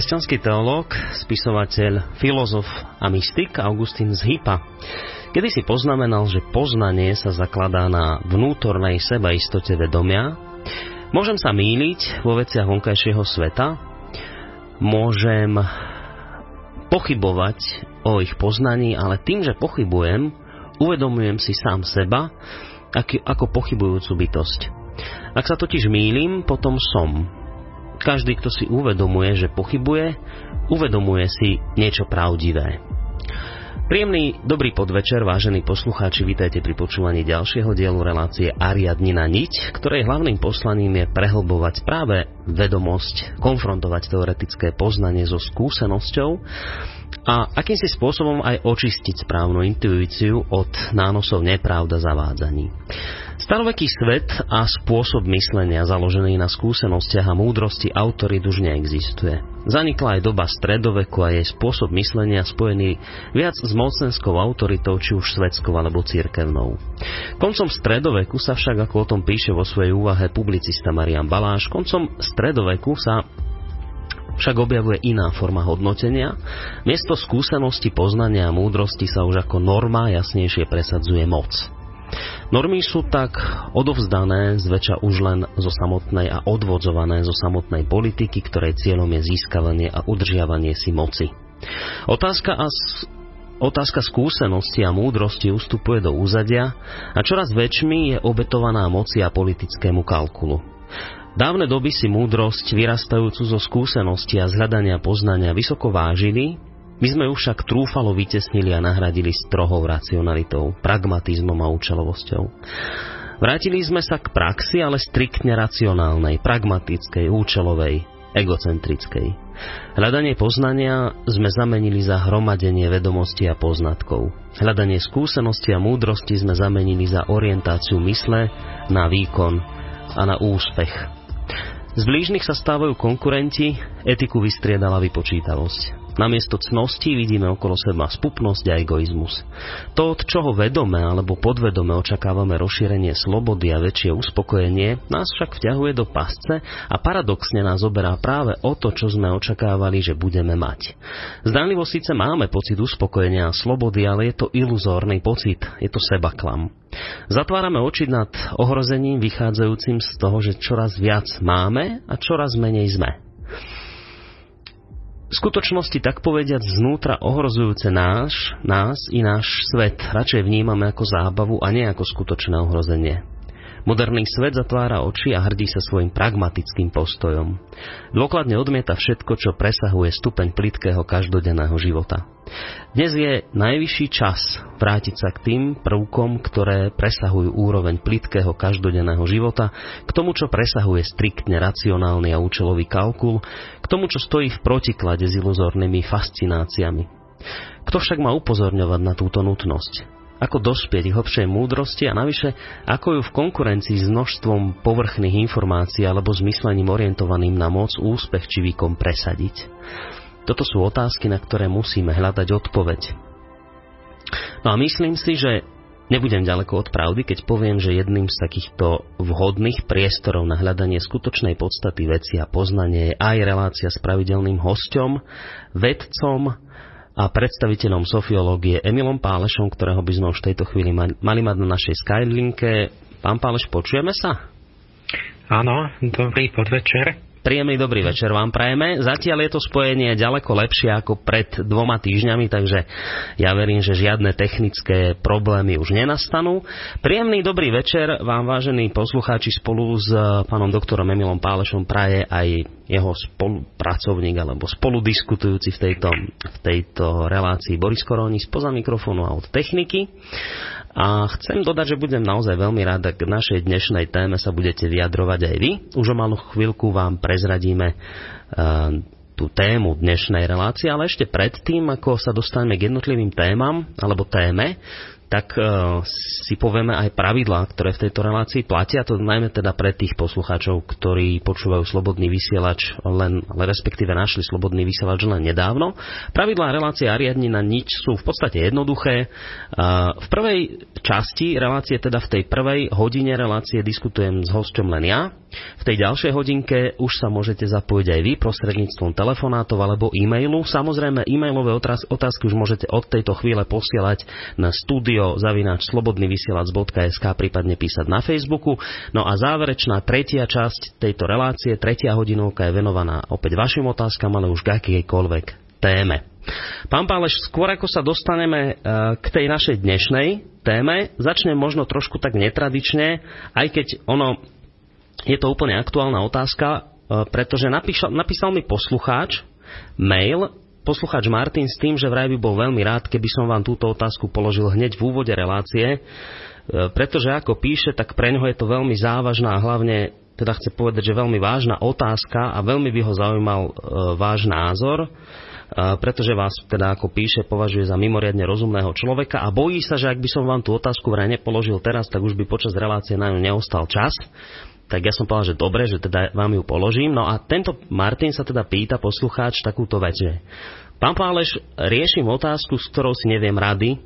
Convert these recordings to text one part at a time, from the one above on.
Kresťanský teológ, spisovateľ, filozof a mystik Augustín z Hypa kedy si poznamenal, že poznanie sa zakladá na vnútornej sebaistote vedomia. Môžem sa míliť vo veciach vonkajšieho sveta, môžem pochybovať o ich poznaní, ale tým, že pochybujem, uvedomujem si sám seba ako pochybujúcu bytosť. Ak sa totiž mýlim, potom som. Každý, kto si uvedomuje, že pochybuje, uvedomuje si niečo pravdivé. Príjemný dobrý podvečer, vážení poslucháči, vítajte pri počúvaní ďalšieho dielu relácie Ariadnina niť, ktorej hlavným poslaním je prehlbovať práve vedomosť, konfrontovať teoretické poznanie so skúsenosťou a akýmsi spôsobom aj očistiť správnu intuíciu od nánosov nepravda zavádzaní. Staroveký svet a spôsob myslenia založený na skúsenostiach a múdrosti autorít už neexistuje. Zanikla aj doba stredoveku a jej spôsob myslenia spojený viac s mocenskou autoritou, či už svetskou alebo cirkevnou. Koncom stredoveku sa však, ako o tom píše vo svojej úvahe publicista Marian Baláš, koncom stredoveku sa však objavuje iná forma hodnotenia. Miesto skúsenosti, poznania a múdrosti sa už ako norma jasnejšie presadzuje moc. Normy sú tak odovzdané zväčša už len zo samotnej a odvodzované zo samotnej politiky, ktorej cieľom je získavanie a udržiavanie si moci. Otázka a Otázka skúsenosti a múdrosti ustupuje do úzadia a čoraz väčšmi je obetovaná moci a politickému kalkulu. Dávne doby si múdrosť, vyrastajúcu zo skúsenosti a zhľadania poznania, vysoko vážili my sme ju však trúfalo vytesnili a nahradili strohou racionalitou, pragmatizmom a účelovosťou. Vrátili sme sa k praxi, ale striktne racionálnej, pragmatickej, účelovej, egocentrickej. Hľadanie poznania sme zamenili za hromadenie vedomosti a poznatkov. Hľadanie skúsenosti a múdrosti sme zamenili za orientáciu mysle na výkon a na úspech. Z blížnych sa stávajú konkurenti, etiku vystriedala vypočítavosť. Namiesto cnosti vidíme okolo seba spupnosť a egoizmus. To, od čoho vedome alebo podvedome očakávame rozšírenie slobody a väčšie uspokojenie, nás však vťahuje do pasce a paradoxne nás oberá práve o to, čo sme očakávali, že budeme mať. Zdánlivo síce máme pocit uspokojenia a slobody, ale je to iluzórny pocit, je to sebaklam. Zatvárame oči nad ohrozením vychádzajúcim z toho, že čoraz viac máme a čoraz menej sme. V skutočnosti tak povediať znútra ohrozujúce náš, nás i náš svet radšej vnímame ako zábavu a nie ako skutočné ohrozenie. Moderný svet zatvára oči a hrdí sa svojim pragmatickým postojom. Dôkladne odmieta všetko, čo presahuje stupeň plitkého každodenného života. Dnes je najvyšší čas vrátiť sa k tým prvkom, ktoré presahujú úroveň plitkého každodenného života, k tomu, čo presahuje striktne racionálny a účelový kalkul, k tomu, čo stojí v protiklade s iluzórnymi fascináciami. Kto však má upozorňovať na túto nutnosť? Ako dospieť k hlbšej múdrosti a navyše ako ju v konkurencii s množstvom povrchných informácií alebo zmyslením orientovaným na moc, úspech či výkon presadiť. Toto sú otázky, na ktoré musíme hľadať odpoveď. No a myslím si, že nebudem ďaleko od pravdy, keď poviem, že jedným z takýchto vhodných priestorov na hľadanie skutočnej podstaty veci a poznanie je aj relácia s pravidelným hosťom, vedcom, a predstaviteľom sofiológie Emilom Pálešom, ktorého by sme už v tejto chvíli mali mať na našej Skylinke. Pán Páleš, počujeme sa? Áno, dobrý podvečer. Príjemný dobrý večer vám prajeme. Zatiaľ je to spojenie ďaleko lepšie ako pred dvoma týždňami, takže ja verím, že žiadne technické problémy už nenastanú. Príjemný dobrý večer vám, vážení poslucháči, spolu s pánom doktorom Emilom Pálešom praje aj jeho spolupracovník alebo spoludiskutujúci v tejto, v tejto relácii Boris Koroni spoza mikrofónu a od techniky. A chcem dodať, že budem naozaj veľmi rád, ak k našej dnešnej téme sa budete vyjadrovať aj vy. Už o malú chvíľku vám prezradíme uh, tú tému dnešnej relácie, ale ešte predtým, ako sa dostaneme k jednotlivým témam alebo téme, tak uh, si povieme aj pravidlá, ktoré v tejto relácii platia, to najmä teda pre tých poslucháčov, ktorí počúvajú Slobodný vysielač, len, respektíve našli Slobodný vysielač len nedávno. Pravidlá relácie a na nič sú v podstate jednoduché. Uh, v prvej časti relácie, teda v tej prvej hodine relácie diskutujem s hosťom len ja. V tej ďalšej hodinke už sa môžete zapojiť aj vy prostredníctvom telefonátov alebo e-mailu. Samozrejme, e-mailové otázky už môžete od tejto chvíle posielať na studio studio zavináč slobodnyvysielac.sk prípadne písať na Facebooku. No a záverečná tretia časť tejto relácie, tretia hodinovka je venovaná opäť vašim otázkam, ale už k akýkoľvek téme. Pán Páleš, skôr ako sa dostaneme e, k tej našej dnešnej téme, začnem možno trošku tak netradične, aj keď ono je to úplne aktuálna otázka, e, pretože napíšal, napísal mi poslucháč mail poslucháč Martin s tým, že vraj by bol veľmi rád, keby som vám túto otázku položil hneď v úvode relácie, e, pretože ako píše, tak pre ňoho je to veľmi závažná a hlavne teda chce povedať, že veľmi vážna otázka a veľmi by ho zaujímal e, váš názor, e, pretože vás teda ako píše považuje za mimoriadne rozumného človeka a bojí sa, že ak by som vám tú otázku vraj nepoložil teraz, tak už by počas relácie na ňu neostal čas tak ja som povedal, že dobre, že teda vám ju položím. No a tento Martin sa teda pýta poslucháč takúto vec, že Pán Páleš, riešim otázku, s ktorou si neviem rady.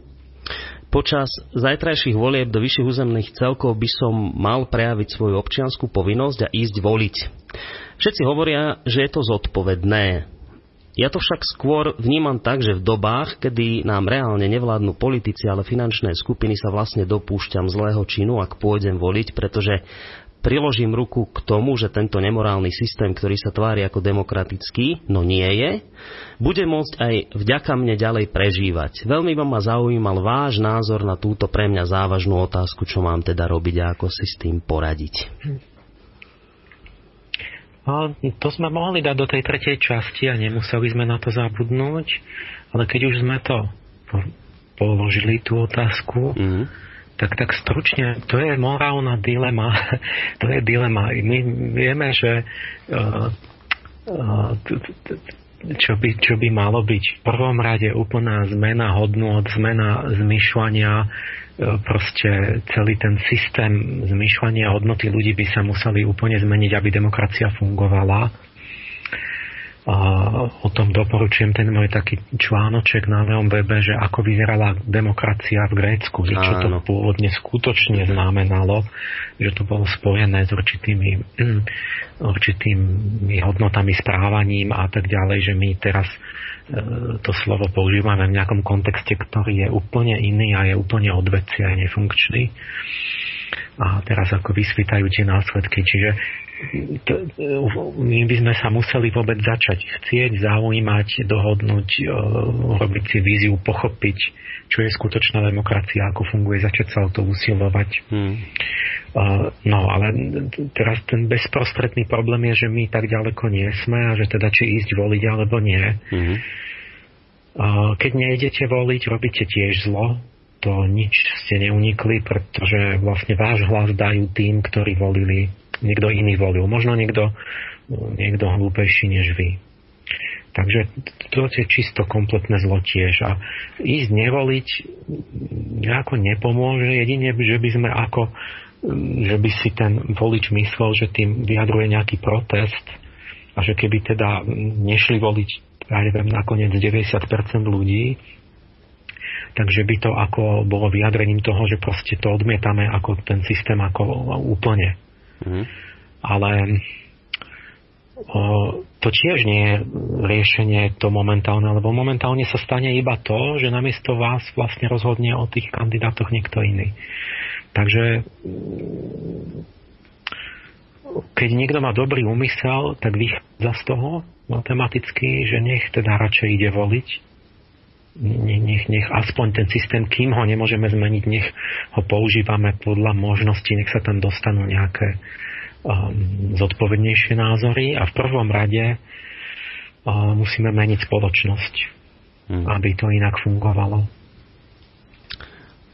Počas zajtrajších volieb do vyšších územných celkov by som mal prejaviť svoju občianskú povinnosť a ísť voliť. Všetci hovoria, že je to zodpovedné. Ja to však skôr vnímam tak, že v dobách, kedy nám reálne nevládnu politici, ale finančné skupiny sa vlastne dopúšťam zlého činu, ak pôjdem voliť, pretože priložím ruku k tomu, že tento nemorálny systém, ktorý sa tvári ako demokratický, no nie je, bude môcť aj vďaka mne ďalej prežívať. Veľmi by ma zaujímal váš názor na túto pre mňa závažnú otázku, čo mám teda robiť a ako si s tým poradiť. No, to sme mohli dať do tej tretej časti a nemuseli sme na to zabudnúť, ale keď už sme to položili tú otázku, mm-hmm tak, tak stručne, to je morálna dilema. to je dilema. My vieme, že uh, uh, čo by, čo by malo byť v prvom rade úplná zmena hodnot, zmena zmyšľania, uh, proste celý ten systém zmyšľania hodnoty ľudí by sa museli úplne zmeniť, aby demokracia fungovala a o tom doporučujem ten môj taký článoček na mojom webe, že ako vyzerala demokracia v Grécku, že čo to pôvodne skutočne znamenalo, že to bolo spojené s určitými, určitými hodnotami, správaním a tak ďalej, že my teraz e, to slovo používame v nejakom kontexte, ktorý je úplne iný a je úplne odveci a nefunkčný. A teraz ako vysvítajú tie následky. Čiže my by sme sa museli vôbec začať chcieť, zaujímať, dohodnúť, robiť si víziu, pochopiť, čo je skutočná demokracia, ako funguje, začať sa o to usilovať. Hmm. No, ale teraz ten bezprostredný problém je, že my tak ďaleko nie sme a že teda či ísť voliť alebo nie. Hmm. Keď nejdete voliť, robíte tiež zlo, to nič ste neunikli, pretože vlastne váš hlas dajú tým, ktorí volili, niekto iný volil. Možno niekto, niekto hlúpejší než vy. Takže to je čisto kompletné zlo tiež. A ísť nevoliť nejako nepomôže, jedine, že by sme ako že by si ten volič myslel, že tým vyjadruje nejaký protest a že keby teda nešli voliť, ja neviem, nakoniec 90% ľudí, takže by to ako bolo vyjadrením toho, že proste to odmietame ako ten systém ako úplne. Mm. Ale o, to tiež nie je riešenie to momentálne, lebo momentálne sa stane iba to, že namiesto vás vlastne rozhodne o tých kandidátoch niekto iný. Takže keď niekto má dobrý úmysel, tak vychádza z toho matematicky, že nech teda radšej ide voliť, nech, nech aspoň ten systém, kým ho nemôžeme zmeniť, nech ho používame podľa možnosti, nech sa tam dostanú nejaké um, zodpovednejšie názory a v prvom rade uh, musíme meniť spoločnosť, hmm. aby to inak fungovalo.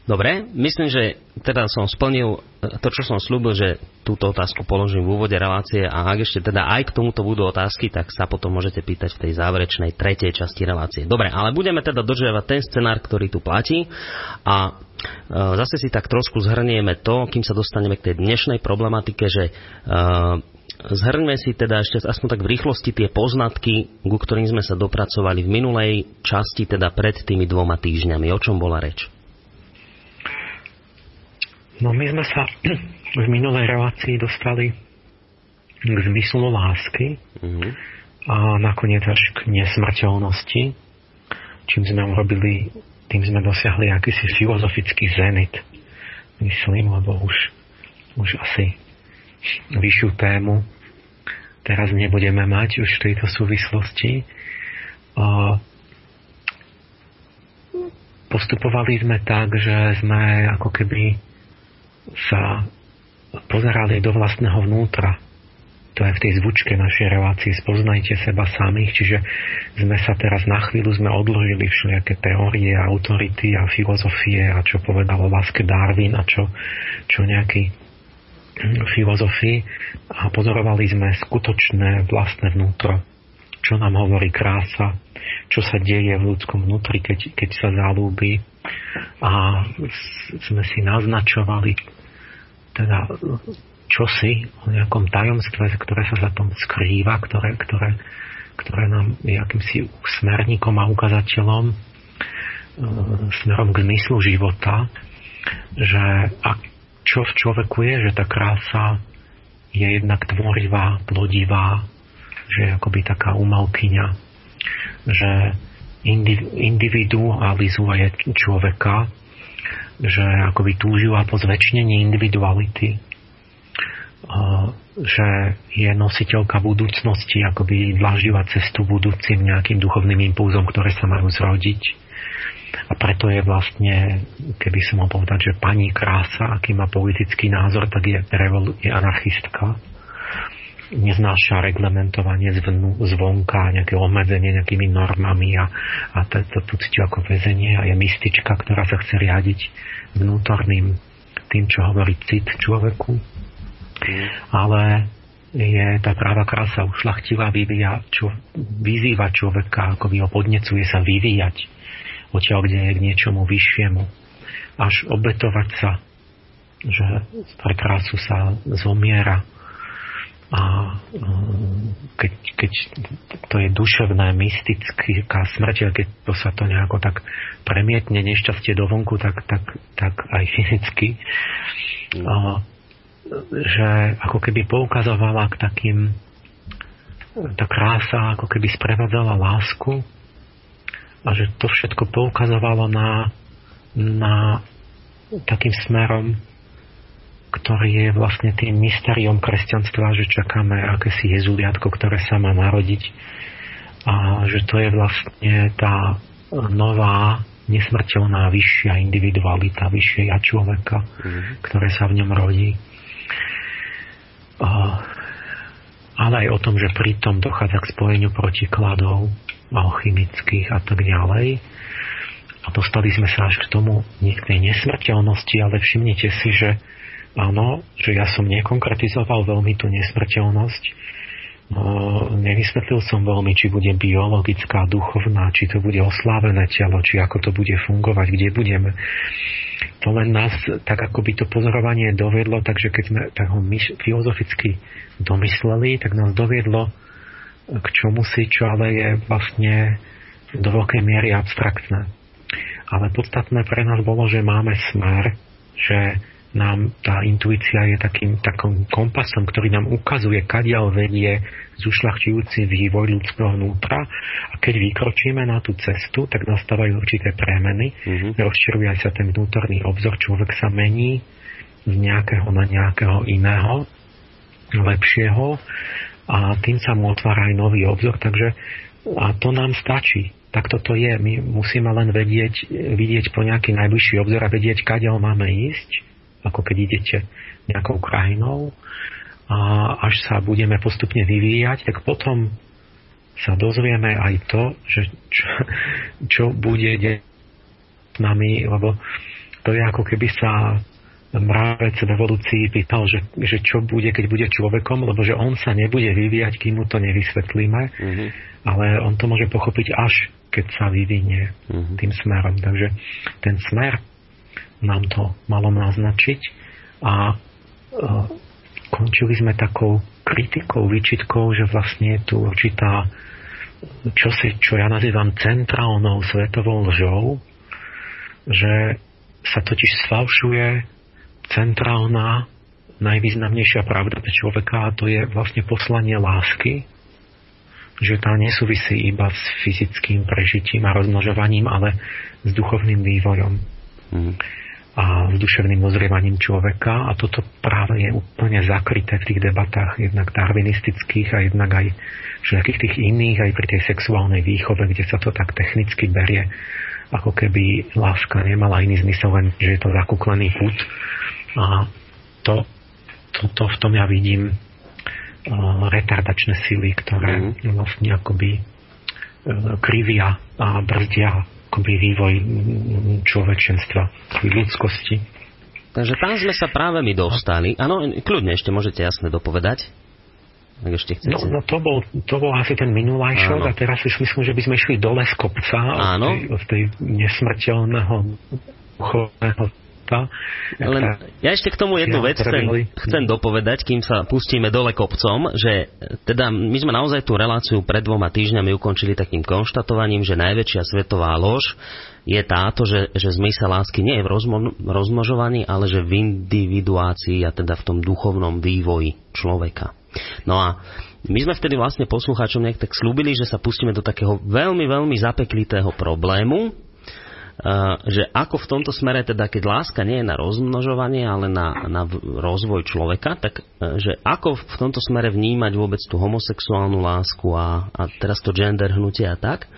Dobre, myslím, že teda som splnil e, to, čo som slúbil, že túto otázku položím v úvode relácie a ak ešte teda aj k tomuto budú otázky, tak sa potom môžete pýtať v tej záverečnej tretej časti relácie. Dobre, ale budeme teda dodržiavať ten scenár, ktorý tu platí a e, zase si tak trošku zhrnieme to, kým sa dostaneme k tej dnešnej problematike, že e, Zhrňme si teda ešte aspoň tak v rýchlosti tie poznatky, ku ktorým sme sa dopracovali v minulej časti, teda pred tými dvoma týždňami. O čom bola reč? No my sme sa v minulej relácii dostali k zmyslu lásky mm-hmm. a nakoniec až k nesmrteľnosti, čím sme urobili, tým sme dosiahli akýsi filozofický zenit, myslím, lebo už, už asi vyššiu tému teraz nebudeme mať už v tejto súvislosti. Postupovali sme tak, že sme ako keby sa pozerali do vlastného vnútra. To je v tej zvučke našej relácie Spoznajte seba samých, čiže sme sa teraz na chvíľu sme odložili všelijaké teórie, autority a filozofie a čo povedal o láske Darwin a čo, čo nejaký filozofii a pozorovali sme skutočné vlastné vnútro. Čo nám hovorí krása, čo sa deje v ľudskom vnútri, keď, keď sa zalúbi. A sme si naznačovali, teda čosi o nejakom tajomstve, ktoré sa za tom skrýva, ktoré, ktoré, ktoré nám je akýmsi smerníkom a ukazateľom e, smerom k zmyslu života, že a čo v človeku je, že tá krása je jednak tvorivá, plodivá, že je akoby taká umalkyňa, že individualizuje človeka, že akoby túžila po zväčšnení individuality, že je nositeľka budúcnosti, akoby dláždila cestu budúcim nejakým duchovným impulzom, ktoré sa majú zrodiť. A preto je vlastne, keby som mohol povedať, že pani krása, aký má politický názor, tak je, revol- je anarchistka neznáša reglementovanie zvnu, zvonka, nejaké obmedzenie nejakými normami a, a to, to tu cíti ako väzenie a je mystička, ktorá sa chce riadiť vnútorným tým, čo hovorí cit človeku. Mm. Ale je tá práva krása ušlachtivá, vyvíja, čo, vyzýva človeka, ako by ho podnecuje sa vyvíjať odtiaľ, kde je k niečomu vyššiemu. Až obetovať sa, že pre krásu sa zomiera, a mm, keď, keď to je duševné, mystická smrť, a keď to sa to nejako tak premietne nešťastie do vonku, tak, tak, tak aj fyzicky, a, že ako keby poukazovala k takým tá krása ako keby sprevádzala lásku a že to všetko poukazovalo na, na takým smerom ktorý je vlastne tým mystériom kresťanstva, že čakáme akési jezuliatko, ktoré sa má narodiť a že to je vlastne tá nová nesmrteľná vyššia individualita, vyššie ja človeka, mm. ktoré sa v ňom rodí. Ale aj o tom, že pritom dochádza k spojeniu protikladov alchymických a tak ďalej. A dostali sme sa až k tomu, nie k tej nesmrteľnosti, ale všimnite si, že áno, že ja som nekonkretizoval veľmi tú nesmrteľnosť, No, nevysvetlil som veľmi, či bude biologická, duchovná, či to bude oslávené telo, či ako to bude fungovať, kde budeme. To len nás tak ako by to pozorovanie dovedlo, takže keď sme tak ho myš, filozoficky domysleli, tak nás doviedlo k čomu si, čo ale je vlastne do veľkej miery abstraktné. Ale podstatné pre nás bolo, že máme smer, že nám tá intuícia je takým takým kompasom, ktorý nám ukazuje, kadiaľ vedie zušľachčujúci vývoj ľudského vnútra a keď vykročíme na tú cestu, tak nastávajú určité premeny, mm-hmm. rozširuje sa ten vnútorný obzor, človek sa mení z nejakého na nejakého iného, lepšieho a tým sa mu otvára aj nový obzor, takže a to nám stačí. Tak toto je. My musíme len vedieť, vidieť po nejaký najbližší obzor a vedieť, kadiaľ máme ísť ako keď idete nejakou krajinou a až sa budeme postupne vyvíjať, tak potom sa dozvieme aj to, že čo, čo bude s nami, lebo to je ako keby sa mravec v evolúcii pýtal, že, že čo bude, keď bude človekom, lebo že on sa nebude vyvíjať, kým mu to nevysvetlíme, mm-hmm. ale on to môže pochopiť až keď sa vyvinie mm-hmm. tým smerom. Takže ten smer nám to malo naznačiť a e, končili sme takou kritikou, výčitkou, že vlastne je tu určitá čo, si, čo ja nazývam centrálnou svetovou lžou, že sa totiž sfalšuje centrálna najvýznamnejšia pravda pre človeka a to je vlastne poslanie lásky, že tá nesúvisí iba s fyzickým prežitím a rozmnožovaním, ale s duchovným vývojom. Mm a s duševným dozrievaním človeka a toto práve je úplne zakryté v tých debatách jednak darwinistických a jednak aj všetkých tých iných, aj pri tej sexuálnej výchove, kde sa to tak technicky berie, ako keby láska nemala iný zmysel, len že je to zakúklený put. A to, to, to v tom ja vidím uh, retardačné sily, ktoré mm. vlastne akoby uh, krivia a brzdia akoby vývoj človečenstva, ľudskosti. Takže tam sme sa práve my dostali. Áno, kľudne ešte môžete jasne dopovedať. Ak ešte chcete. No, no to, bol, to bol asi ten minulajšok a teraz už myslím, že by sme išli dole z kopca Áno. od tej, od tej nesmrteľného duchovného sveta. Len ja ešte k tomu jednu vec chcem, chcem dopovedať, kým sa pustíme dole kopcom, že teda my sme naozaj tú reláciu pred dvoma týždňami ukončili takým konštatovaním, že najväčšia svetová lož je táto, že, že zmysel lásky nie je v rozmo, rozmnožovaní, ale že v individuácii a teda v tom duchovnom vývoji človeka. No a my sme vtedy vlastne poslucháčom nejak tak slúbili, že sa pustíme do takého veľmi, veľmi zapeklitého problému, že ako v tomto smere, teda keď láska nie je na rozmnožovanie, ale na, na rozvoj človeka, tak e, že ako v tomto smere vnímať vôbec tú homosexuálnu lásku a, a teraz to gender hnutie a tak.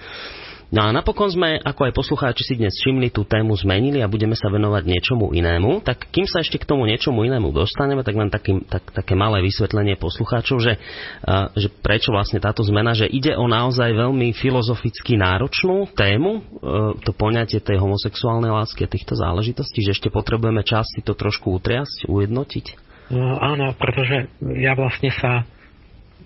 No a napokon sme, ako aj poslucháči si dnes všimli, tú tému zmenili a budeme sa venovať niečomu inému. Tak kým sa ešte k tomu niečomu inému dostaneme, tak len taký, tak, také malé vysvetlenie poslucháčov, že, že prečo vlastne táto zmena, že ide o naozaj veľmi filozoficky náročnú tému, uh, to poňatie tej homosexuálnej lásky a týchto záležitostí, že ešte potrebujeme čas si to trošku utriasť, ujednotiť. No, áno, pretože ja vlastne sa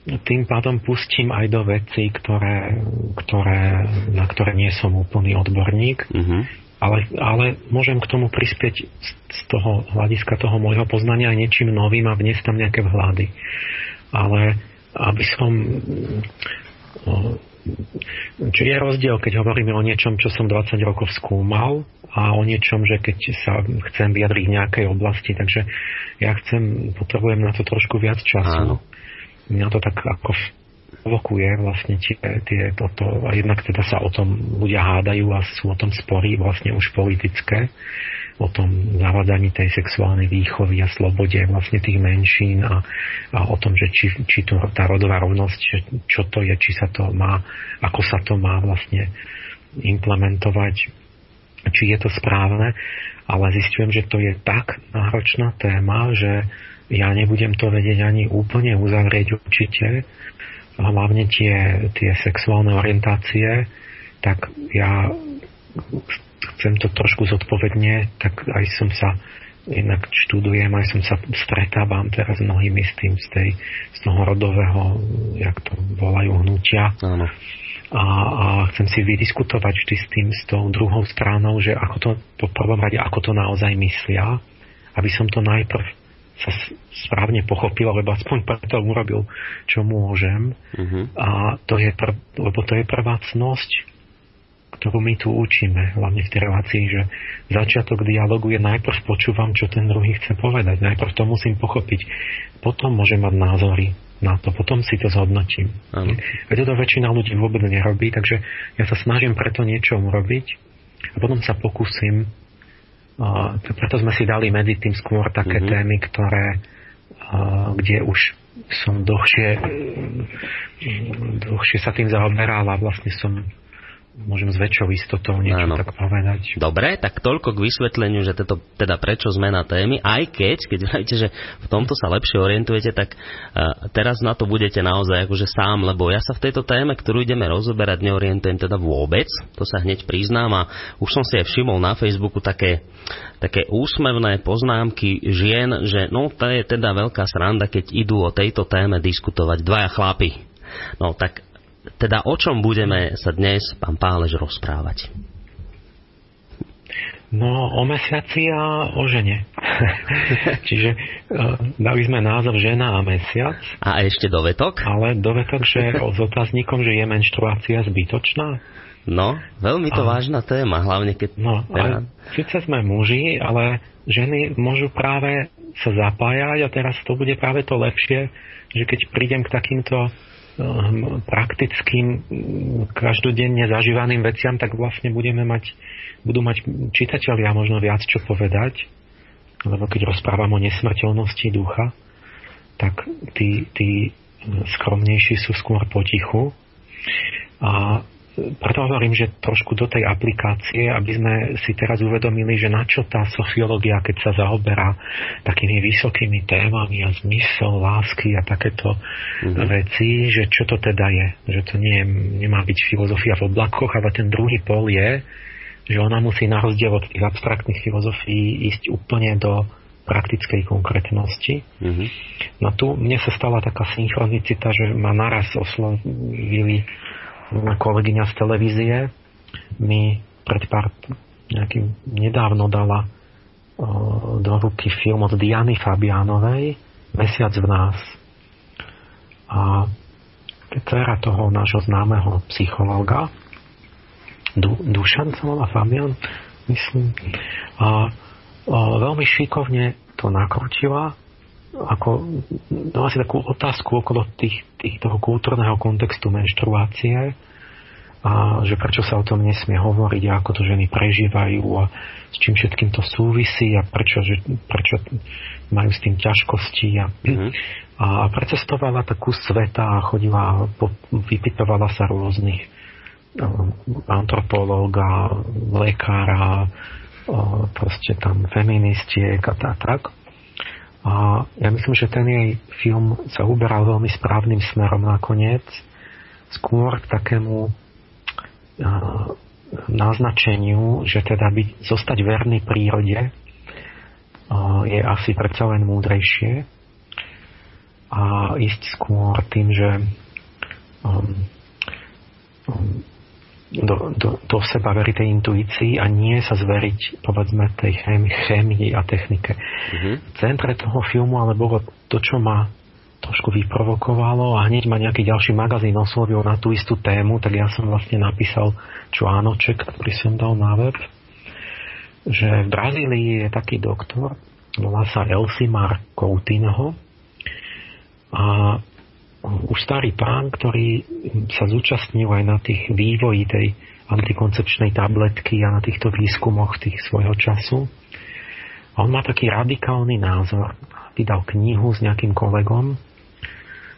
tým pádom pustím aj do veci, ktoré, ktoré, na ktoré nie som úplný odborník, mm-hmm. ale, ale môžem k tomu prispieť z toho hľadiska toho môjho poznania aj niečím novým a vniesť tam nejaké vhľady. Ale aby som... Či je rozdiel, keď hovoríme o niečom, čo som 20 rokov skúmal a o niečom, že keď sa chcem vyjadriť v nejakej oblasti, takže ja chcem, potrebujem na to trošku viac času. Áno mňa to tak ako provokuje vlastne tie, tie toto, a jednak teda sa o tom ľudia hádajú a sú o tom spory vlastne už politické, o tom zavádzaní tej sexuálnej výchovy a slobode vlastne tých menšín a, a o tom, že či, či to, tá rodová rovnosť, že čo to je, či sa to má, ako sa to má vlastne implementovať, či je to správne, ale zistujem, že to je tak náročná téma, že ja nebudem to vedieť ani úplne uzavrieť určite. Hlavne tie, tie sexuálne orientácie, tak ja chcem to trošku zodpovedne, tak aj som sa inak študujem, aj som sa stretávam teraz mnohými s tým, z, tej, z toho rodového, jak to volajú, hnutia. Áno. A, a chcem si vydiskutovať vždy s tým, s tou druhou stranou, že ako to, po prvom rade, ako to naozaj myslia, aby som to najprv sa správne pochopil, alebo aspoň preto urobil, čo môžem. Uh-huh. A to je prv, lebo to je prvá cnosť, ktorú my tu učíme, hlavne v tej relácii, že začiatok dialogu je najprv počúvam, čo ten druhý chce povedať. Najprv to musím pochopiť. Potom môžem mať názory na to. Potom si to zhodnotím. Uh-huh. Veď to väčšina ľudí vôbec nerobí, takže ja sa snažím preto niečo urobiť a potom sa pokúsim preto sme si dali medzi tým skôr také mm-hmm. témy, ktoré, kde už som dlhšie, dlhšie sa tým zaoberal a vlastne som môžem s väčšou istotou niečo Áno. tak povedať. Dobre, tak toľko k vysvetleniu, že to, teda prečo zmena témy, aj keď, keď hovoríte, že v tomto sa lepšie orientujete, tak uh, teraz na to budete naozaj akože sám, lebo ja sa v tejto téme, ktorú ideme rozoberať, neorientujem teda vôbec, to sa hneď priznám a už som si aj všimol na Facebooku také, také úsmevné poznámky žien, že no to je teda veľká sranda, keď idú o tejto téme diskutovať dvaja chlapi. No tak teda o čom budeme sa dnes, pán Pálež, rozprávať? No, o mesiaci a o žene. Čiže uh, dali sme názov žena a mesiac. A ešte dovetok? Ale dovetok, že s otáznikom, že je menštruácia zbytočná. No, veľmi to a, vážna téma, hlavne keď... No, teda... síce sme muži, ale ženy môžu práve sa zapájať a teraz to bude práve to lepšie, že keď prídem k takýmto praktickým, každodenne zažívaným veciam, tak vlastne budeme mať, budú mať čitatelia možno viac čo povedať, lebo keď rozprávam o nesmrteľnosti ducha, tak tí, tí skromnejší sú skôr potichu. A preto hovorím, že trošku do tej aplikácie, aby sme si teraz uvedomili, že na čo tá sofiológia, keď sa zaoberá takými vysokými témami a zmysel lásky a takéto mm-hmm. veci, že čo to teda je. Že to nie, nemá byť filozofia v oblakoch, ale ten druhý pol je, že ona musí na rozdiel od tých abstraktných filozofií ísť úplne do praktickej konkrétnosti. Mm-hmm. No tu mne sa stala taká synchronicita, že ma naraz oslovili kolegyňa z televízie mi pred pár nejakým nedávno dala do ruky film od Diany Fabianovej Mesiac v nás. A dcera toho nášho známeho psychológa du, Dušan sa volá Fabian, myslím. A, a veľmi šikovne to nakrutila ako dala si takú otázku okolo tých, tých, toho kultúrneho kontextu menštruácie a že prečo sa o tom nesmie hovoriť a ako to ženy prežívajú a s čím všetkým to súvisí a prečo, že, prečo majú s tým ťažkosti a, mm-hmm. a precestovala takú sveta a chodila, po, vypytovala sa rôznych antropológa, lekára, proste tam feministiek a tak. A ja myslím, že ten jej film sa uberal veľmi správnym smerom nakoniec, skôr k takému naznačeniu, že teda byť, zostať verný prírode je asi predsa len múdrejšie. A ísť skôr tým, že um, um, do, do, do seba veriť tej intuícii a nie sa zveriť, povedzme, tej chémii, chémii a technike. Mm-hmm. V centre toho filmu ale bolo to, čo ma trošku vyprovokovalo a hneď ma nejaký ďalší magazín oslovil na tú istú tému, tak ja som vlastne napísal článoček, ktorý som dal na web, že v Brazílii je taký doktor, volá sa Elsimar Coutinho a už starý pán, ktorý sa zúčastnil aj na tých vývoji tej antikoncepčnej tabletky a na týchto výskumoch tých svojho času. A on má taký radikálny názor. Vydal knihu s nejakým kolegom,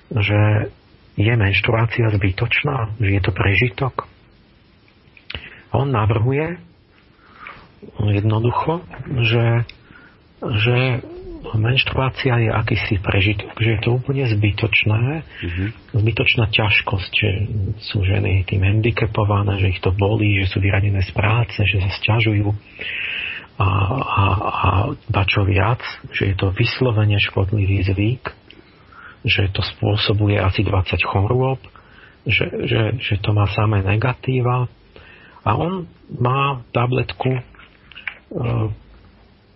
že je menštruácia zbytočná, že je to prežitok. A on navrhuje jednoducho, že, že menštruácia je akýsi prežitok, že je to úplne zbytočné, mm-hmm. zbytočná ťažkosť, že sú ženy tým handicapované, že ich to bolí, že sú vyradené z práce, že sa sťažujú. A, a, a ba čo viac, že je to vyslovene škodlivý zvyk, že to spôsobuje asi 20 chorôb, že, že, že to má samé negatíva. A on má tabletku e,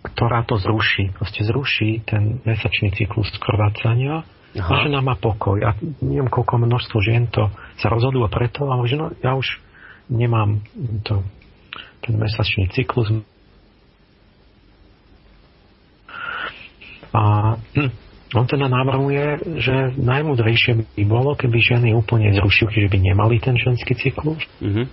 ktorá to zruší. Proste zruší ten mesačný cyklus krvácania Aha. a žena má pokoj. A neviem, koľko množstvo žien to sa rozhodlo preto, ale že no, ja už nemám to, ten mesačný cyklus. A hm, on teda navrhuje, že najmudrejšie by bolo, keby ženy úplne zrušili, že by nemali ten ženský cyklus. Mm-hmm.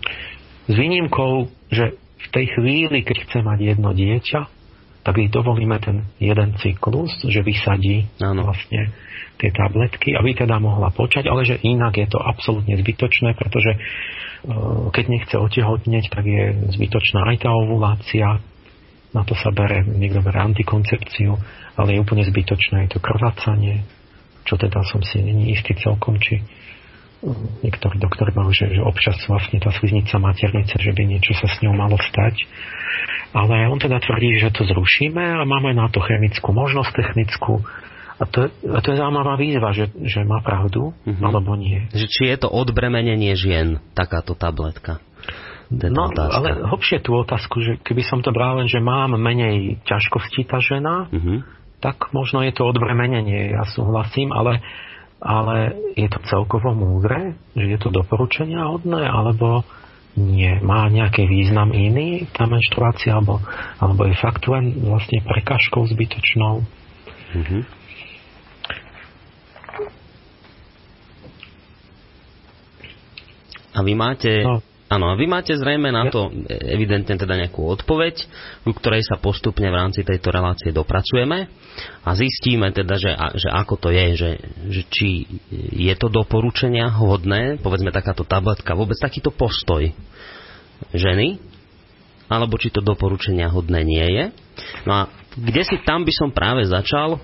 S výnimkou, že v tej chvíli, keď chce mať jedno dieťa, tak ich dovolíme ten jeden cyklus, že vysadí ano. vlastne tie tabletky, aby teda mohla počať, ale že inak je to absolútne zbytočné, pretože e, keď nechce otehotneť, tak je zbytočná aj tá ovulácia, na to sa bere, niekto bere antikoncepciu, ale je úplne zbytočné aj to krvácanie, čo teda som si není istý celkom, či e, niektorí doktori majú, že, že občas vlastne tá sliznica maternice, že by niečo sa s ňou malo stať. Ale on teda tvrdí, že to zrušíme a máme na to chemickú možnosť, technickú. A to, a to je zaujímavá výzva, že, že má pravdu, mm-hmm. alebo nie. Že či je to odbremenenie žien, takáto tabletka? No, otázka. ale hlbšie tú otázku, že keby som to bral len, že mám menej ťažkostí tá žena, mm-hmm. tak možno je to odbremenenie, ja súhlasím, ale, ale je to celkovo múdre, že je to doporučenia hodné, alebo nie. Má nejaký význam iný tá menštruácia, alebo, alebo je fakt len vlastne prekažkou zbytočnou? Mm-hmm. A vy máte no. Áno, a vy máte zrejme na to evidentne teda nejakú odpoveď, ku ktorej sa postupne v rámci tejto relácie dopracujeme a zistíme teda, že, že ako to je, že, že či je to doporučenia hodné, povedzme takáto tabletka, vôbec takýto postoj ženy, alebo či to doporučenia hodné nie je. No a kde si tam by som práve začal,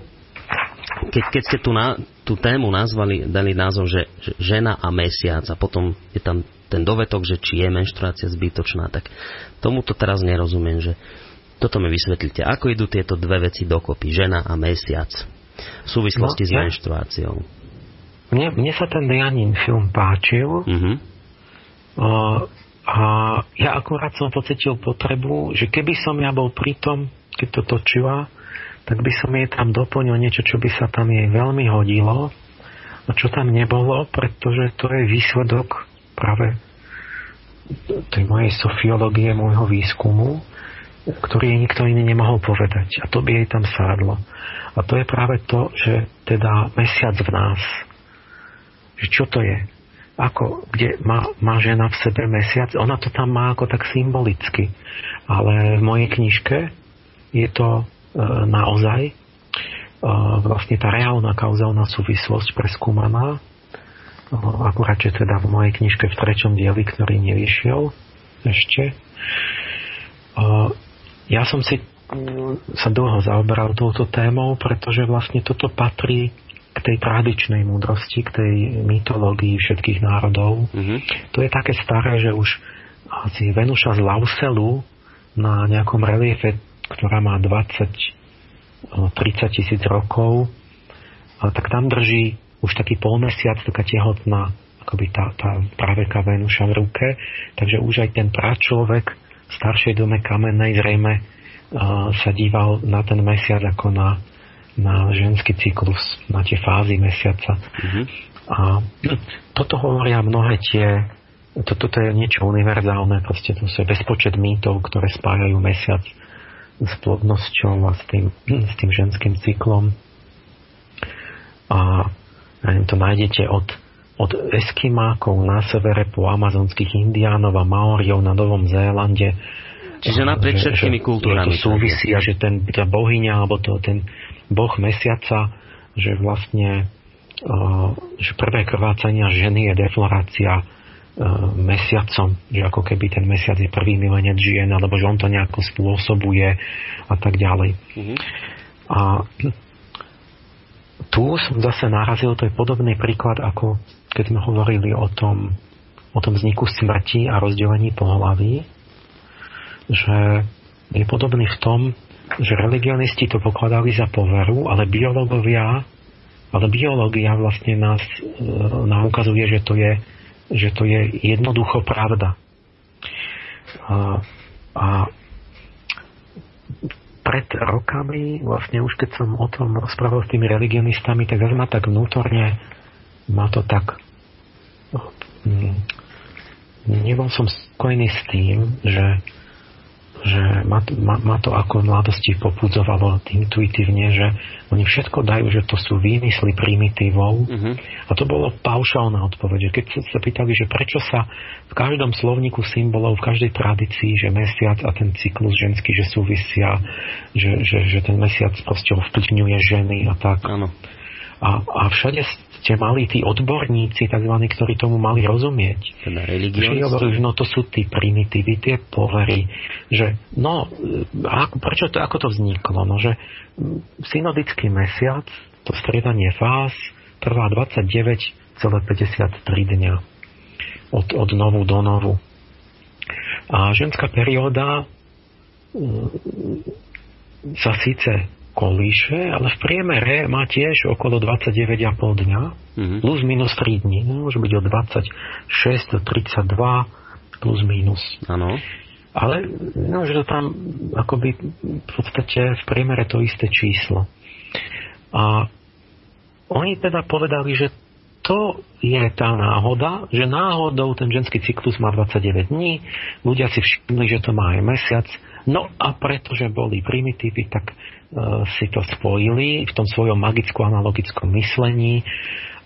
keď, keď ste tu na, tú tému nazvali, dali názov, že, že žena a mesiac a potom je tam ten dovetok, že či je menštruácia zbytočná, tak tomuto teraz nerozumiem, že toto mi vysvetlite. Ako idú tieto dve veci dokopy, žena a mesiac, v súvislosti no, s ja, menštruáciou? Mne, mne sa ten Dianin film páčil. Uh-huh. Uh, a ja akurát som pocitil potrebu, že keby som ja bol pri tom, keď to točila, tak by som jej tam doplnil niečo, čo by sa tam jej veľmi hodilo a čo tam nebolo, pretože to je výsledok práve tej mojej sofiológie, môjho výskumu, ktorý jej nikto iný nemohol povedať. A to by jej tam sádlo. A to je práve to, že teda mesiac v nás. Že čo to je? Ako, kde má, má žena v sebe mesiac? Ona to tam má ako tak symbolicky. Ale v mojej knižke je to e, naozaj e, vlastne tá reálna kauzálna súvislosť preskúmaná akurát, že teda v mojej knižke v treťom dieli, ktorý nevyšiel ešte. Ja som si mm, sa dlho zaoberal touto témou, pretože vlastne toto patrí k tej tradičnej múdrosti, k tej mytológii všetkých národov. Mm-hmm. To je také staré, že už asi Venuša z Lauselu na nejakom reliefe, ktorá má 20-30 tisíc rokov, tak tam drží už taký polmesiac, taká tehotná akoby tá, tá praveka Venuša v ruke, takže už aj ten pračlovek v staršej dome kamennej zrejme uh, sa díval na ten mesiac ako na, na ženský cyklus, na tie fázy mesiaca. Mm-hmm. A toto hovoria mnohé tie toto to je niečo univerzálne, proste to sú bezpočet mýtov, ktoré spájajú mesiac s plodnosťou a s tým, s tým ženským cyklom. A to nájdete od, od Eskimákov na severe po amazonských indiánov a Maoriov na Novom Zélande. Čiže naprieč všetkými kultúrami. To súvisí a že ten, tá bohyňa alebo to, ten boh mesiaca, že vlastne uh, že prvé krvácania ženy je deflorácia uh, mesiacom, že ako keby ten mesiac je prvý milenec žien, alebo že on to nejako spôsobuje a tak ďalej. Mm-hmm. A tu som zase narazil, to je podobný príklad, ako keď sme hovorili o tom, o tom vzniku smrti a rozdelení pohlaví, že je podobný v tom, že religionisti to pokladali za poveru, ale biológovia, ale biológia vlastne nás, e, nám ukazuje, že to je, že to je jednoducho pravda. A, a pred rokami, vlastne už keď som o tom rozprával s tými religionistami, tak zase ma tak vnútorne, ma to tak... Mm, nebol som spokojný s tým, že že ma, ma, ma to ako v mladosti popudzovalo intuitívne, že oni všetko dajú, že to sú výmysly primitívov uh-huh. a to bolo paušálna odpoveď. Keď sa pýtali, že prečo sa v každom slovníku symbolov, v každej tradícii, že mesiac a ten cyklus ženský, že súvisia, že, že, že ten mesiac proste ovplyvňuje ženy a tak. Áno. A, a všade ste mali tí odborníci, tzv., ktorí tomu mali rozumieť. Teda no to sú tí primitívy, tie povery, že no, ako, prečo to, ako to vzniklo? No, že synodický mesiac, to striedanie fáz, trvá 29,53 dňa od, od novu do novu. A ženská perióda sa síce kolíše, ale v priemere má tiež okolo 29,5 dňa, mm-hmm. plus minus 3 dní. No, môže byť od 26 do 32 plus minus. Áno. Ale no, že to tam akoby v podstate v priemere to isté číslo. A oni teda povedali, že to je tá náhoda, že náhodou ten ženský cyklus má 29 dní, ľudia si všimli, že to má aj mesiac, no a pretože boli primitívy, tak si to spojili v tom svojom magicko-analogickom myslení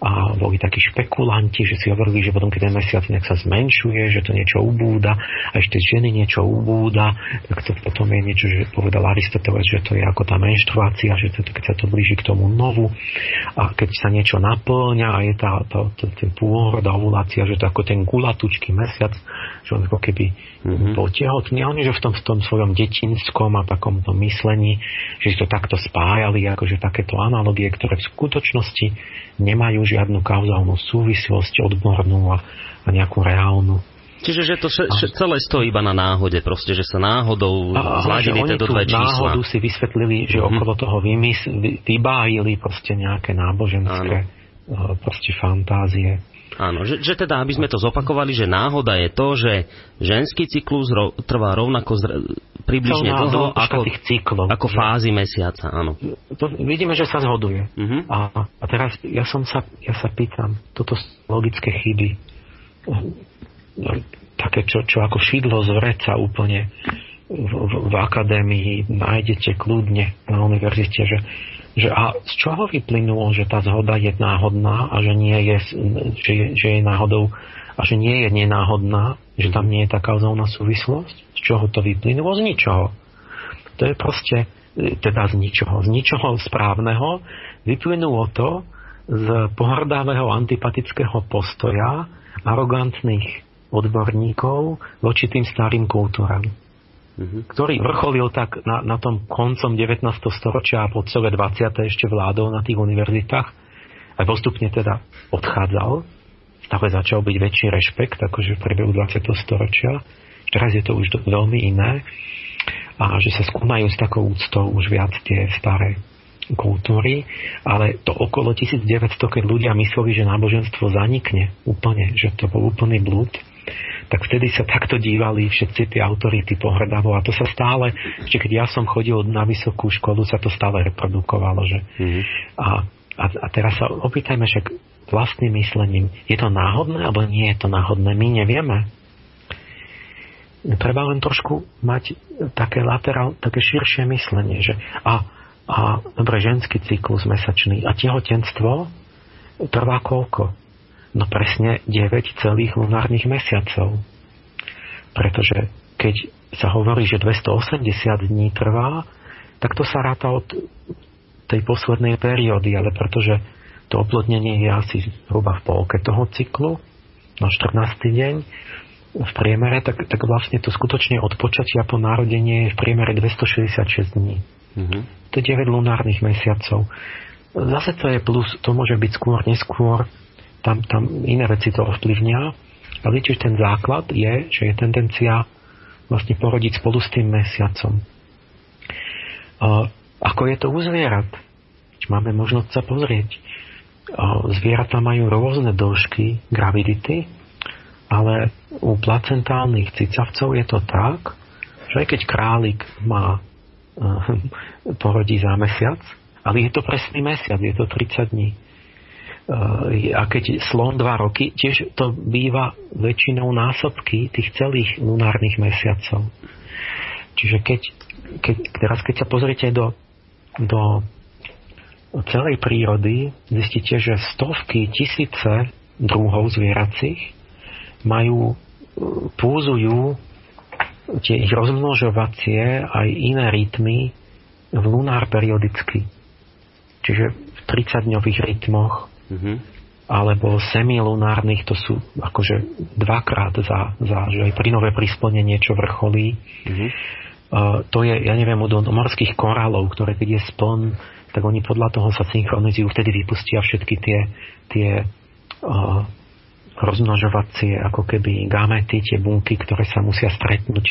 a boli takí špekulanti, že si hovorili, že potom, keď ten mesiac nejak sa zmenšuje, že to niečo ubúda a ešte ženy niečo ubúda, tak to potom je niečo, že povedal Aristoteles, že to je ako tá menštruácia, že to, keď sa to blíži k tomu novu a keď sa niečo naplňa a je tá, tá, tá, ten pôrod a ovulácia, že to ako ten gulatučký mesiac, že on ako keby mm-hmm. bol tehotný a oni, že v tom, v tom svojom detinskom a takomto myslení, že si to takto spájali, akože takéto analogie, ktoré v skutočnosti nemajú žiadnu kauzálnu súvislosť odbornú a, a nejakú reálnu. Čiže že to še, še, celé stojí iba na náhode, proste, že sa náhodou zladili tieto dve čísla. náhodu si vysvetlili, že mm-hmm. okolo toho vymys, vy, vybájili proste nejaké náboženské Áno. proste fantázie. Áno, že, že teda, aby sme to zopakovali, že náhoda je to, že ženský cyklus ro, trvá rovnako zre, približne dlho ako, cyklov, ako že... fázy mesiaca. Áno. To, vidíme, že sa zhoduje. Uh-huh. A, a teraz ja, som sa, ja sa pýtam, toto logické chyby, také, čo, čo ako šidlo z vreca úplne v, v, v akadémii nájdete kľudne na univerzite, že že a z čoho vyplynulo, že tá zhoda je náhodná a že, nie je, že, je, že je náhodou a že nie je nenáhodná, že tam nie je tá kauzálna súvislosť? Z čoho to vyplynulo? Z ničoho. To je proste teda z ničoho. Z ničoho správneho vyplynulo to z pohrdavého antipatického postoja arogantných odborníkov voči tým starým kultúram. Ktorý vrcholil tak na, na tom koncom 19. storočia a po celé 20. ešte vládol na tých univerzitách a postupne teda odchádzal. Stále začal byť väčší rešpekt, akože v priebehu 20. storočia. Teraz je to už veľmi iné a že sa skúmajú s takou úctou už viac tie staré kultúry, ale to okolo 1900, keď ľudia mysleli, že náboženstvo zanikne úplne, že to bol úplný blúd, tak vtedy sa takto dívali všetci tie autority pohrdavo a to sa stále, ešte keď ja som chodil na vysokú školu, sa to stále reprodukovalo. Že? Mm-hmm. A, a, a teraz sa opýtajme však vlastným myslením, je to náhodné alebo nie je to náhodné? My nevieme. Treba len trošku mať také laterál, také širšie myslenie, že a, a dobre, ženský cyklus mesačný a tehotenstvo trvá koľko? No presne 9 celých lunárnych mesiacov. Pretože keď sa hovorí, že 280 dní trvá, tak to sa ráta od tej poslednej periódy, ale pretože to oplodnenie je asi zhruba v polke toho cyklu, na 14. deň v priemere, tak, tak vlastne to skutočne od počatia po narodenie je v priemere 266 dní. Mm-hmm. To je 9 lunárnych mesiacov. Zase to je plus, to môže byť skôr, neskôr, tam, tam iné veci to ovplyvňa. A viete, ten základ je, že je tendencia vlastne porodiť spolu s tým mesiacom. Uh, ako je to u zvierat? Máme možnosť sa pozrieť. Zvieratá majú rôzne dĺžky gravidity, ale u placentálnych cicavcov je to tak, že aj keď králik má uh, porodí za mesiac, ale je to presný mesiac, je to 30 dní. Eh, a keď slon 2 roky, tiež to býva väčšinou násobky tých celých lunárnych mesiacov. Čiže keď, keď, teraz keď sa pozriete do, do celej prírody, zistíte, že stovky, tisíce druhov zvieracích majú, eh, púzujú tie ich rozmnožovacie aj iné rytmy v lunár periodicky čiže v 30-dňových rytmoch, mm-hmm. alebo semilunárnych, to sú akože dvakrát za, za že aj plynové prísplne niečo vrcholí. Mm-hmm. Uh, to je, ja neviem, od morských korálov, ktoré keď je spln, tak oni podľa toho sa synchronizujú, vtedy vypustia všetky tie, tie uh, rozmnožovacie ako keby gamety, tie bunky, ktoré sa musia stretnúť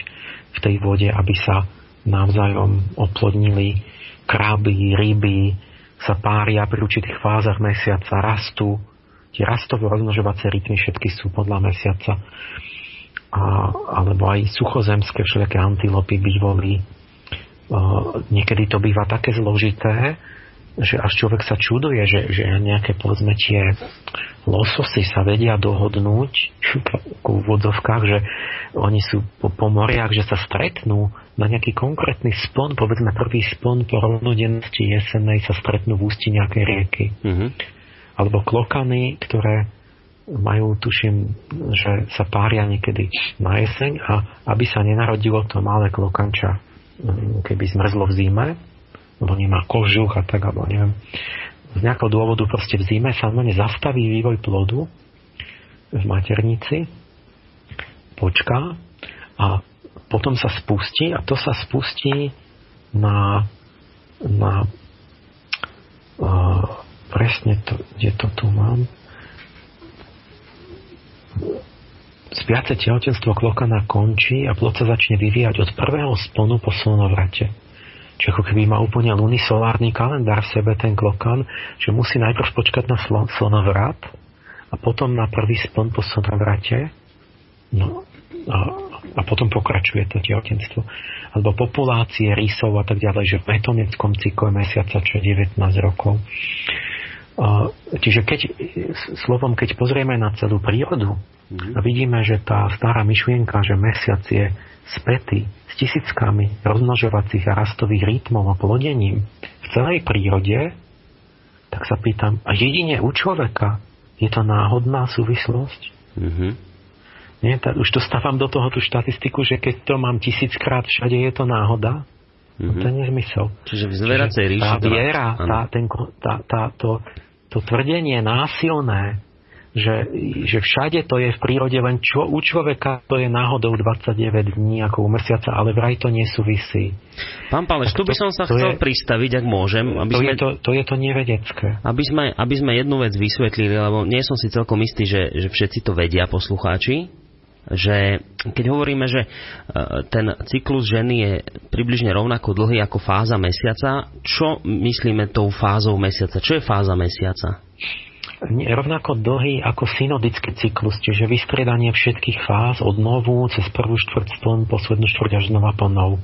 v tej vode, aby sa navzájom oplodnili kraby, ryby, sa pária pri určitých fázach mesiaca, rastú. Tie rastové rozmnožovacie rytmy všetky sú podľa mesiaca. A, alebo aj suchozemské všelijaké antilopy, bývoli. Niekedy to býva také zložité, že až človek sa čuduje, že, že nejaké povedzme tie lososy sa vedia dohodnúť v vodzovkách, že oni sú po, po moriach, že sa stretnú na nejaký konkrétny spon, povedzme prvý spon po rovnodennosti jesenej sa stretnú v ústi nejakej rieky. Mm-hmm. Alebo klokany, ktoré majú, tuším, že sa pária niekedy na jeseň a aby sa nenarodilo to malé klokanča, keby zmrzlo v zime, lebo nemá kožuch a tak, alebo neviem. Z nejakého dôvodu proste v zime sa normálne zastaví vývoj plodu v maternici, počká a potom sa spustí a to sa spustí na, na uh, presne to, kde to tu mám spiace tehotenstvo klokana končí a plod sa začne vyvíjať od prvého sponu po slnovrate. Čiže ako keby má úplne lunisolárny kalendár v sebe ten klokan, že musí najprv počkať na slon, slnovrat a potom na prvý spon po slnovrate. No, a, a potom pokračuje to tehotenstvo. Alebo populácie rysov a tak ďalej, že v metoneckom cykle mesiaca, čo je 19 rokov. Čiže keď, slovom, keď pozrieme na celú prírodu mm-hmm. a vidíme, že tá stará myšlienka, že mesiac je spätý s tisíckami rozmnožovacích a rastových rytmov a plodením v celej prírode, tak sa pýtam, a jedine u človeka je to náhodná súvislosť? Mm-hmm. Nie, tak už to stávam do toho tú štatistiku, že keď to mám tisíckrát všade, je to náhoda. Mm-hmm. No to je nezmysel. Čiže v zvieracej ríši... Tá viera, tá, ten, tá, tá, to, to tvrdenie násilné, že, že všade to je v prírode, len čo u človeka to je náhodou 29 dní ako u mesiaca, ale vraj to nesúvisí. Pán Páleš, tu by som sa chcel je, pristaviť, ak môžem. Aby to, sme, je to, to je to nevedecké. Aby sme, aby sme jednu vec vysvetlili, lebo nie som si celkom istý, že, že všetci to vedia, poslucháči, že keď hovoríme, že e, ten cyklus ženy je približne rovnako dlhý ako fáza mesiaca, čo myslíme tou fázou mesiaca? Čo je fáza mesiaca? rovnako dlhý ako synodický cyklus, čiže vystriedanie všetkých fáz od novu cez prvú štvrť spln, poslednú štvrť až znova po nov.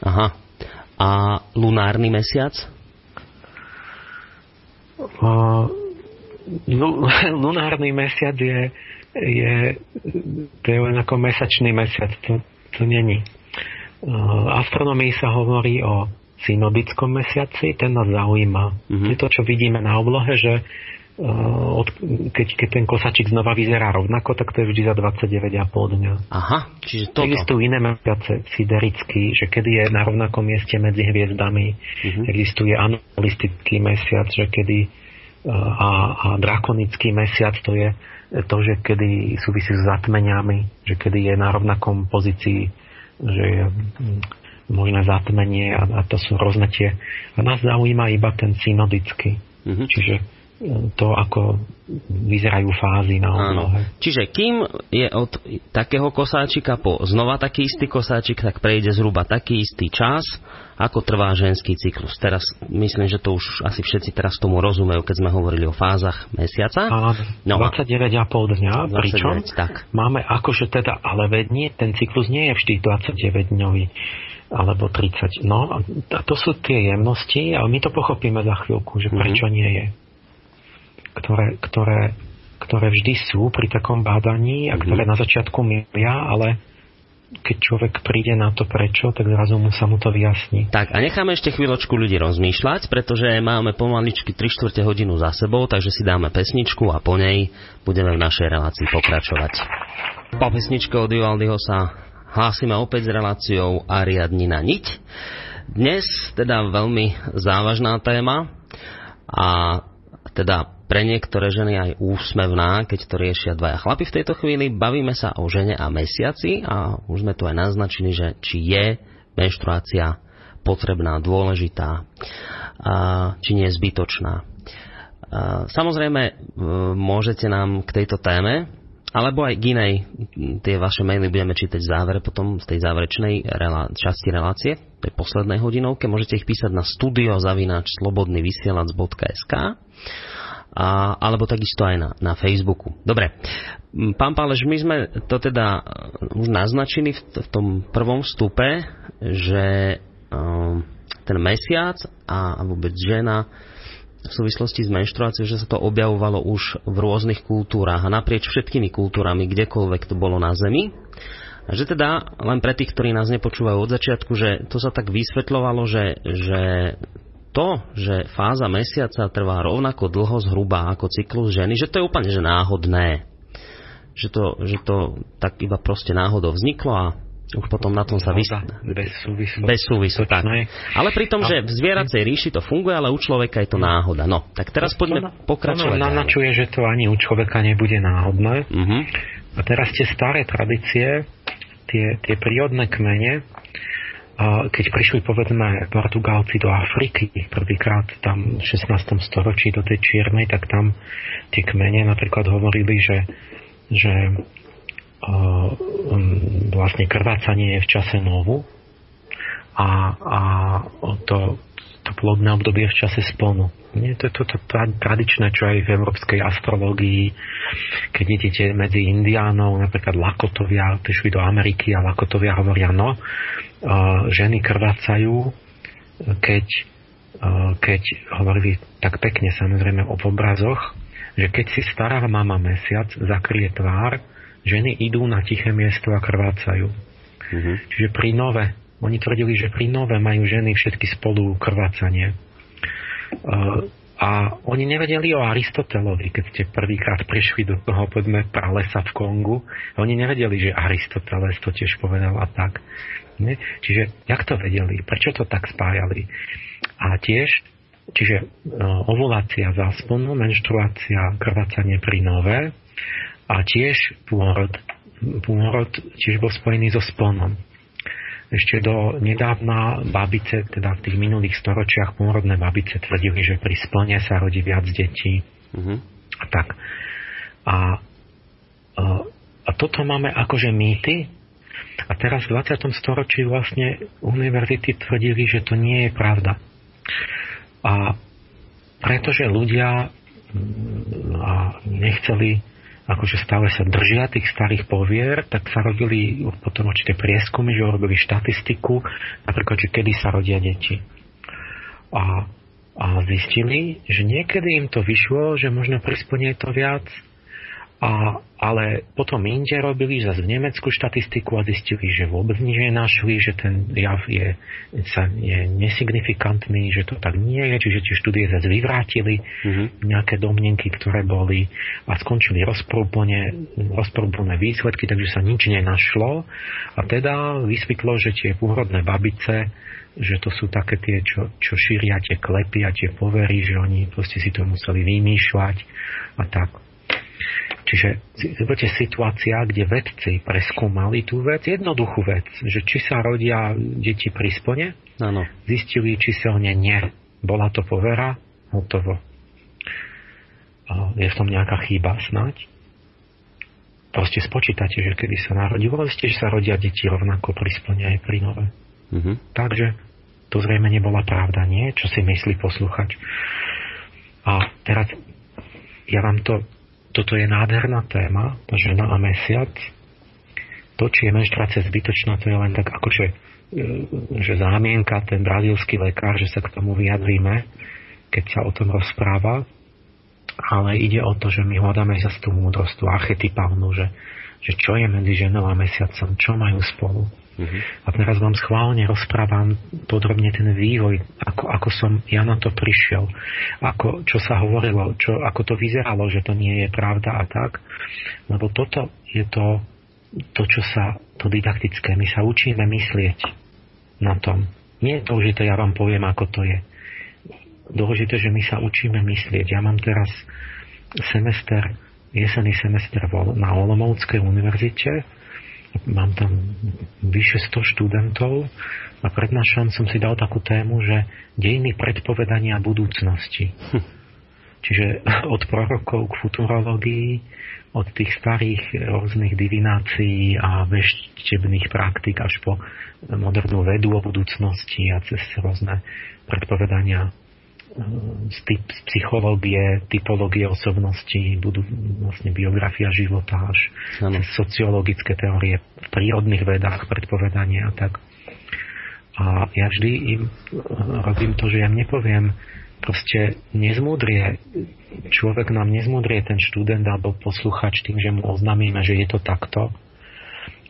Aha. A lunárny mesiac? Uh, lunárny mesiac je, je, to je len ako mesačný mesiac, to, to není. Uh, astronomii sa hovorí o synodickom mesiaci, ten nás zaujíma. Uh-huh. Je to, čo vidíme na oblohe, že od, keď, keď ten kosačik znova vyzerá rovnako, tak to je vždy za 29,5 dňa. Aha, čiže toto. Existujú iné mesiace siderický, že kedy je na rovnakom mieste medzi hviezdami. Uh-huh. Existuje anulistický mesiac, že kedy a, a drakonický mesiac to je to, že kedy súvisí s zatmeniami, že kedy je na rovnakom pozícii, že je možné zatmenie a, a to sú rôzne tie. A nás zaujíma iba ten synodický. Uh-huh. Čiže to, ako vyzerajú fázy na oblohe. Čiže kým je od takého kosáčika po znova taký istý kosáčik, tak prejde zhruba taký istý čas, ako trvá ženský cyklus. Teraz myslím, že to už asi všetci teraz tomu rozumejú, keď sme hovorili o fázach mesiaca. Áno, no, 29,5 dňa, 29, pričom tak. máme akože teda, ale veď nie, ten cyklus nie je vždy 29 dňový alebo 30. No, a to sú tie jemnosti, ale my to pochopíme za chvíľku, že prečo mm-hmm. nie je ktoré, ktoré, ktoré vždy sú pri takom bádaní a ktoré mhm. na začiatku milia, ale keď človek príde na to prečo, tak zrazu mu sa mu to vyjasní. Tak a necháme ešte chvíľočku ľudí rozmýšľať, pretože máme pomaličky 3 čtvrte hodinu za sebou, takže si dáme pesničku a po nej budeme v našej relácii pokračovať. Po pesničke od Ivaldyho sa hlásime opäť s reláciou Ariadnina niť. Dnes teda veľmi závažná téma a teda pre niektoré ženy aj úsmevná, keď to riešia dvaja chlapi v tejto chvíli. Bavíme sa o žene a mesiaci a už sme tu aj naznačili, že či je menštruácia potrebná, dôležitá, či nie zbytočná. Samozrejme, môžete nám k tejto téme alebo aj k inej, tie vaše maily budeme čítať v závere potom z tej záverečnej relá- časti relácie, tej poslednej hodinovke. Môžete ich písať na studiozavináč.slobodnyvysielac.sk a, alebo takisto aj na, na Facebooku. Dobre, pán Páleš, my sme to teda uh, už naznačili v, v tom prvom vstupe, že um, ten mesiac a, a vôbec žena v súvislosti s menštruáciou, že sa to objavovalo už v rôznych kultúrach a naprieč všetkými kultúrami, kdekoľvek to bolo na Zemi. A že teda, len pre tých, ktorí nás nepočúvajú od začiatku, že to sa tak vysvetľovalo, že, že to, že fáza mesiaca trvá rovnako dlho zhruba ako cyklus ženy, že to je úplne že náhodné. Že to, že to tak iba proste náhodou vzniklo a už potom na tom sa vys... Bez súvisu. Bez súvisu, tak. Ale pri tom, že v zvieracej ríši to funguje, ale u človeka je to náhoda. No, tak teraz poďme pokračovať. To naznačuje, že to ani u človeka nebude náhodné. Uh-huh. A teraz tie staré tradície, tie, tie prírodné kmene, keď prišli povedzme Portugálci do Afriky prvýkrát tam v 16. storočí do tej Čiernej, tak tam tie kmene napríklad hovorili, že, že uh, vlastne krvácanie je v čase novu a, a to, to plodné obdobie v čase splnu. Nie, to je to, to, to tradičné, čo aj v európskej astrológii, keď idete medzi Indiánov, napríklad Lakotovia, prišli do Ameriky a Lakotovia hovoria, no, ženy krvácajú, keď, keď hovorili tak pekne samozrejme o obrazoch, že keď si stará mama mesiac zakrie tvár, ženy idú na tiché miesto a krvácajú. Mm-hmm. Čiže pri nove, oni tvrdili, že pri nove majú ženy všetky spolu krvácanie. A oni nevedeli o Aristotelovi, keď ste prvýkrát prišli do toho, povedzme, pralesa v Kongu. Oni nevedeli, že Aristoteles to tiež povedal a tak. Nie? Čiže jak to vedeli? Prečo to tak spájali? A tiež, čiže no, ovulácia zásponu, menštruácia, krvácanie pri nové a tiež pôrod. Pôrod tiež bol spojený so sponom. Ešte do nedávna babice, teda v tých minulých storočiach pôrodné babice tvrdili, že pri splne sa rodí viac detí. Mm-hmm. A tak. A, a toto máme akože mýty, a teraz v 20. storočí vlastne univerzity tvrdili, že to nie je pravda. A pretože ľudia mm, a nechceli akože stále sa držia tých starých povier, tak sa robili potom určité prieskumy, že robili štatistiku, napríklad, že kedy sa rodia deti. A, a zistili, že niekedy im to vyšlo, že možno pri je to viac, A, ale potom inde robili zase v Nemecku štatistiku a zistili, že vôbec nič nenašli, že ten jav je, sa, je nesignifikantný, že to tak nie je, čiže tie štúdie zase vyvrátili mm-hmm. nejaké domnenky, ktoré boli a skončili rozprúplné výsledky, takže sa nič nenašlo. A teda vysvetlo, že tie pôrodné babice že to sú také tie, čo, čo šíria tie klepy a tie povery, že oni proste si to museli vymýšľať a tak. Čiže zoberte situácia, kde vedci preskúmali tú vec, jednoduchú vec, že či sa rodia deti pri spone, ano. zistili číselne nie. Bola to povera, hotovo. Je v tom nejaká chyba snať? Proste spočítate, že kedy sa narodilo, ste, že sa rodia deti rovnako pri spone aj pri nove. Mm-hmm. Takže to zrejme nebola pravda, nie? Čo si myslí posluchač. A teraz ja vám to toto je nádherná téma, tá žena a mesiac. To, či je menštrácia zbytočná, to je len tak akože že zámienka, ten brazílsky lekár, že sa k tomu vyjadríme, keď sa o tom rozpráva. Ale ide o to, že my hľadáme zase tú múdrosť, tú archetypálnu, že, že čo je medzi ženou a mesiacom, čo majú spolu. Uh-huh. A teraz vám schválne rozprávam podrobne ten vývoj, ako, ako som ja na to prišiel, ako, čo sa hovorilo, čo, ako to vyzeralo, že to nie je pravda a tak. Lebo toto je to, to, čo sa, to didaktické. My sa učíme myslieť na tom. Nie je dôležité, ja vám poviem, ako to je. Dôležité, že my sa učíme myslieť. Ja mám teraz semester, jesenný semester na Olomouckej univerzite mám tam vyše 100 študentov a prednášam som si dal takú tému, že dejiny predpovedania budúcnosti. Hm. Čiže od prorokov k futurológii, od tých starých rôznych divinácií a veštebných praktik až po modernú vedu o budúcnosti a cez rôzne predpovedania psychológie, typológie osobnosti, budú vlastne biografia života až ano. cez sociologické teórie v prírodných vedách, predpovedanie a tak. A ja vždy im robím to, že ja im nepoviem, proste nezmúdrie, človek nám nezmúdrie ten študent alebo posluchač tým, že mu oznámime, že je to takto,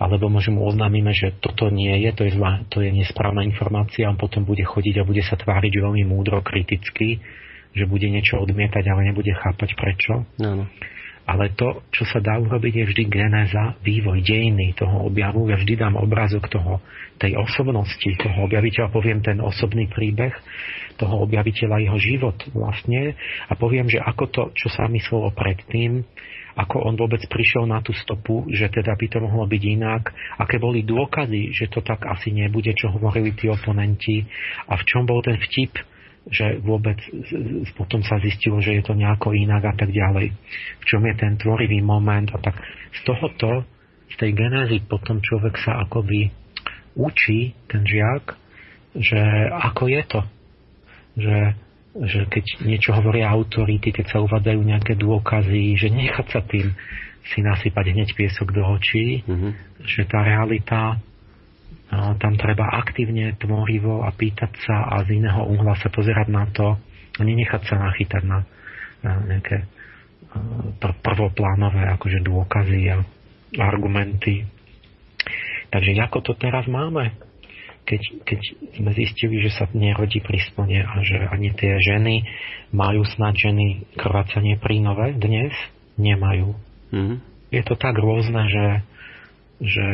alebo možno mu oznámime, že toto nie je, to je, zlá, to je nesprávna informácia, on potom bude chodiť a bude sa tváriť veľmi múdro, kriticky, že bude niečo odmietať, ale nebude chápať prečo. No, no. Ale to, čo sa dá urobiť, je vždy genéza, vývoj, dejiny toho objavu. Ja vždy dám obrázok toho, tej osobnosti, toho objaviteľa, poviem ten osobný príbeh toho objaviteľa, jeho život vlastne a poviem, že ako to, čo sa myslelo predtým, ako on vôbec prišiel na tú stopu, že teda by to mohlo byť inak, aké boli dôkazy, že to tak asi nebude, čo hovorili tí oponenti a v čom bol ten vtip, že vôbec potom sa zistilo, že je to nejako inak a tak ďalej. V čom je ten tvorivý moment a tak z tohoto, z tej genézy potom človek sa akoby učí, ten žiak, že ako je to. Že že keď niečo hovoria autority, keď sa uvádzajú nejaké dôkazy, že nechať sa tým si nasypať hneď piesok do očí, mm-hmm. že tá realita no, tam treba aktívne, tvorivo a pýtať sa a z iného uhla sa pozerať na to a nenechať sa nachytať na, na nejaké pr- prvoplánové akože dôkazy a argumenty. Takže ako to teraz máme? Keď, keď sme zistili, že sa nerodí pri a že ani tie ženy majú snad ženy krvácanie prínové dnes, nemajú. Mm-hmm. Je to tak rôzne, že že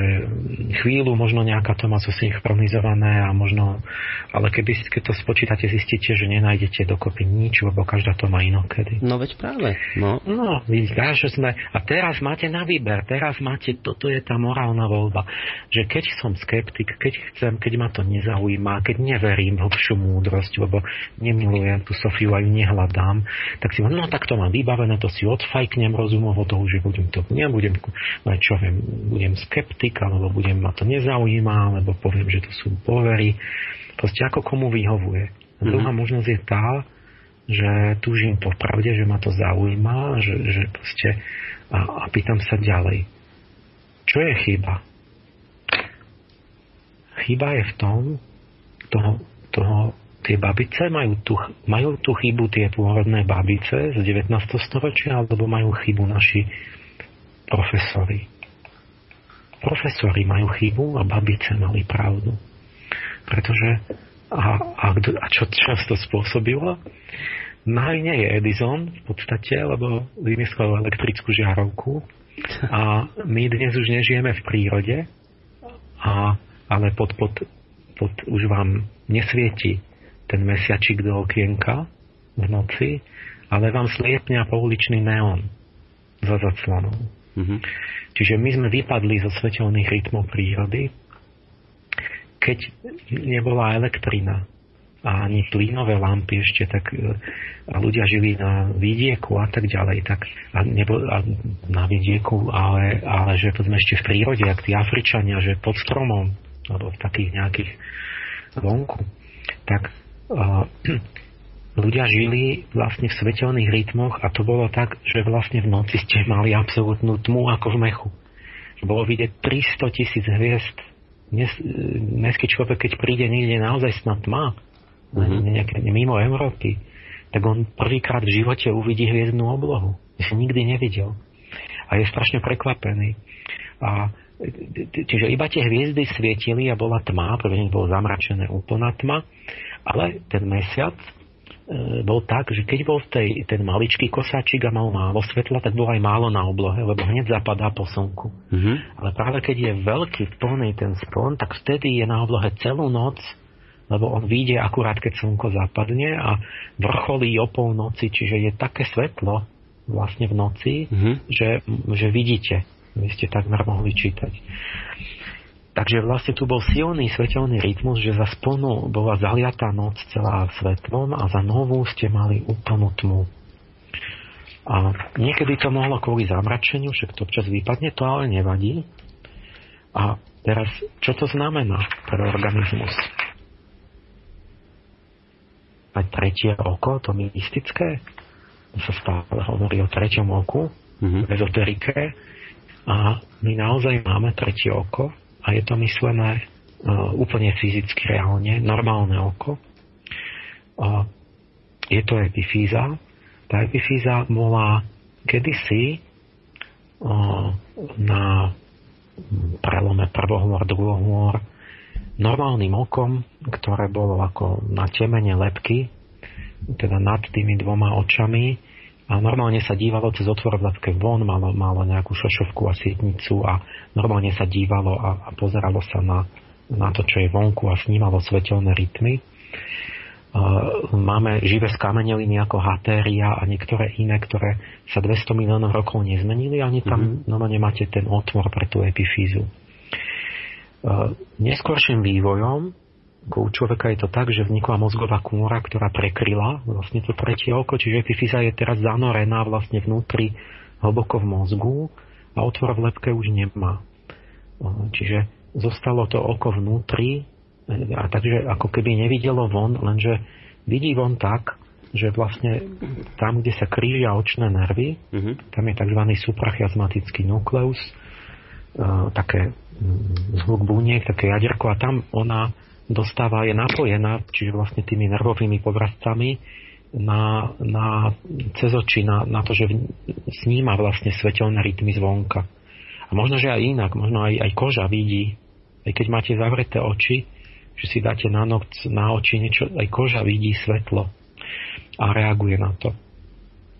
chvíľu možno nejaká to má synchronizované a možno, ale keby keď to spočítate, zistíte, že nenájdete dokopy nič, lebo každá to má inokedy. No veď práve. No, no vidíte, že sme, a teraz máte na výber, teraz máte, toto je tá morálna voľba, že keď som skeptik, keď chcem, keď ma to nezaujíma, keď neverím v hlbšiu múdrosť, lebo nemilujem tú Sofiu a ju nehľadám, tak si no tak to mám vybavené, to si odfajknem rozumovo, to už budem to, nebudem, no čo viem, budem skeptik skeptik, alebo budem ma to nezaujíma, alebo poviem, že to sú povery. Proste ako komu vyhovuje. Mm-hmm. Druhá možnosť je tá, že túžim po pravde, že ma to zaujíma, že, že proste a, a pýtam sa ďalej. Čo je chyba? Chyba je v tom, toho, toho, tie babice majú tú, majú tú chybu tie pôvodné babice z 19. storočia, alebo majú chybu naši profesori. Profesori majú chybu a babice mali pravdu. Pretože a, a, a čo často spôsobilo? Nie je Edison v podstate, lebo vymyslel elektrickú žiarovku a my dnes už nežijeme v prírode, a, ale pod, pod, pod, už vám nesvieti ten mesiačik do okienka v noci, ale vám sliepňa pouličný neon za zaclanou. Mm-hmm. Čiže my sme vypadli zo svetelných rytmov prírody, keď nebola elektrina a ani plínové lampy ešte, tak e, a ľudia žili na vidieku a tak ďalej, tak a, nebo, a na vidieku, ale, ale že sme ešte v prírode, ak tí Afričania, že pod stromom, alebo v takých nejakých vonku, tak uh, ľudia žili vlastne v svetelných rytmoch a to bolo tak, že vlastne v noci ste mali absolútnu tmu ako v mechu. Bolo vidieť 300 tisíc hviezd. Dnes, dnesky človek, keď príde niekde naozaj snad tma, mm-hmm. nejaké, mimo Európy, tak on prvýkrát v živote uvidí hviezdnú oblohu. Si nikdy nevidel. A je strašne prekvapený. A čiže iba tie hviezdy svietili a bola tma, prvne bolo zamračené úplná tma, ale ten mesiac bol tak, že keď bol tej, ten maličký kosáčik a mal málo svetla, tak bol aj málo na oblohe, lebo hneď zapadá po slnku. Mm-hmm. Ale práve keď je veľký, plný ten spln, tak vtedy je na oblohe celú noc lebo on vyjde akurát, keď slnko zapadne a vrcholí o polnoci, čiže je také svetlo vlastne v noci, mm-hmm. že, že vidíte. Vy ste takmer mohli čítať. Takže vlastne tu bol silný svetelný rytmus, že za splnú bola zaliatá noc celá svetlom a za novú ste mali úplnú tmu. A niekedy to mohlo kvôli zamračeniu, však to občas vypadne, to ale nevadí. A teraz, čo to znamená pre organizmus? mať tretie oko, to mystické. Sa stále hovorí o treťom oku, mm-hmm. ezoterike. A my naozaj máme tretie oko a je to myslené uh, úplne fyzicky reálne, normálne oko. Je to epifíza. Tá epifíza bola kedysi uh, na prelome prvohôr, druhohôr normálnym okom, ktoré bolo ako na temene lepky, teda nad tými dvoma očami a normálne sa dívalo cez otvor v von, malo, malo nejakú šošovku a sietnicu a normálne sa dívalo a, a pozeralo sa na, na to, čo je vonku a snímalo svetelné rytmy. Máme živé skameneliny ako hatéria a niektoré iné, ktoré sa 200 miliónov rokov nezmenili, ani tam mm-hmm. normálne máte ten otvor pre tú epifízu. Neskôrším vývojom u človeka je to tak, že vznikla mozgová kúra, ktorá prekryla vlastne to tretie oko, čiže epifíza je teraz zanorená vlastne vnútri hlboko v mozgu a otvor v lepke už nemá. Čiže zostalo to oko vnútri a takže ako keby nevidelo von, lenže vidí von tak, že vlastne tam, kde sa krížia očné nervy, uh-huh. tam je tzv. suprachiasmatický nukleus, také zvuk buniek, také jaderko a tam ona dostáva, je napojená, čiže vlastne tými nervovými podrastami na, na, cez oči, na, na to, že sníma vlastne svetelné rytmy zvonka. A možno, že aj inak, možno aj, aj koža vidí, aj keď máte zavreté oči, že si dáte na noc, na oči niečo, aj koža vidí svetlo a reaguje na to.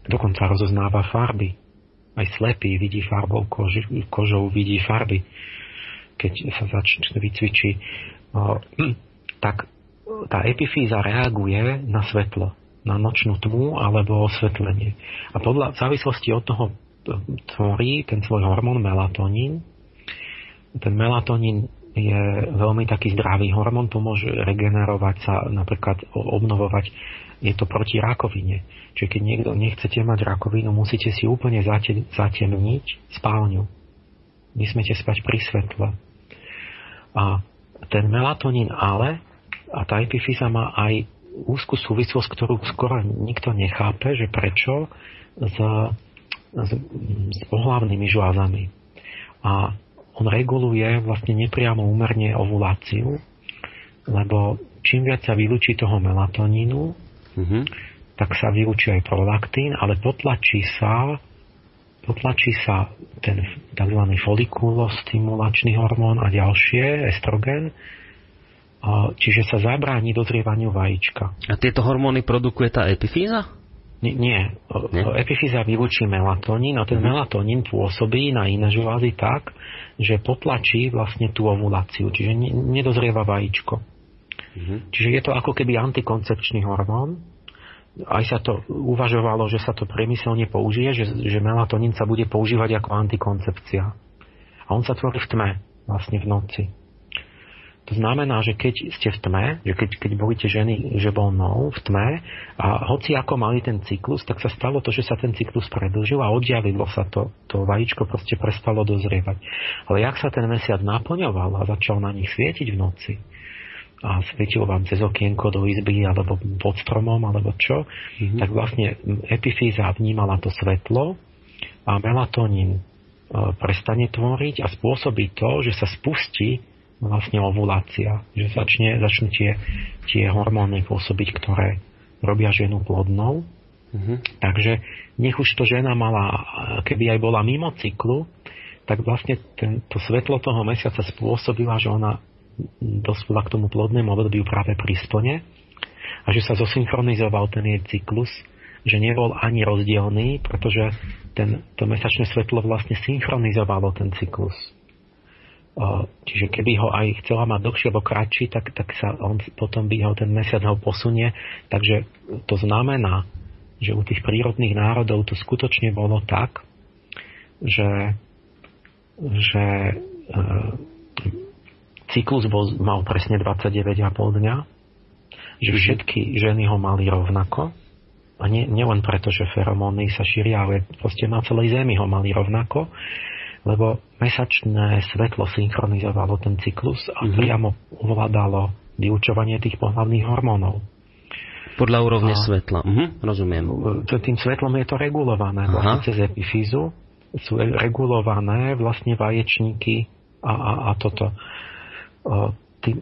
Dokonca rozoznáva farby. Aj slepý vidí farbou koži, kožou, vidí farby keď sa začne vycvičí, tak tá epifíza reaguje na svetlo, na nočnú tmu alebo osvetlenie. A podľa, v závislosti od toho tvorí ten svoj hormón melatonín. Ten melatonín je veľmi taký zdravý hormón, pomôže regenerovať sa, napríklad obnovovať. Je to proti rakovine. Čiže keď niekto nechcete mať rakovinu, musíte si úplne zatemniť spálňu. Nesmiete spať pri svetle. A ten melatonín ale, a tá epifýza má aj úzkú súvislosť, ktorú skoro nikto nechápe, že prečo s, s, s pohlavnými žlázami. A on reguluje vlastne nepriamo úmerne ovuláciu, lebo čím viac sa vylúči toho melatonínu, mm-hmm. tak sa vylúči aj prolaktín, ale potlačí sa potlačí sa ten tzv. folikulostimulačný hormón a ďalšie, estrogen, čiže sa zabráni dozrievaniu vajíčka. A tieto hormóny produkuje tá epifíza? Nie, nie. epifíza vylúči melatonín a ten uh-huh. melatonín pôsobí na iné žlázy tak, že potlačí vlastne tú ovuláciu, čiže nedozrieva vajíčko. Uh-huh. Čiže je to ako keby antikoncepčný hormón. Aj sa to uvažovalo, že sa to priemyselne použije, že, že melatonín sa bude používať ako antikoncepcia. A on sa tvorí v tme, vlastne v noci. To znamená, že keď ste v tme, že keď, keď budete ženy, že bol no v tme a hoci ako mali ten cyklus, tak sa stalo to, že sa ten cyklus predlžil a oddialilo sa to, to vajíčko proste prestalo dozrievať. Ale jak sa ten mesiac naplňoval a začal na nich svietiť v noci, a svietil vám cez okienko do izby alebo pod stromom alebo čo, mm-hmm. tak vlastne epifíza vnímala to svetlo a melatonín e, prestane tvoriť a spôsobí to, že sa spustí vlastne ovulácia, že začne, začnú tie, tie hormóny pôsobiť, ktoré robia ženu plodnou. Mm-hmm. Takže nech už to žena mala, keby aj bola mimo cyklu, tak vlastne ten, to svetlo toho mesiaca spôsobila, že ona dospela k tomu plodnému obdobiu práve pri splne a že sa zosynchronizoval ten jej cyklus, že nebol ani rozdielný, pretože ten, to mesačné svetlo vlastne synchronizovalo ten cyklus. Čiže keby ho aj chcela mať dlhšie alebo kratší, tak, tak sa on potom by ho ten mesiac ho posunie. Takže to znamená, že u tých prírodných národov to skutočne bolo tak, že, že e, cyklus bol, mal presne 29,5 dňa, že mhm. všetky ženy ho mali rovnako. A nie, nielen preto, že feromóny sa šíria, ale proste na celej Zemi ho mali rovnako lebo mesačné svetlo synchronizovalo ten cyklus a mm-hmm. priamo ovládalo vyučovanie tých pohľavných hormónov. Podľa úrovne a, svetla. Mhm, rozumiem. Tým svetlom je to regulované Aha. vlastne cez epifízu. Sú regulované vlastne vaječníky a, a, a toto. Tým,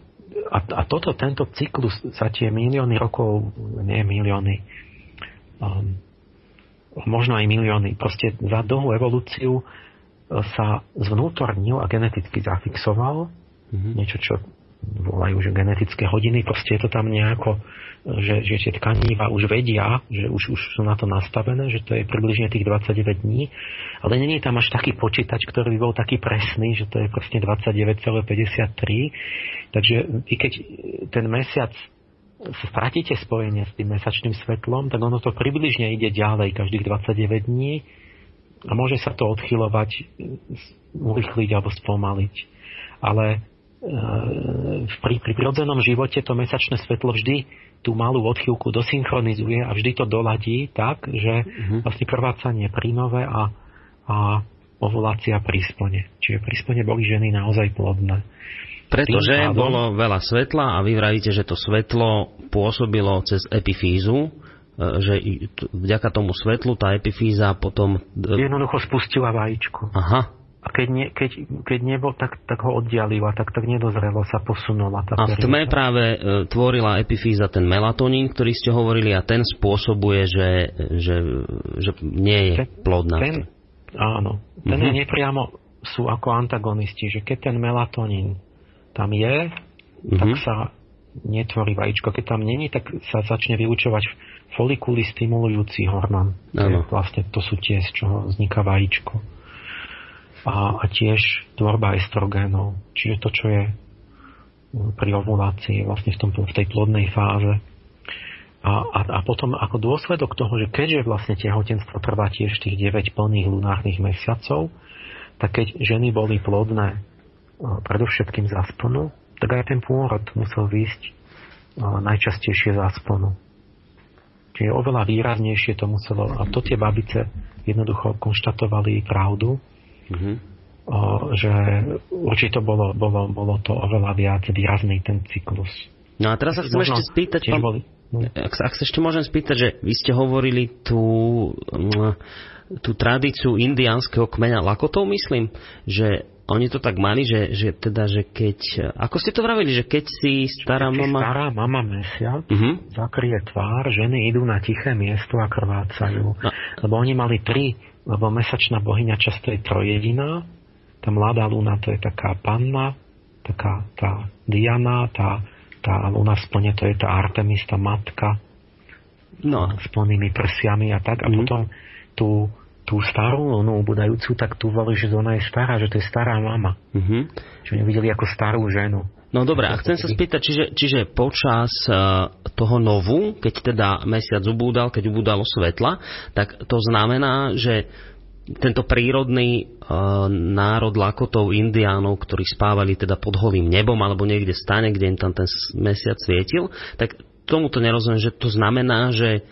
a, a toto, tento cyklus sa tie milióny rokov, nie milióny, um, možno aj milióny, proste za dlhú evolúciu sa zvnútornil a geneticky zafixoval, mm-hmm. niečo, čo volajú, že genetické hodiny, proste je to tam nejako, že, že tie tkaníva už vedia, že už, už sú na to nastavené, že to je približne tých 29 dní, ale není tam až taký počítač, ktorý by bol taký presný, že to je proste 29,53, takže i keď ten mesiac stratíte spojenie s tým mesačným svetlom, tak ono to približne ide ďalej každých 29 dní a môže sa to odchylovať, urychliť alebo spomaliť. Ale pri, pri prirodzenom živote to mesačné svetlo vždy tú malú odchýlku dosynchronizuje a vždy to doladí tak, že mm-hmm. vlastne krvácanie prínové a, a ovulácia pri splne. Čiže pri splne boli ženy naozaj plodné. Pretože bolo veľa svetla a vy vravíte, že to svetlo pôsobilo cez epifízu, E, že vďaka tomu svetlu tá epifíza potom... E, Jednoducho spustila vajíčko. Aha. A keď, nie, keď, keď nebol, tak, tak ho oddialila, tak, tak nedozrelo sa, posunula. Tá a v tme práve e, tvorila epifíza ten melatonín, ktorý ste hovorili, a ten spôsobuje, že, že, že nie je ten, plodná. Ten, áno. Ten uh-huh. nepriamo sú ako antagonisti, že keď ten melatonín tam je, uh-huh. tak sa netvorí vajíčko. Keď tam není, tak sa začne vyučovať folikuly stimulujúci hormón. Vlastne to sú tie, z čoho vzniká vajíčko. A, a tiež tvorba estrogénov. Čiže to, čo je pri ovulácii, vlastne v, tom, v tej plodnej fáze. A, a, a potom ako dôsledok toho, že keďže vlastne tehotenstvo trvá tiež tých 9 plných lunárnych mesiacov, tak keď ženy boli plodné predovšetkým za tak aj ten pôrod musel výjsť najčastejšie za splnu. Čiže oveľa výraznejšie to muselo, a to tie babice jednoducho konštatovali pravdu, mm-hmm. o, že určite bolo, bolo, bolo to oveľa viac výrazný ten cyklus. No a teraz sa chcem ešte spýtať, pán, boli, no. ak, ak sa ešte môžem spýtať, že vy ste hovorili tú, tú tradíciu indiánskeho kmeňa Lakotov, myslím, že oni to tak mali, že, že teda, že keď... Ako ste to vravili, že keď si stará keď mama... stará mama mesiac uh-huh. zakrie tvár, ženy idú na tiché miesto a krvácajú. No. Lebo oni mali tri, lebo mesačná bohyňa často je trojediná, tá mladá luna to je taká panna, taká tá Diana, tá, tá luna splne to je tá Artemis, tá matka no. s plnými prsiami a tak. A uh-huh. potom tú tú starú lunu ubudajúcu, tak tu volí, že ona je stará, že to je stará mama. Mm-hmm. Že ju videli ako starú ženu. No dobre, a chcem sa spýtať, čiže, čiže počas uh, toho novu, keď teda mesiac ubúdal, keď ubúdalo svetla, tak to znamená, že tento prírodný uh, národ lakotov indiánov, ktorí spávali teda pod holým nebom alebo niekde stane, kde im tam ten mesiac svietil, tak tomuto nerozumiem, že to znamená, že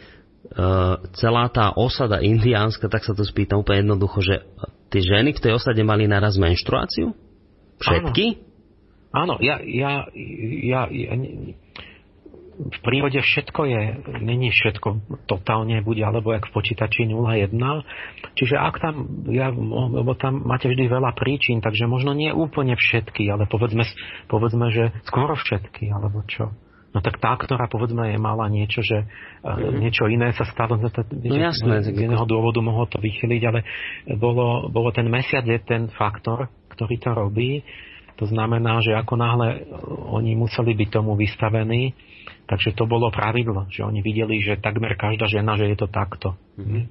Eh, celá tá osada indiánska, tak sa to spýtam úplne jednoducho, že tie ženy v tej osade mali naraz menštruáciu? Všetky? Áno, Áno ja, ja, ja, ja, v prírode všetko je, není všetko totálne bude, alebo jak v počítači 0,1. Čiže ak tam, ja, lebo tam máte vždy veľa príčin, takže možno nie úplne všetky, ale povedzme, povedzme že skoro všetky, alebo čo. No tak tá, ktorá povedzme je mala niečo, že mm-hmm. niečo iné sa stalo, no, no jasné, z iného dôvodu mohlo to vychyliť, ale bolo, bolo ten mesiac je ten faktor, ktorý to robí. To znamená, že ako náhle oni museli byť tomu vystavení, takže to bolo pravidlo, že oni videli, že takmer každá žena, že je to takto. Mm-hmm.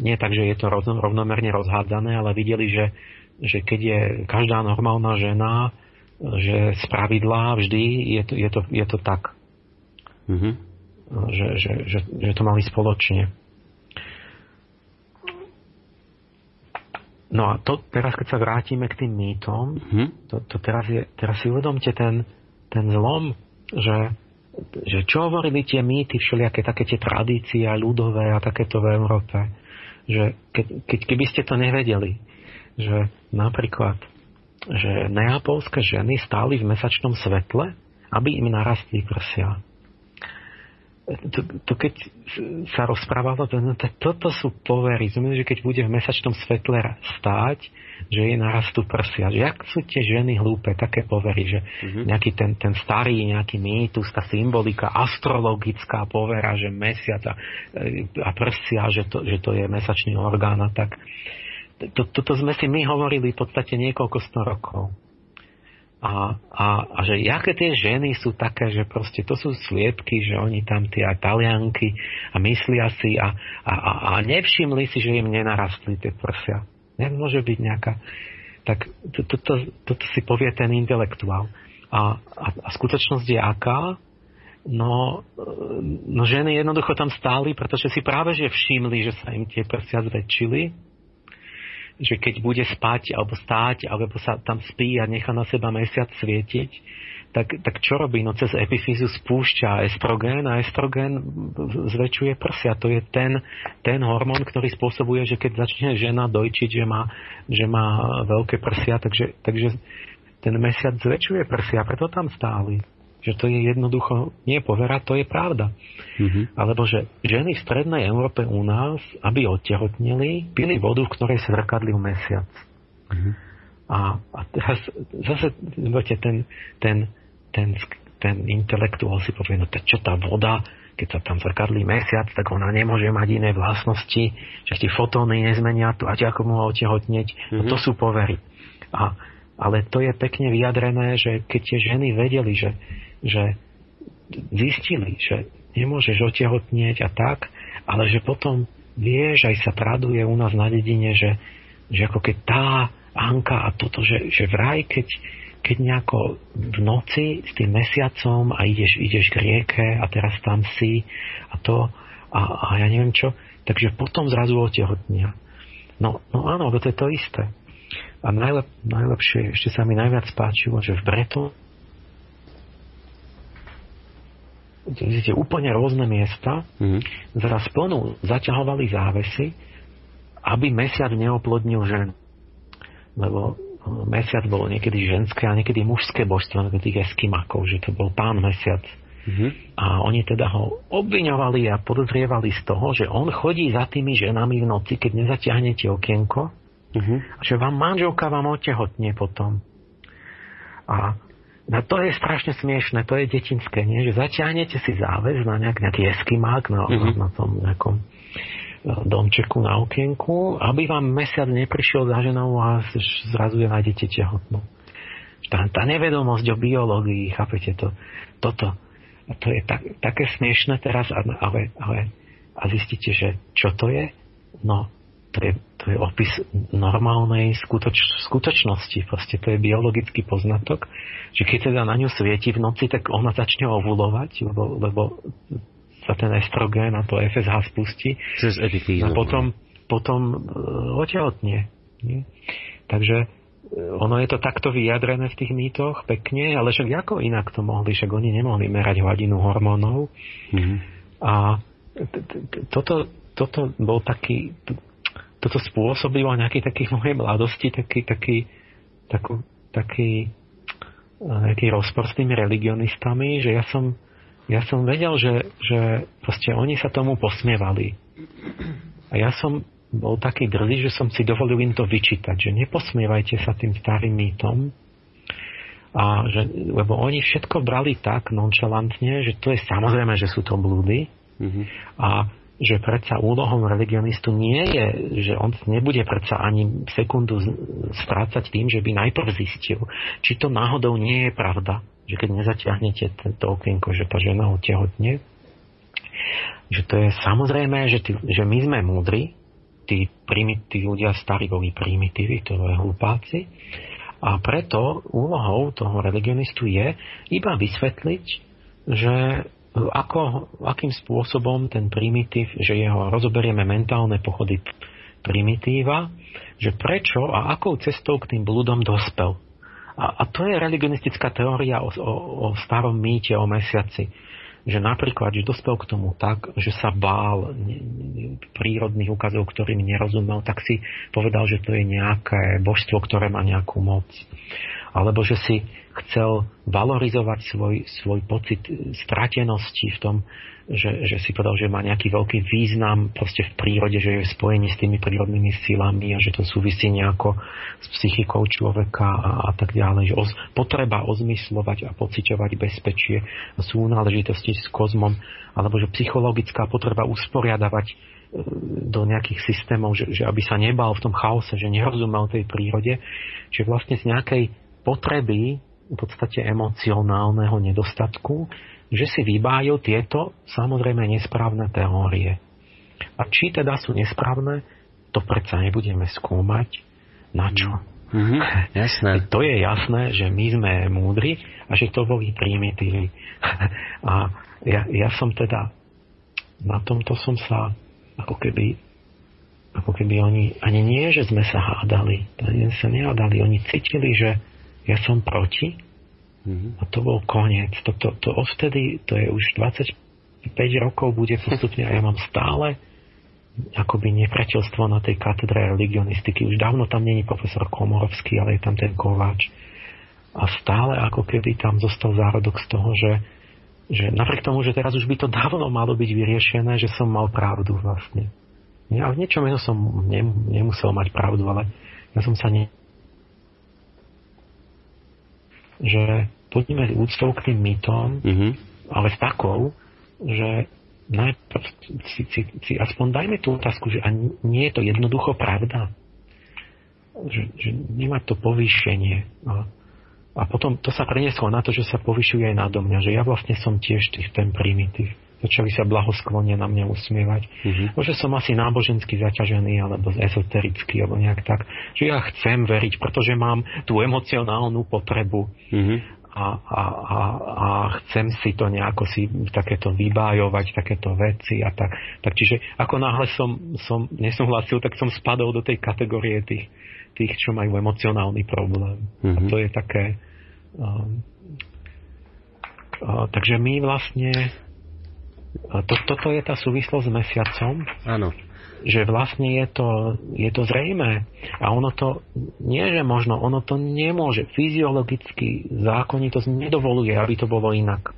Nie tak, že je to rovnomerne rozhádzané, ale videli, že, že keď je každá normálna žena, že z pravidla vždy je to, je to, je to tak. Mm-hmm. Že, že, že, že to mali spoločne. No a to teraz, keď sa vrátime k tým mýtom, mm-hmm. to, to teraz, je, teraz si uvedomte ten, ten zlom, že, že čo hovorili tie mýty, všelijaké také tie tradície ľudové a takéto v Európe. Že keď, keď, keby ste to nevedeli, že napríklad, že neapolské ženy stáli v mesačnom svetle, aby im narastli prsia to, to keď sa rozprávalo, to, no, to, toto sú povery. Znamená, že keď bude v mesačnom svetle stáť, že je narastú prsia. Že jak sú tie ženy hlúpe, také povery, že mm-hmm. nejaký ten, ten starý nejaký mýtus, tá symbolika, astrologická povera, že mesiac a, a prsia, že to, že to je mesačný orgán a tak. Toto to, to sme si my hovorili v podstate niekoľko sto rokov. A, a, a že jaké tie ženy sú také, že proste to sú sliepky, že oni tam tie talianky a myslia si a, a, a, a nevšimli si, že im nenarastli tie prsia. Nemôže byť nejaká... Tak toto to, to, to si povie ten intelektuál. A, a, a skutočnosť je aká? No, no ženy jednoducho tam stáli, pretože si práve že všimli, že sa im tie prsia zväčšili že keď bude spať alebo stáť, alebo sa tam spí a nechá na seba mesiac svietiť, tak, tak čo robí? No cez epifízu spúšťa estrogén a estrogén zväčšuje prsia. To je ten, ten hormón, ktorý spôsobuje, že keď začne žena dojčiť, že má, že má veľké prsia, takže, takže ten mesiac zväčšuje prsia, preto tam stáli že to je jednoducho nie povera, to je pravda. Mm-hmm. Alebo že ženy v strednej Európe u nás, aby odtehotnili, pili vodu, v ktorej svrkadli mesiac. Mm-hmm. A, a teraz zase viete, ten, ten, ten, ten intelektuál si povie, no čo tá voda, keď sa tam zrkadlí mesiac, tak ona nemôže mať iné vlastnosti, že tie fotóny nezmenia tu a ako mohol otehotneť. Mm-hmm. No to mhm. sú povery. A, ale to je pekne vyjadrené, že keď tie ženy vedeli, že že zistili, že nemôžeš otehotnieť a tak, ale že potom vieš, aj sa traduje u nás na dedine, že, že ako keď tá Anka a toto, že, že vraj, keď, keď nejako v noci s tým mesiacom a ideš, ideš k rieke a teraz tam si a to a, a ja neviem čo, takže potom zrazu otehotnia. No, no áno, to je to isté. A najlep, najlepšie, ešte sa mi najviac páčilo, že v Breton vidíte úplne rôzne miesta, mm-hmm. zraz plnú zaťahovali závesy, aby mesiac neoplodnil žen. Lebo no, mesiac bolo niekedy ženské a niekedy mužské božstvo, tých eskimakov, že to bol pán mesiac. Mm-hmm. A oni teda ho obviňovali a podozrievali z toho, že on chodí za tými ženami v noci, keď nezatiahnete okienko Uh-huh. Že vám manželka vám otehotne potom. A No to je strašne smiešne, to je detinské, nie? že zaťahnete si záväz na nejak, nejaký eskimák na, mm-hmm. na tom nejakom e, domčeku na okienku, aby vám mesiac neprišiel za ženou a zrazu je nájdete tehotnú. Tá, tá nevedomosť o biológii, chápete to, toto. A to je tak, také smiešne teraz, ale, ale a zistíte, že čo to je? No, to je, to je opis normálnej skutoč, skutočnosti. Proste to je biologický poznatok, že keď teda na ňu svieti v noci, tak ona začne ovulovať, lebo, lebo sa ten estrogén a to FSH spustí. Cez A potom, potom e, otehotne. Takže e, ono je to takto vyjadrené v tých mýtoch pekne, ale však ako inak to mohli, však oni nemohli merať hladinu hormónov. Mm-hmm. A toto, toto bol taký, toto spôsobilo nejaký taký v mojej mladosti taký, taký, takú, taký nejaký rozpor s tými religionistami, že ja som, ja som vedel, že, že proste oni sa tomu posmievali. A ja som bol taký drzý, že som si dovolil im to vyčítať, že neposmievajte sa tým starým mýtom, a že, lebo oni všetko brali tak nonchalantne, že to je samozrejme, že sú to blúdy mm-hmm. a že predsa úlohom religionistu nie je, že on nebude predsa ani sekundu strácať tým, že by najprv zistil, či to náhodou nie je pravda, že keď nezatiahnete tento okienko, že tá žena otehotne, že to je samozrejme, že, tí, že my sme múdri, tí, tí ľudia starí boli primitívy, to je hlupáci, a preto úlohou toho religionistu je iba vysvetliť, že ako, akým spôsobom ten primitív, že jeho rozoberieme mentálne pochody primitíva, že prečo a akou cestou k tým blúdom dospel. A, a to je religionistická teória o, o, o starom mýte, o mesiaci. Že napríklad, že dospel k tomu tak, že sa bál prírodných ukazov, ktorým nerozumel, tak si povedal, že to je nejaké božstvo, ktoré má nejakú moc. Alebo že si chcel valorizovať svoj, svoj pocit stratenosti v tom, že, že si povedal, že má nejaký veľký význam proste v prírode, že je spojený s tými prírodnými silami a že to súvisí nejako s psychikou človeka a, a tak ďalej. Že oz, potreba ozmyslovať a pociťovať bezpečie a súnáležitosti s kozmom, alebo že psychologická potreba usporiadavať e, do nejakých systémov, že, že aby sa nebal v tom chaose, že nerozumel tej prírode, že vlastne z nejakej potreby v podstate emocionálneho nedostatku, že si vybájajú tieto samozrejme nesprávne teórie. A či teda sú nesprávne, to predsa nebudeme skúmať. Na čo? Mm-hmm, jasné. To je jasné, že my sme múdri a že to boli primitívy. a ja, ja som teda na tomto som sa ako keby ako keby oni, ani nie, že sme sa hádali, ani sa nehádali, oni cítili, že ja som proti mm-hmm. a to bol koniec. To, to, to odtedy, to je už 25 rokov bude postupne a ja mám stále akoby nepriateľstvo na tej katedre religionistiky. Už dávno tam není profesor Komorovský, ale je tam ten Kováč. A stále ako keby tam zostal zárodok z toho, že, že napriek tomu, že teraz už by to dávno malo byť vyriešené, že som mal pravdu vlastne. Ja v niečom som nemusel mať pravdu, ale ja som sa ne, že poďme úctou k tým mýtom, mm-hmm. ale s takou, že najprv si, si, si aspoň dajme tú otázku, že a nie je to jednoducho pravda. Že, že nemá to povýšenie. A, a potom to sa prenieslo na to, že sa povyšuje aj nado mňa, že ja vlastne som tiež tých, ten primitív. Začali sa blahosklonne na mňa usmievať. Mm-hmm. Možno som asi nábožensky zaťažený, alebo ezoterický, alebo nejak tak. Že ja chcem veriť, pretože mám tú emocionálnu potrebu. Mm-hmm. A, a, a, a chcem si to nejako si takéto vybájovať, takéto veci a tak. tak čiže ako náhle som, som nesúhlasil, tak som spadol do tej kategórie tých, tých čo majú emocionálny problém. Mm-hmm. A mhm. to je také... Um, uh, takže my vlastne to, toto je tá súvislosť s mesiacom. Áno. Že vlastne je to, je to zrejme. A ono to, nie že možno, ono to nemôže. Fyziologicky zákonitosť nedovoluje, aby to bolo inak.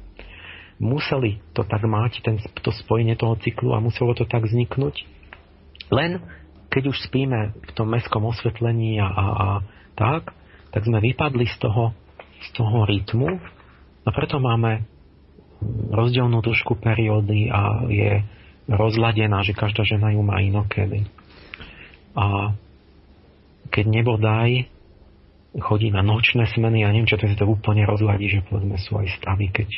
Museli to tak mať, ten, to spojenie toho cyklu a muselo to tak vzniknúť. Len keď už spíme v tom mestskom osvetlení a, a, a tak, tak sme vypadli z toho, z toho rytmu a preto máme rozdielnú dĺžku periódy a je rozladená, že každá žena ju má inokedy. A keď nebodaj chodí na nočné smeny, ja neviem, čo to si to úplne rozladí, že povedzme aj stavy, keď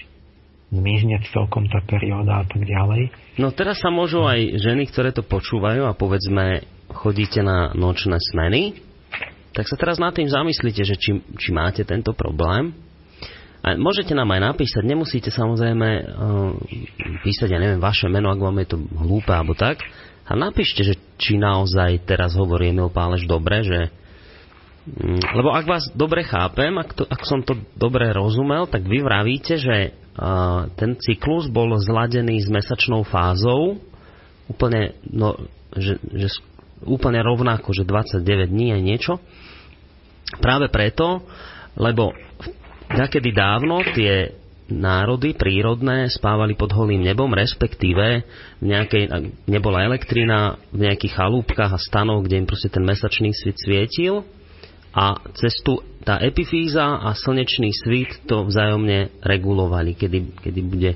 zmizne celkom tá perióda a tak ďalej. No teraz sa môžu aj ženy, ktoré to počúvajú a povedzme chodíte na nočné smeny, tak sa teraz nad tým zamyslíte, že či, či máte tento problém. A môžete nám aj napísať, nemusíte samozrejme uh, písať, ja neviem, vaše meno, ak vám je to hlúpe alebo tak. A napíšte, že či naozaj teraz hovorí Emil Páleš dobre, že um, lebo ak vás dobre chápem, ak, to, ak som to dobre rozumel, tak vy vravíte, že uh, ten cyklus bol zladený s mesačnou fázou, úplne, no, že, že úplne rovnako, že 29 dní je niečo. Práve preto, lebo nakedy dávno tie národy prírodné spávali pod holým nebom, respektíve v nejakej, nebola elektrina, v nejakých chalúbkach a stanoch, kde im proste ten mesačný svit svietil a cestu tá epifíza a slnečný svit to vzájomne regulovali, kedy, kedy bude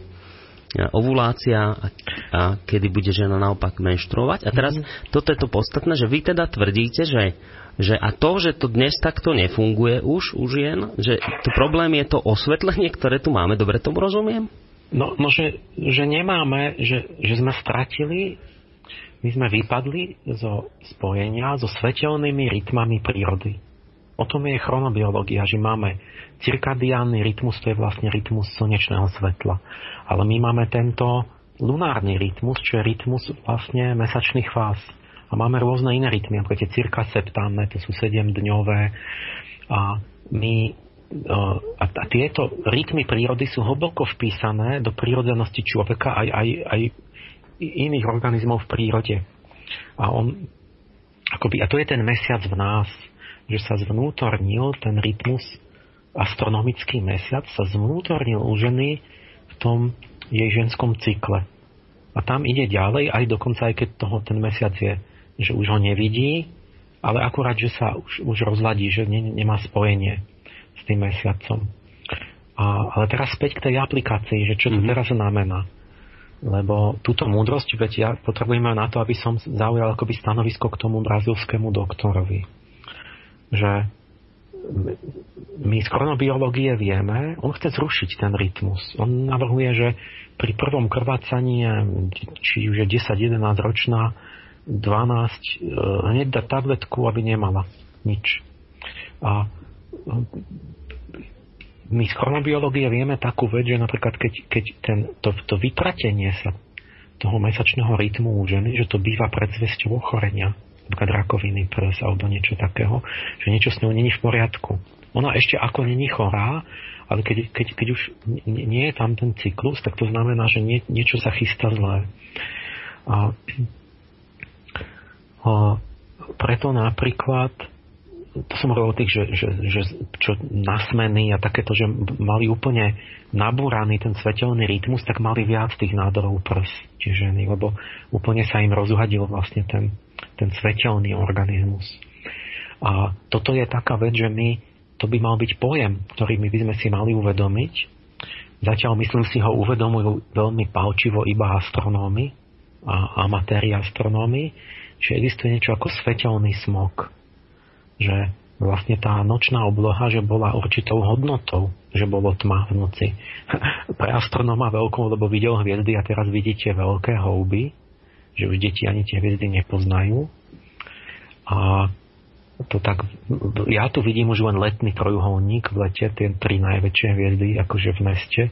ovulácia a, a kedy bude žena naopak menštruovať. A teraz mm-hmm. toto je to podstatné, že vy teda tvrdíte, že, že a to, že to dnes takto nefunguje už u žien, že to problém je to osvetlenie, ktoré tu máme, dobre tomu rozumiem? No, no že, že nemáme, že, že sme stratili, my sme vypadli zo spojenia so svetelnými rytmami prírody. O tom je chronobiológia, že máme cirkadiánny rytmus, to je vlastne rytmus slnečného svetla. Ale my máme tento lunárny rytmus, čo je rytmus vlastne mesačných fáz. A máme rôzne iné rytmy, ako tie cirka septánne, to sú 7-dňové. A my a, a tieto rytmy prírody sú hlboko vpísané do prírodzenosti človeka aj, aj, aj iných organizmov v prírode. A, on, akoby, a to je ten mesiac v nás že sa zvnútornil ten rytmus, astronomický mesiac sa zvnútornil u ženy v tom jej ženskom cykle. A tam ide ďalej, aj dokonca aj keď toho ten mesiac je, že už ho nevidí, ale akurát, že sa už, už rozladí, že ne, nemá spojenie s tým mesiacom. A, ale teraz späť k tej aplikácii, že čo to mm-hmm. teraz znamená. Lebo túto múdrosť, veď ja potrebujem na to, aby som zaujal akoby stanovisko k tomu brazilskému doktorovi že my z chronobiológie vieme, on chce zrušiť ten rytmus. On navrhuje, že pri prvom krvácaní, či už je 10-11 ročná, 12, hneď dá tabletku, aby nemala nič. A my z chronobiológie vieme takú vec, že napríklad keď, keď ten, to, to vytratenie sa toho mesačného rytmu u ženy, že to býva predzvesťou ochorenia napríklad rakoviny prs alebo niečo takého, že niečo s ňou není v poriadku. Ona ešte ako není chorá, ale keď, keď, keď už nie je tam ten cyklus, tak to znamená, že nie, niečo sa chystá zlé. A preto napríklad to som hovoril o tých, že, že, že čo nasmeny a takéto, že mali úplne nabúraný ten svetelný rytmus, tak mali viac tých nádorov prs, tie ženy, lebo úplne sa im rozhadil vlastne ten, ten svetelný organizmus. A toto je taká vec, že my, to by mal byť pojem, ktorý my by sme si mali uvedomiť. Zatiaľ, myslím si, ho uvedomujú veľmi palčivo iba astronómy a amatéri astronómy, že existuje niečo ako svetelný smog že vlastne tá nočná obloha, že bola určitou hodnotou, že bolo tma v noci. Pre astronóma veľkou, lebo videl hviezdy a teraz vidíte veľké houby, že už deti ani tie hviezdy nepoznajú. A to tak, ja tu vidím už len letný trojuholník v lete, tie tri najväčšie hviezdy akože v meste.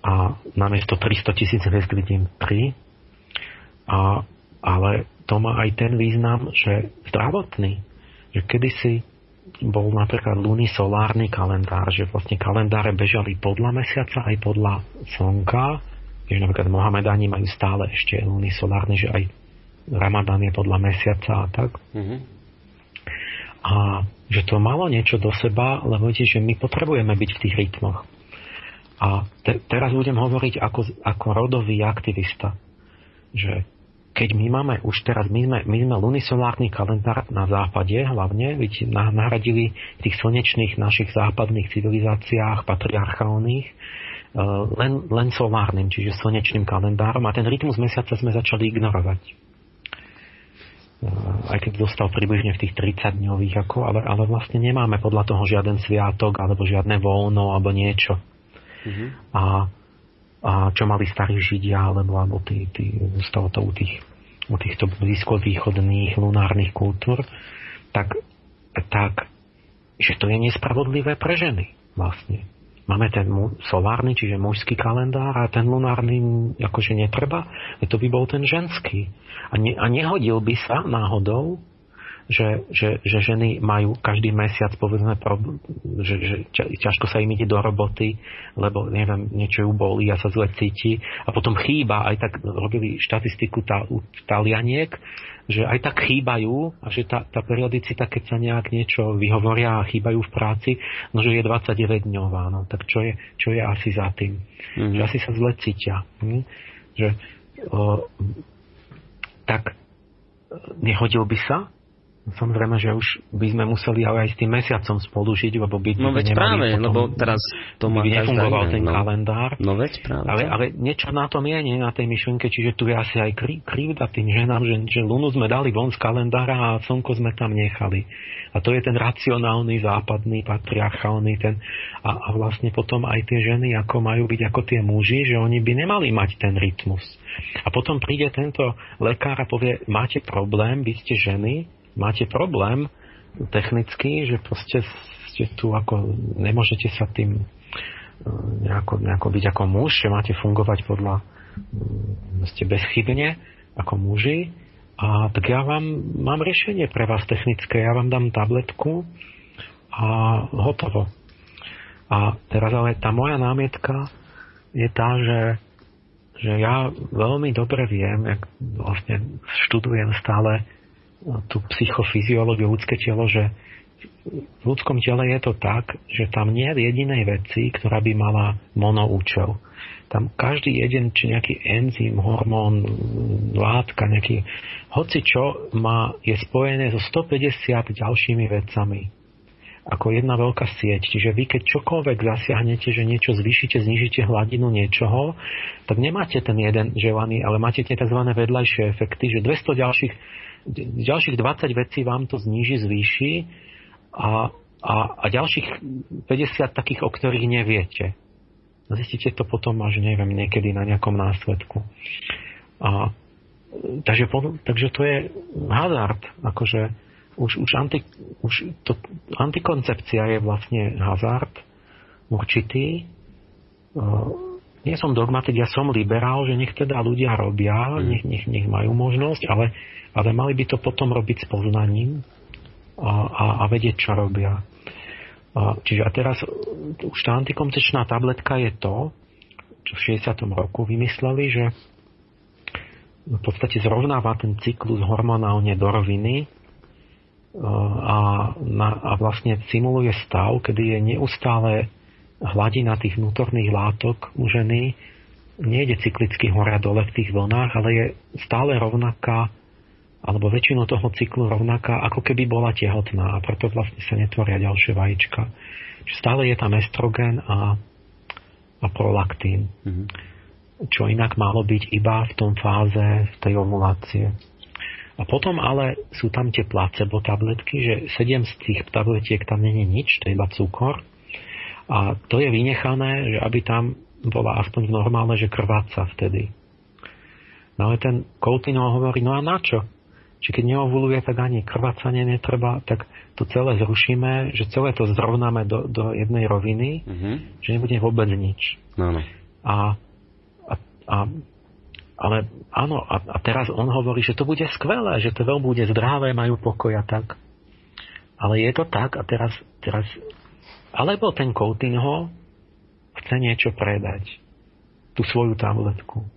A namiesto 300 tisíc hviezd vidím 3. A, ale to má aj ten význam, že zdravotný, že kedysi bol napríklad luný solárny kalendár, že vlastne kalendáre bežali podľa mesiaca aj podľa slnka, že napríklad Mohamedáni majú stále ešte luný solárny, že aj Ramadán je podľa mesiaca a tak. Mm-hmm. A že to malo niečo do seba, lebo viete, že my potrebujeme byť v tých rytmoch. A te, teraz budem hovoriť ako, ako rodový aktivista, že keď my máme už teraz, my sme, my sme lunisolárny kalendár na západe hlavne, nahradili v tých slnečných našich západných civilizáciách, patriarchálnych, e, len, len solárnym, čiže slnečným kalendárom a ten rytmus mesiaca sme začali ignorovať. E, aj keď dostal približne v tých 30 dňových, ako, ale, ale vlastne nemáme podľa toho žiaden sviatok alebo žiadne voľno alebo niečo. Mm-hmm. A a čo mali starí Židia, alebo, alebo tí, tí, zostalo to u, tých, u týchto blízkovýchodných lunárnych kultúr, tak, tak, že to je nespravodlivé pre ženy vlastne. Máme ten solárny, čiže mužský kalendár a ten lunárny akože netreba, to by bol ten ženský. A, ne, a nehodil by sa náhodou že, že, že ženy majú každý mesiac, povedzme, že, že ťažko sa im ide do roboty, lebo neviem, niečo ju bolí a sa zle cíti a potom chýba, aj tak robili štatistiku tá, u talianiek, že aj tak chýbajú a že tá, tá periodicita, keď sa nejak niečo vyhovoria a chýbajú v práci, no že je 29 dňová, no tak čo je, čo je asi za tým? Mm-hmm. Že asi sa zle cítia. Hm? Že, o, tak nehodil by sa Samozrejme, že už by sme museli ale aj s tým mesiacom spolu žiť, lebo by No veď práve, potom, lebo teraz to má by nefungoval ten no. kalendár. No veď práve. Ale, ale niečo na tom je, nie na tej myšlienke, čiže tu je asi aj kri, krivda tým ženám, že, že Lunu sme dali von z kalendára a Slnko sme tam nechali. A to je ten racionálny, západný, patriarchálny, ten, a, a vlastne potom aj tie ženy ako majú byť ako tie muži, že oni by nemali mať ten rytmus. A potom príde tento lekár a povie, máte problém, vy ste ženy, máte problém technicky, že proste ste tu ako, nemôžete sa tým e, nejako, nejako byť ako muž, že máte fungovať podľa mm, ste bezchybne ako muži a tak ja vám mám riešenie pre vás technické, ja vám dám tabletku a hotovo. A teraz ale tá moja námietka je tá, že, že ja veľmi dobre viem, jak vlastne študujem stále tú psychofyziológiu ľudské telo, že v ľudskom tele je to tak, že tam nie je jedinej veci, ktorá by mala monoúčel. Tam každý jeden, či nejaký enzym, hormón, látka, nejaký, hoci čo má, je spojené so 150 ďalšími vecami ako jedna veľká sieť. Čiže vy keď čokoľvek zasiahnete, že niečo zvýšite, znižíte hladinu niečoho, tak nemáte ten jeden želaný, ale máte tie tzv. vedľajšie efekty, že 200 ďalších ďalších 20 vecí vám to zníži, zvýši a, a, a ďalších 50 takých, o ktorých neviete. Zistíte to potom až, neviem, niekedy na nejakom následku. A, takže, takže to je hazard. Akože už, už, anti, už to, antikoncepcia je vlastne hazard určitý. Nie som dogmatik, ja som liberál, že nech teda ľudia robia, mm. nech, nech, nech majú možnosť, ale ale mali by to potom robiť s poznaním a, a, a vedieť, čo robia. A, čiže a teraz už tá antikoncepčná tabletka je to, čo v 60. roku vymysleli, že v podstate zrovnáva ten cyklus hormonálne do roviny a, na, a vlastne simuluje stav, kedy je neustále hladina tých vnútorných látok u ženy nejde cyklicky hore a dole v tých vlnách, ale je stále rovnaká alebo väčšinu toho cyklu rovnaká, ako keby bola tehotná a preto vlastne sa netvoria ďalšie vajíčka. Čiže stále je tam estrogen a, a prolaktín. Mm-hmm. Čo inak malo byť iba v tom fáze v tej ovulácie. A potom ale sú tam tie placebo tabletky, že 7 z tých tabletiek tam není nič, to je iba cukor. A to je vynechané, že aby tam bola aspoň normálne, že krváca vtedy. No ale ten Coutinho hovorí, no a na čo? Či keď neovuluje, tak ani krvácanie netreba, tak to celé zrušíme, že celé to zrovnáme do, do jednej roviny, mm-hmm. že nebude vôbec nič. No, no. A, a, a, ale áno, a, a teraz on hovorí, že to bude skvelé, že to veľmi bude zdravé, majú pokoj a tak. Ale je to tak a teraz, teraz alebo ten Coutinho chce niečo predať. Tú svoju tabletku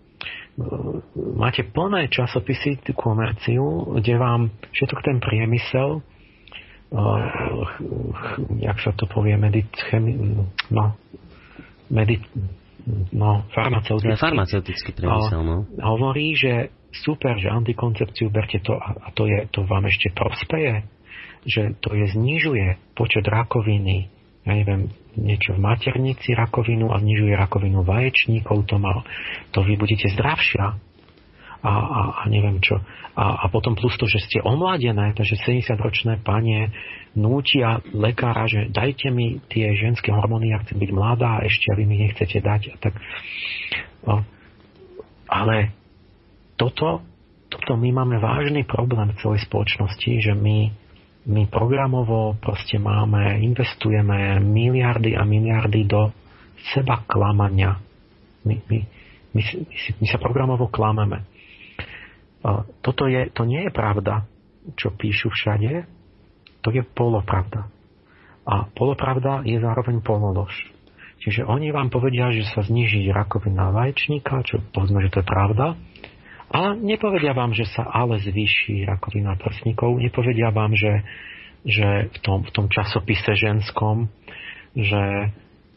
máte plné časopisy, tú komerciu, kde vám všetok ten priemysel, uh, jak sa to povie, medit, chemi, no, medit, no, farmaceutický, farmaceutický priemysel, no. hovorí, že, super, že antikoncepciu berte to a, a to, je, to vám ešte prospeje, že to je znižuje počet rakoviny, ja neviem, niečo v maternici rakovinu a znižuje rakovinu vaječníkov, to, má, to vy budete zdravšia. A, a, a neviem čo. A, a potom plus to, že ste omladené, takže 70-ročné panie nútia lekára, že dajte mi tie ženské hormóny, ja chcem byť mladá a ešte vy mi nechcete dať. A tak, no, ale toto, toto my máme vážny problém v celej spoločnosti, že my my programovo proste máme, investujeme miliardy a miliardy do seba klamania. My, my, my, my, my sa programovo klameme. Toto je, to nie je pravda, čo píšu všade. To je polopravda. A polopravda je zároveň pololož. Čiže oni vám povedia, že sa zniží rakovina vaječníka, čo povedzme, že to je pravda, a nepovedia vám, že sa ale zvýši rakovina prsníkov, nepovedia vám, že, že v, tom, v tom časopise ženskom, že,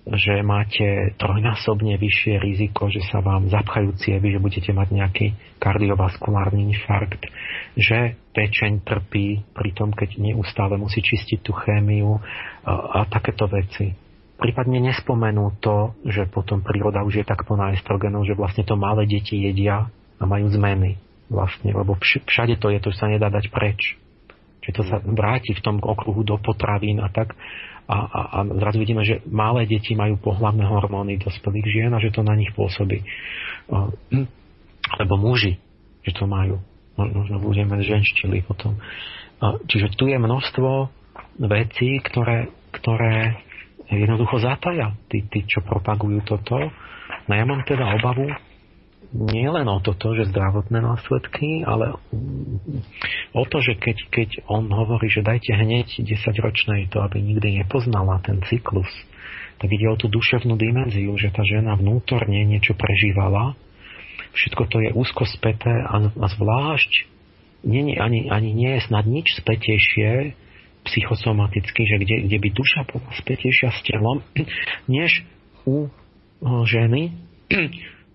že máte trojnásobne vyššie riziko, že sa vám zapchajú cievy, že budete mať nejaký kardiovaskulárny infarkt, že pečeň trpí pri tom, keď neustále musí čistiť tú chémiu a, a takéto veci. Prípadne nespomenú to, že potom príroda už je tak plná estrogenov, že vlastne to malé deti jedia a majú zmeny vlastne, lebo všade to je, to sa nedá dať preč. Čiže to sa vráti v tom okruhu do potravín a tak. A, a, a zrazu vidíme, že malé deti majú pohľavné hormóny dospelých žien a že to na nich pôsobí. Lebo muži, že to majú. Možno budeme ženštili potom. Čiže tu je množstvo vecí, ktoré, ktoré jednoducho zataja, tí, tí, čo propagujú toto. No ja mám teda obavu, nie len o toto, že zdravotné následky, ale o to, že keď, keď on hovorí, že dajte hneď 10 ročnej to, aby nikdy nepoznala ten cyklus, tak ide o tú duševnú dimenziu, že tá žena vnútorne niečo prežívala, všetko to je úzko späté a, a zvlášť nie, ani, ani nie je snad nič spätejšie psychosomaticky, že kde, kde by duša bola spätejšia s telom, než u ženy,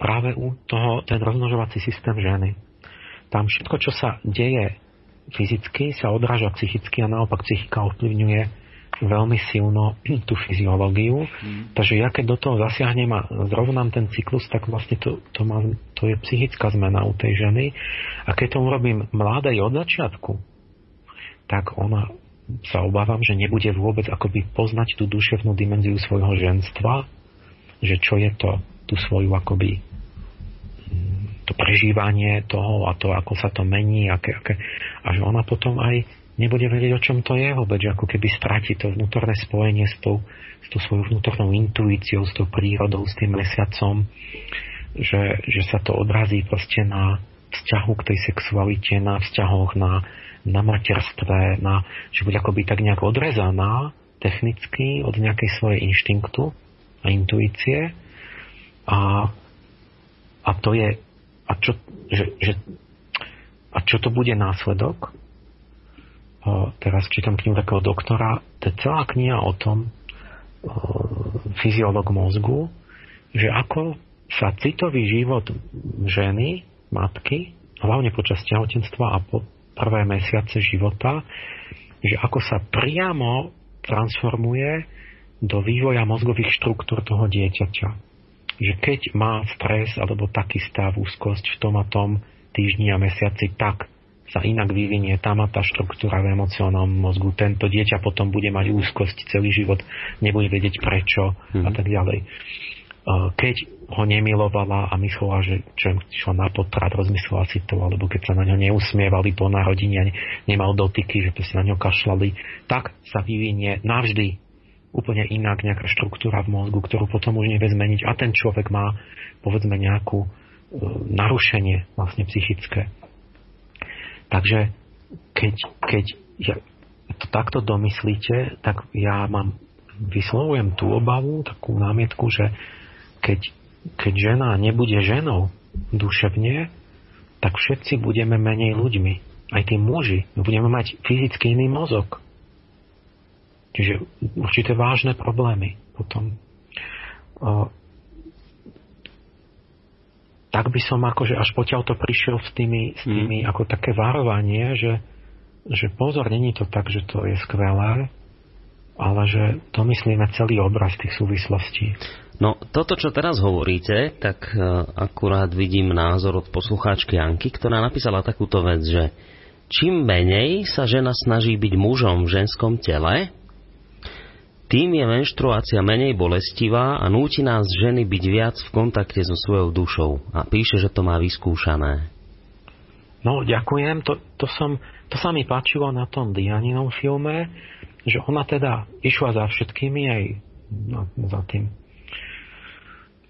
práve u toho, ten rozmnožovací systém ženy. Tam všetko, čo sa deje fyzicky, sa odráža psychicky a naopak psychika ovplyvňuje veľmi silno tú fyziológiu. Mm. Takže ja keď do toho zasiahnem a zrovnám ten cyklus, tak vlastne to, to, má, to je psychická zmena u tej ženy. A keď to urobím mladej od začiatku, tak ona sa obávam, že nebude vôbec akoby poznať tú duševnú dimenziu svojho ženstva, že čo je to, tú svoju akoby to prežívanie toho a to, ako sa to mení, aké, aké, a že ona potom aj nebude vedieť, o čom to je vôbec, že ako keby stráti to vnútorné spojenie s tou, s tou svojou vnútornou intuíciou, s tou prírodou, s tým mesiacom, že, že sa to odrazí proste na vzťahu k tej sexualite, na vzťahoch, na, na materstve, na, že bude akoby tak nejak odrezaná technicky od nejakej svojej inštinktu a intuície. A a to je, a čo, že, že, a čo to bude následok? O, teraz čítam knihu takého doktora, to je celá kniha o tom, o, fyziológ mozgu, že ako sa citový život ženy, matky, hlavne počas tehotenstva a po prvé mesiace života, že ako sa priamo transformuje do vývoja mozgových štruktúr toho dieťaťa že keď má stres alebo taký stav, úzkosť v tom a tom týždni a mesiaci, tak sa inak vyvinie tam a tá štruktúra v emocionálnom mozgu. Tento dieťa potom bude mať úzkosť celý život, nebude vedieť prečo mm. a mhm. tak ďalej. Keď ho nemilovala a myslela, že čo išla na potrat, rozmyslela si to, alebo keď sa na ňo neusmievali po narodení a nemal dotyky, že si na ňo kašľali, tak sa vyvinie navždy úplne inak nejaká štruktúra v mozgu, ktorú potom už nevie zmeniť a ten človek má povedzme nejakú e, narušenie vlastne psychické. Takže keď, keď ja to takto domyslíte, tak ja mám, vyslovujem tú obavu, takú námietku, že keď, keď žena nebude ženou duševne, tak všetci budeme menej ľuďmi. Aj tí muži. Budeme mať fyzicky iný mozog Čiže určité vážne problémy potom. tak by som akože až potiaľ to prišiel s tými, s tými mm. ako také varovanie, že, že pozor, není to tak, že to je skvelé, ale že to myslíme celý obraz tých súvislostí. No, toto, čo teraz hovoríte, tak uh, akurát vidím názor od poslucháčky Anky, ktorá napísala takúto vec, že čím menej sa žena snaží byť mužom v ženskom tele, tým je menštruácia menej bolestivá a núti nás ženy byť viac v kontakte so svojou dušou. A píše, že to má vyskúšané. No, ďakujem. To, to, som, to sa mi páčilo na tom Dianinom filme, že ona teda išla za všetkými aj no, za tým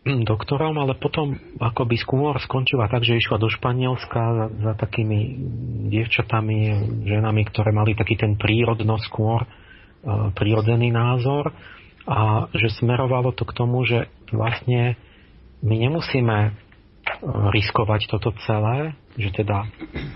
doktorom, ale potom akoby skôr skončila tak, že išla do Španielska za, za takými dievčatami, ženami, ktoré mali taký ten prírodno skôr, uh, prírodzený názor a že smerovalo to k tomu, že vlastne my nemusíme uh, riskovať toto celé, že teda,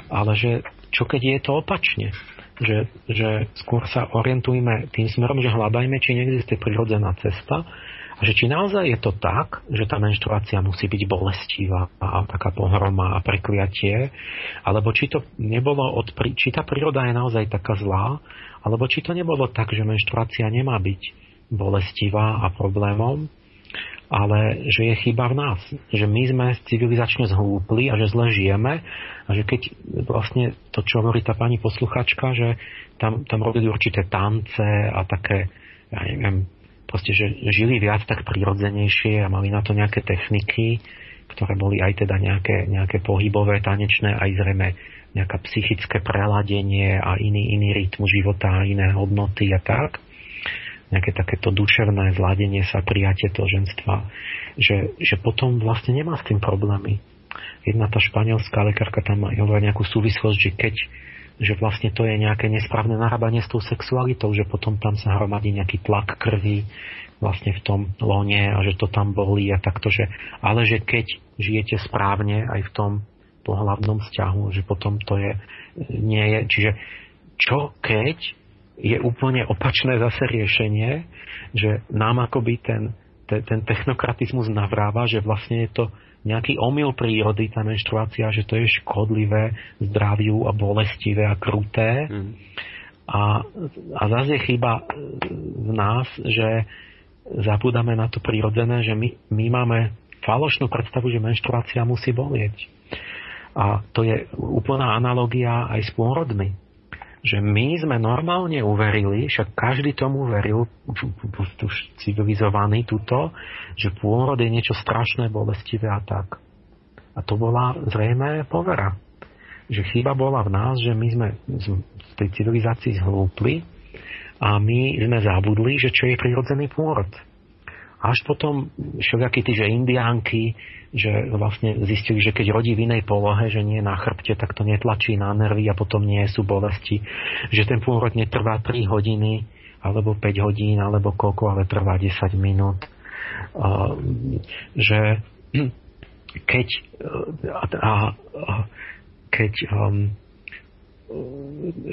ale že čo keď je to opačne? Že, že skôr sa orientujeme tým smerom, že hľadajme, či neexistuje prirodzená cesta a že či naozaj je to tak, že tá menštruácia musí byť bolestivá a taká pohroma a prekliatie, alebo či to nebolo od, či tá príroda je naozaj taká zlá, alebo či to nebolo tak, že menštruácia nemá byť bolestivá a problémom, ale že je chyba v nás. Že my sme civilizačne zhlúpli a že zle žijeme a že keď vlastne to, čo hovorí tá pani posluchačka, že tam, tam robili určité tance a také, ja neviem, proste, že žili viac tak prirodzenejšie a mali na to nejaké techniky, ktoré boli aj teda nejaké, nejaké pohybové, tanečné, aj zrejme nejaká psychické preladenie a iný, iný rytmus života iné hodnoty a tak. Nejaké takéto duševné zladenie sa, prijatie toho ženstva, že, že potom vlastne nemá s tým problémy. Jedna tá španielská lekárka tam hovorí nejakú súvislosť, že keď že vlastne to je nejaké nesprávne narábanie s tou sexualitou, že potom tam sa hromadí nejaký tlak krvi vlastne v tom lone a že to tam bolí a takto, že, ale že keď žijete správne aj v tom pohľavnom vzťahu, že potom to je, nie je, čiže čo keď je úplne opačné zase riešenie, že nám akoby ten, ten, ten technokratizmus navráva, že vlastne je to nejaký omyl prírody, tá menštruácia, že to je škodlivé zdraviu a bolestivé a kruté. Mm. A, a zase je chyba v nás, že zabúdame na to prírodzené, že my, my máme falošnú predstavu, že menštruácia musí bolieť. A to je úplná analogia aj s pôrodmi že my sme normálne uverili, však každý tomu veril, už civilizovaný tuto, že pôrod je niečo strašné, bolestivé a tak. A to bola zrejme povera. Že chyba bola v nás, že my sme z tej civilizácii zhlúpli a my sme zabudli, že čo je prirodzený pôrod. Až potom všelijakí tí, že indiánky, že vlastne zistili, že keď rodí v inej polohe, že nie na chrbte, tak to netlačí na nervy a potom nie sú bolesti. Že ten pôrod netrvá 3 hodiny, alebo 5 hodín, alebo koľko, ale trvá 10 minút. Že keď, a, a, keď um,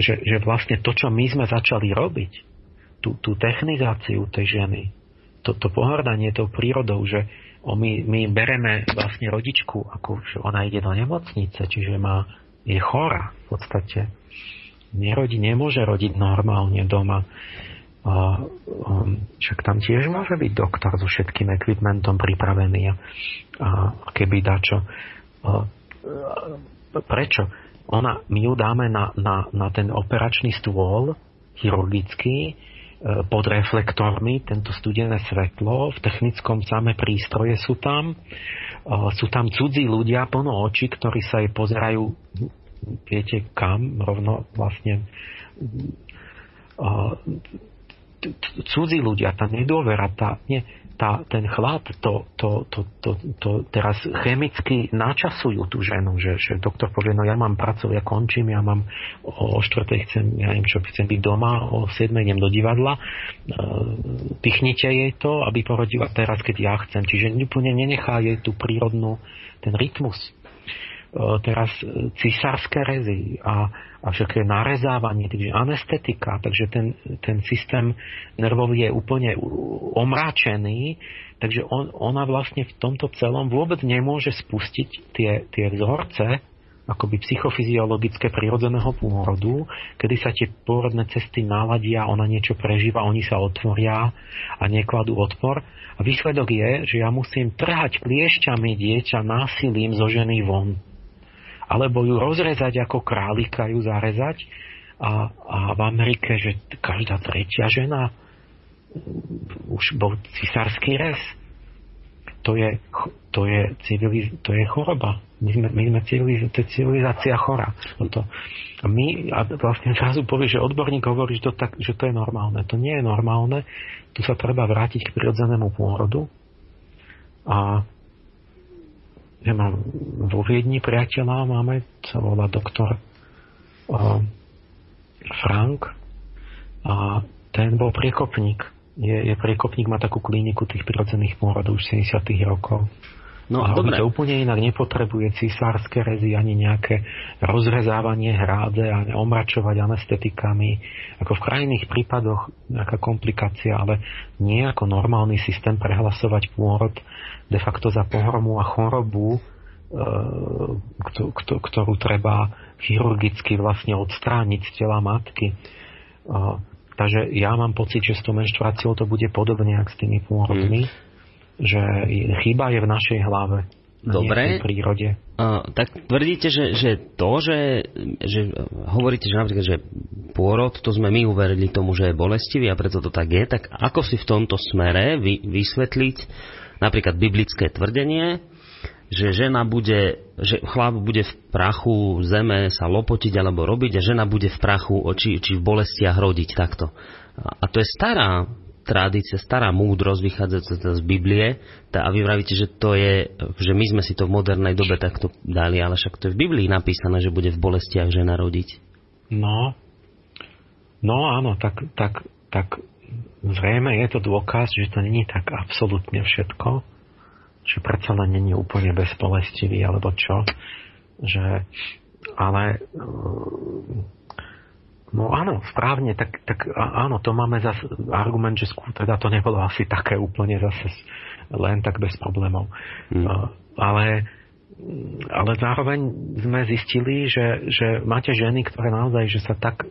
že, že vlastne to, čo my sme začali robiť, tú, tú technizáciu tej ženy, to, to pohrdanie tou prírodou, že my, my bereme vlastne rodičku, ako že ona ide do nemocnice, čiže má, je chora v podstate. Nerodí, nemôže rodiť normálne doma. A, um, však tam tiež môže byť doktor so všetkým equipmentom pripravený a, a keby dačo. A, prečo? Ona, my ju dáme na, na, na ten operačný stôl chirurgický, pod reflektormi, tento studené svetlo, v technickom same prístroje sú tam. Sú tam cudzí ľudia, plno očí, ktorí sa jej pozerajú, viete kam, rovno vlastne cudzí ľudia, tá nedôvera, tá, nie, tá, ten chlad, to, to, to, to, to teraz chemicky načasujú tú ženu, že, že doktor povie, no ja mám pracov, ja končím, ja mám o, o 4. chcem, ja neviem čo, chcem byť doma, o 7. idem do divadla, e, pichnite jej to, aby porodila teraz, keď ja chcem. Čiže úplne nenechá jej tú prírodnú, ten rytmus. Teraz cisárske rezy a, a všetké narezávanie, takže anestetika, takže ten, ten systém nervový je úplne omráčený, takže on, ona vlastne v tomto celom vôbec nemôže spustiť tie, tie vzorce, akoby psychofyziologické prirodzeného pôrodu, kedy sa tie pôrodné cesty naladia, ona niečo prežíva, oni sa otvoria a nekladú odpor. A výsledok je, že ja musím trhať kliešťami dieťa násilím zo ženy von. Alebo ju rozrezať ako králika, ju zarezať. A, a v Amerike, že každá tretia žena už bol cisársky rez to je, to je, civiliz, to je choroba. My sme, my sme civiliz, to je civilizácia chora. No to, a my a vlastne zrazu povie, že odborník hovorí, že to, tak, že to je normálne. To nie je normálne. Tu sa treba vrátiť k prirodzenému pôrodu. A ja mám vo Viedni priateľa, máme, sa volá doktor uh, Frank a ten bol priekopník je, je priekopník, má takú kliniku tých prirodzených pôrodov už 70 rokov. No, a dobre. to úplne inak nepotrebuje cisárske rezy ani nejaké rozrezávanie hrádze a omračovať anestetikami. Ako v krajných prípadoch nejaká komplikácia, ale nie ako normálny systém prehlasovať pôrod de facto za pohromu a chorobu, e, ktorú treba chirurgicky vlastne odstrániť z tela matky. E, Takže ja mám pocit, že s tou menštruáciou to bude podobne ako s tými pôrodmi, hmm. Že chyba je v našej hlave. Dobre. v prírode. Uh, tak tvrdíte, že, že to, že, že hovoríte, že napríklad, že pôrod, to sme my uverili tomu, že je bolestivý a preto to tak je, tak ako si v tomto smere vy, vysvetliť napríklad biblické tvrdenie, že žena bude, že chlap bude v prachu zeme sa lopotiť alebo robiť a žena bude v prachu či, či v bolestiach rodiť takto. A to je stará tradícia, stará múdrosť vychádzajúca z Biblie a vy vravíte, že to je, že my sme si to v modernej dobe takto dali, ale však to je v Biblii napísané, že bude v bolestiach žena rodiť. No, no áno, tak, tak, tak zrejme je to dôkaz, že to není tak absolútne všetko že predsa len není úplne bezpolestivý, alebo čo. Že, ale no áno, správne, tak, tak áno, to máme zase argument, že skôr teda to nebolo asi také úplne zase len tak bez problémov. Hmm. Ale ale zároveň sme zistili, že, že máte ženy, ktoré naozaj, že sa tak,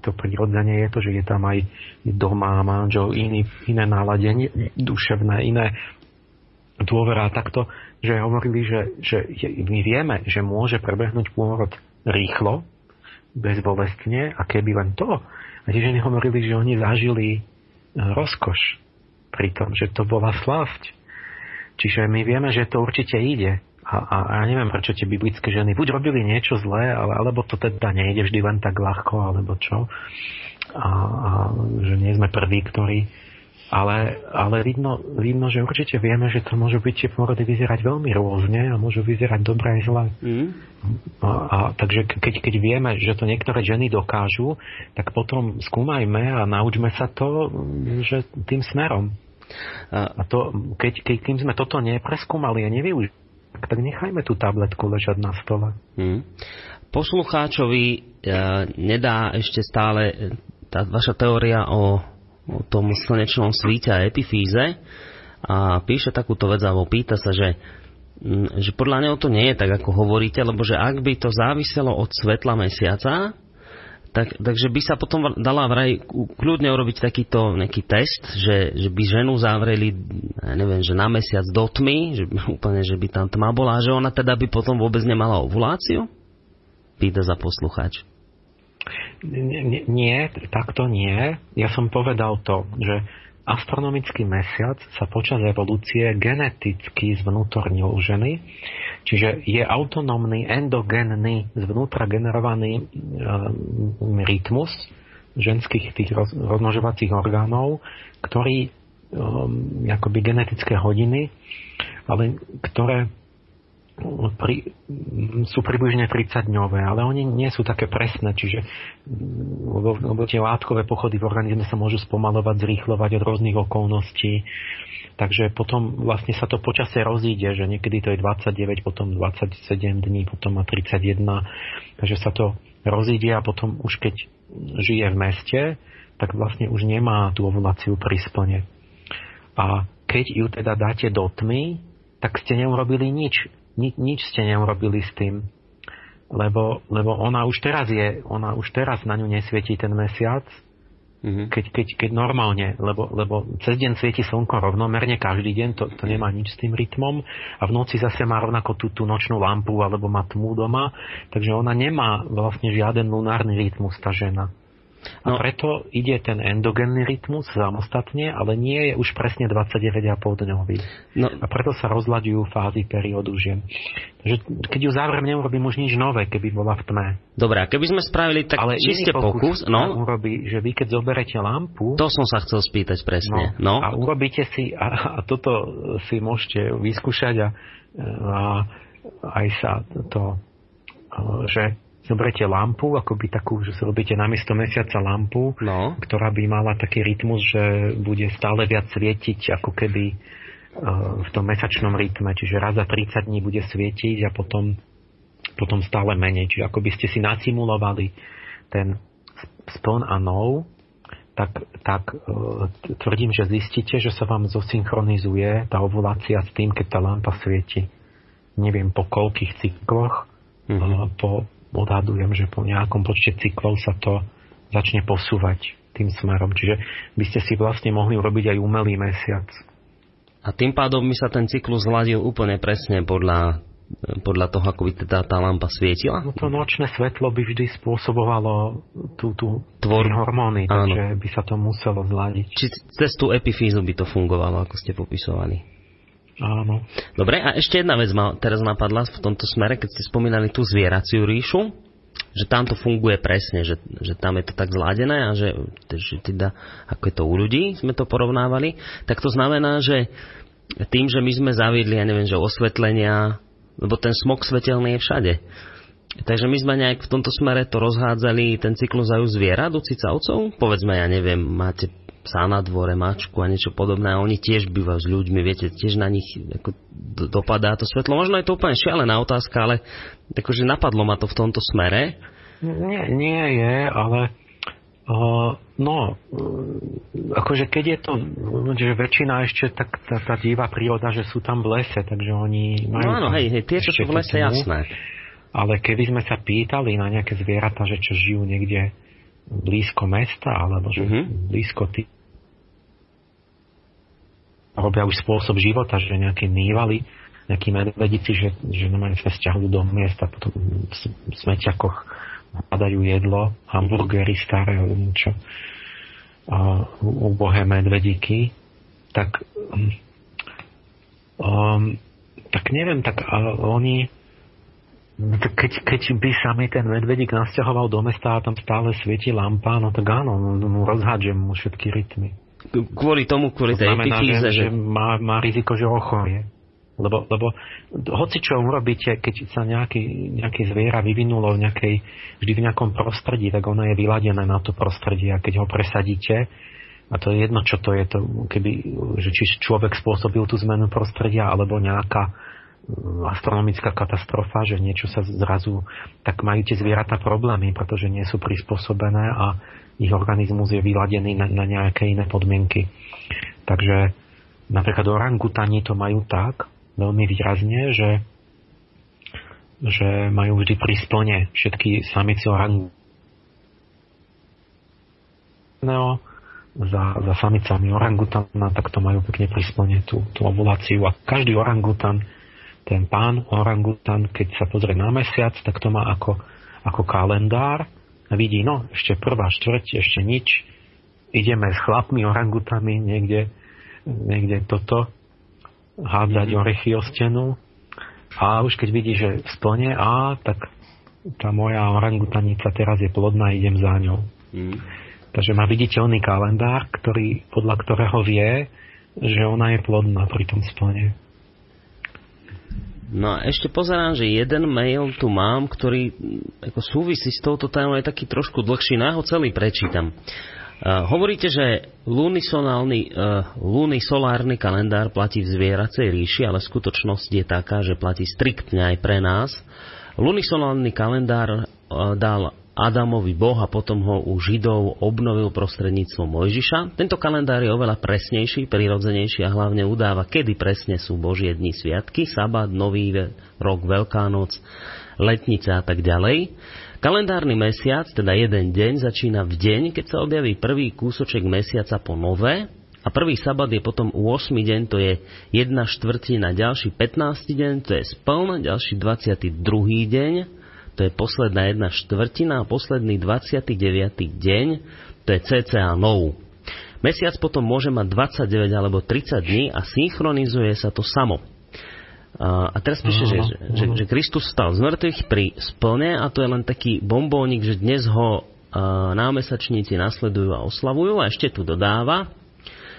to prirodzene je to, že je tam aj doma manžel, iný, iné náladenie duševné, iné dôvera takto, že hovorili, že, že my vieme, že môže prebehnúť pôrod rýchlo, bezbolestne a keby len to. A tie ženy hovorili, že oni zažili e, rozkoš pri tom, že to bola slasť. Čiže my vieme, že to určite ide. A, a, a ja neviem, prečo tie biblické ženy buď robili niečo zlé, ale, alebo to teda nejde vždy len tak ľahko, alebo čo. A, a že nie sme prví, ktorí ale, ale vidno, vidno, že určite vieme, že to môžu byť tie pôrody vyzerať veľmi rôzne a môžu vyzerať dobre aj zle. Mm. A, a, takže keď, keď vieme, že to niektoré ženy dokážu, tak potom skúmajme a naučme sa to že tým smerom. A to, keď, keď, kým sme toto nepreskúmali a nevyužili, tak nechajme tú tabletku ležať na stole. Mm. Poslucháčovi e, nedá ešte stále tá vaša teória o o tom slnečnom svíte a epifíze a píše takúto vec alebo pýta sa, že mm, že podľa neho to nie je tak, ako hovoríte, lebo že ak by to záviselo od svetla mesiaca, tak, takže by sa potom dala vraj kľudne urobiť takýto nejaký test, že, že by ženu zavreli, ja neviem, že na mesiac do tmy, že úplne, že by tam tma bola, a že ona teda by potom vôbec nemala ovuláciu? Pýta za poslucháč. Nie, takto nie. Ja som povedal to, že astronomický mesiac sa počas evolúcie geneticky zvnútornil u ženy, čiže je autonómny, endogénny, zvnútra generovaný e, rytmus ženských tých roz, rozmnožovacích orgánov, ktorý e, akoby genetické hodiny, ale ktoré pri, sú približne 30-dňové, ale oni nie sú také presné, čiže lebo, lebo tie látkové pochody v organizme sa môžu spomalovať, zrýchlovať od rôznych okolností. Takže potom vlastne sa to počasie rozíde, že niekedy to je 29, potom 27 dní, potom má 31. Takže sa to rozíde a potom už keď žije v meste, tak vlastne už nemá tú ovuláciu pri splne. A keď ju teda dáte do tmy, tak ste neurobili nič. Ni, nič ste neurobili s tým. Lebo, lebo ona už teraz je, ona už teraz na ňu nesvietí ten mesiac, Mm-hmm. Keď, keď, keď normálne, lebo, lebo cez deň svieti slnko rovnomerne každý deň, to, to nemá nič s tým rytmom a v noci zase má rovnako tú, tú nočnú lampu alebo má tmu doma, takže ona nemá vlastne žiaden lunárny rytmus, tá žena. A no. preto ide ten endogenný rytmus samostatne, ale nie je už presne 29,5 dňový. No. A preto sa rozlaďujú fázy periódu žien. Takže keď ju závrem, neurobím už nič nové, keby bola v tme. Dobre, a keby sme spravili tak ale čiste pokus, pokus no? urobí, že vy keď zoberete lampu... To som sa chcel spýtať presne. No, no. A urobíte si, a, a toto si môžete vyskúšať a, a aj sa to, že zoberiete lampu, akoby takú, že si robíte namiesto mesiaca lampu, no. ktorá by mala taký rytmus, že bude stále viac svietiť, ako keby uh, v tom mesačnom rytme, čiže raz za 30 dní bude svietiť a potom, potom stále menej. Čiže ako by ste si nasimulovali ten spln a nov, tak, tak uh, tvrdím, že zistíte, že sa vám zosynchronizuje tá ovulácia s tým, keď tá lampa svieti. Neviem po koľkých cykloch, mm-hmm. po, odhadujem, že po nejakom počte cyklov sa to začne posúvať tým smerom. Čiže by ste si vlastne mohli urobiť aj umelý mesiac. A tým pádom by sa ten cyklus zladil úplne presne podľa, podľa toho, ako by teda tá lampa svietila? No to nočné svetlo by vždy spôsobovalo tú, tú Tvor... hormóny, takže by sa to muselo zladiť. Či cez tú epifízu by to fungovalo, ako ste popisovali? Áno. Dobre, a ešte jedna vec ma teraz napadla v tomto smere, keď ste spomínali tú zvieraciu ríšu, že tam to funguje presne, že, že tam je to tak zladené a že, že teda, ako je to u ľudí, sme to porovnávali, tak to znamená, že tým, že my sme zaviedli, ja neviem, že osvetlenia, lebo ten smog svetelný je všade. Takže my sme nejak v tomto smere to rozhádzali, ten cyklus aj u zvierat, u cicavcov. Povedzme, ja neviem, máte psa na dvore, mačku a niečo podobné. A oni tiež bývajú s ľuďmi, viete, tiež na nich ako, dopadá to svetlo. Možno je to úplne šialená otázka, ale akože napadlo ma to v tomto smere. Nie, nie je, ale uh, no, akože keď je to, že väčšina ešte tak tá, tá divá príroda, že sú tam v lese, takže oni majú... No áno, hej, hej, tie, čo sú v lese, jasné. Ale keby sme sa pýtali na nejaké zvieratá, že čo žijú niekde blízko mesta, alebo že mm-hmm. blízko tých robia už spôsob života, že nejaké mývali, nejakí medvedici, že, že normálne sa stiahujú do miesta, potom v smeťakoch hľadajú jedlo, hamburgery staré niečo, a ubohé medvedíky, tak um, tak neviem, tak uh, oni keď, keď by sa mi ten medvedík nasťahoval do mesta a tam stále svieti lampa, no tak áno, mu rozhádžem mu všetky rytmy kvôli tomu, kvôli to tej znamená, epifíze, že, že má, má riziko, že ochorie. Lebo, lebo hoci čo urobíte, keď sa nejaký, nejaký zviera vyvinulo v nejakej, vždy v nejakom prostredí, tak ono je vyladené na to prostredie a keď ho presadíte, a to je jedno, čo to je, to, keby, že či človek spôsobil tú zmenu prostredia, alebo nejaká astronomická katastrofa, že niečo sa zrazu, tak majú tie zvieratá problémy, pretože nie sú prispôsobené a ich organizmus je vyladený na, na nejaké iné podmienky. Takže napríklad orangutani to majú tak veľmi výrazne, že, že majú vždy pri splne všetky samice orangutani za, za samicami orangutana, tak to majú pekne pri splne tú, tú ovuláciu. A každý orangutan, ten pán orangutan, keď sa pozrie na mesiac, tak to má ako, ako kalendár a vidí, no, ešte prvá štvrť, ešte nič, ideme s chlapmi, orangutami niekde, niekde toto, hádzať mm. orechy o stenu a už keď vidí, že splne, a tak tá moja orangutanica teraz je plodná, idem za ňou. Mm. Takže má viditeľný kalendár, ktorý, podľa ktorého vie, že ona je plodná pri tom splne. No a ešte pozerám, že jeden mail tu mám, ktorý ako súvisí s touto témou, je taký trošku dlhší, no ja ho celý prečítam. hovoríte, že lunisolárny, uh, lunisolárny kalendár platí v zvieracej ríši, ale skutočnosť je taká, že platí striktne aj pre nás. Lunisolárny kalendár uh, dal Adamovi Boh a potom ho u Židov obnovil prostredníctvom Mojžiša. Tento kalendár je oveľa presnejší, prirodzenejší a hlavne udáva, kedy presne sú Božie dni sviatky, sabat, nový rok, Veľká noc, letnice a tak ďalej. Kalendárny mesiac, teda jeden deň, začína v deň, keď sa objaví prvý kúsoček mesiaca po nové a prvý sabat je potom 8. deň, to je 1 štvrtina, ďalší 15. deň, to je spln, ďalší 22. deň, to je posledná jedna štvrtina a posledný 29. deň, to je cca nov. Mesiac potom môže mať 29 alebo 30 dní a synchronizuje sa to samo. A teraz píše, že, že, že Kristus stal z mŕtvych pri splne a to je len taký bombónik, že dnes ho námesačníci nasledujú a oslavujú a ešte tu dodáva,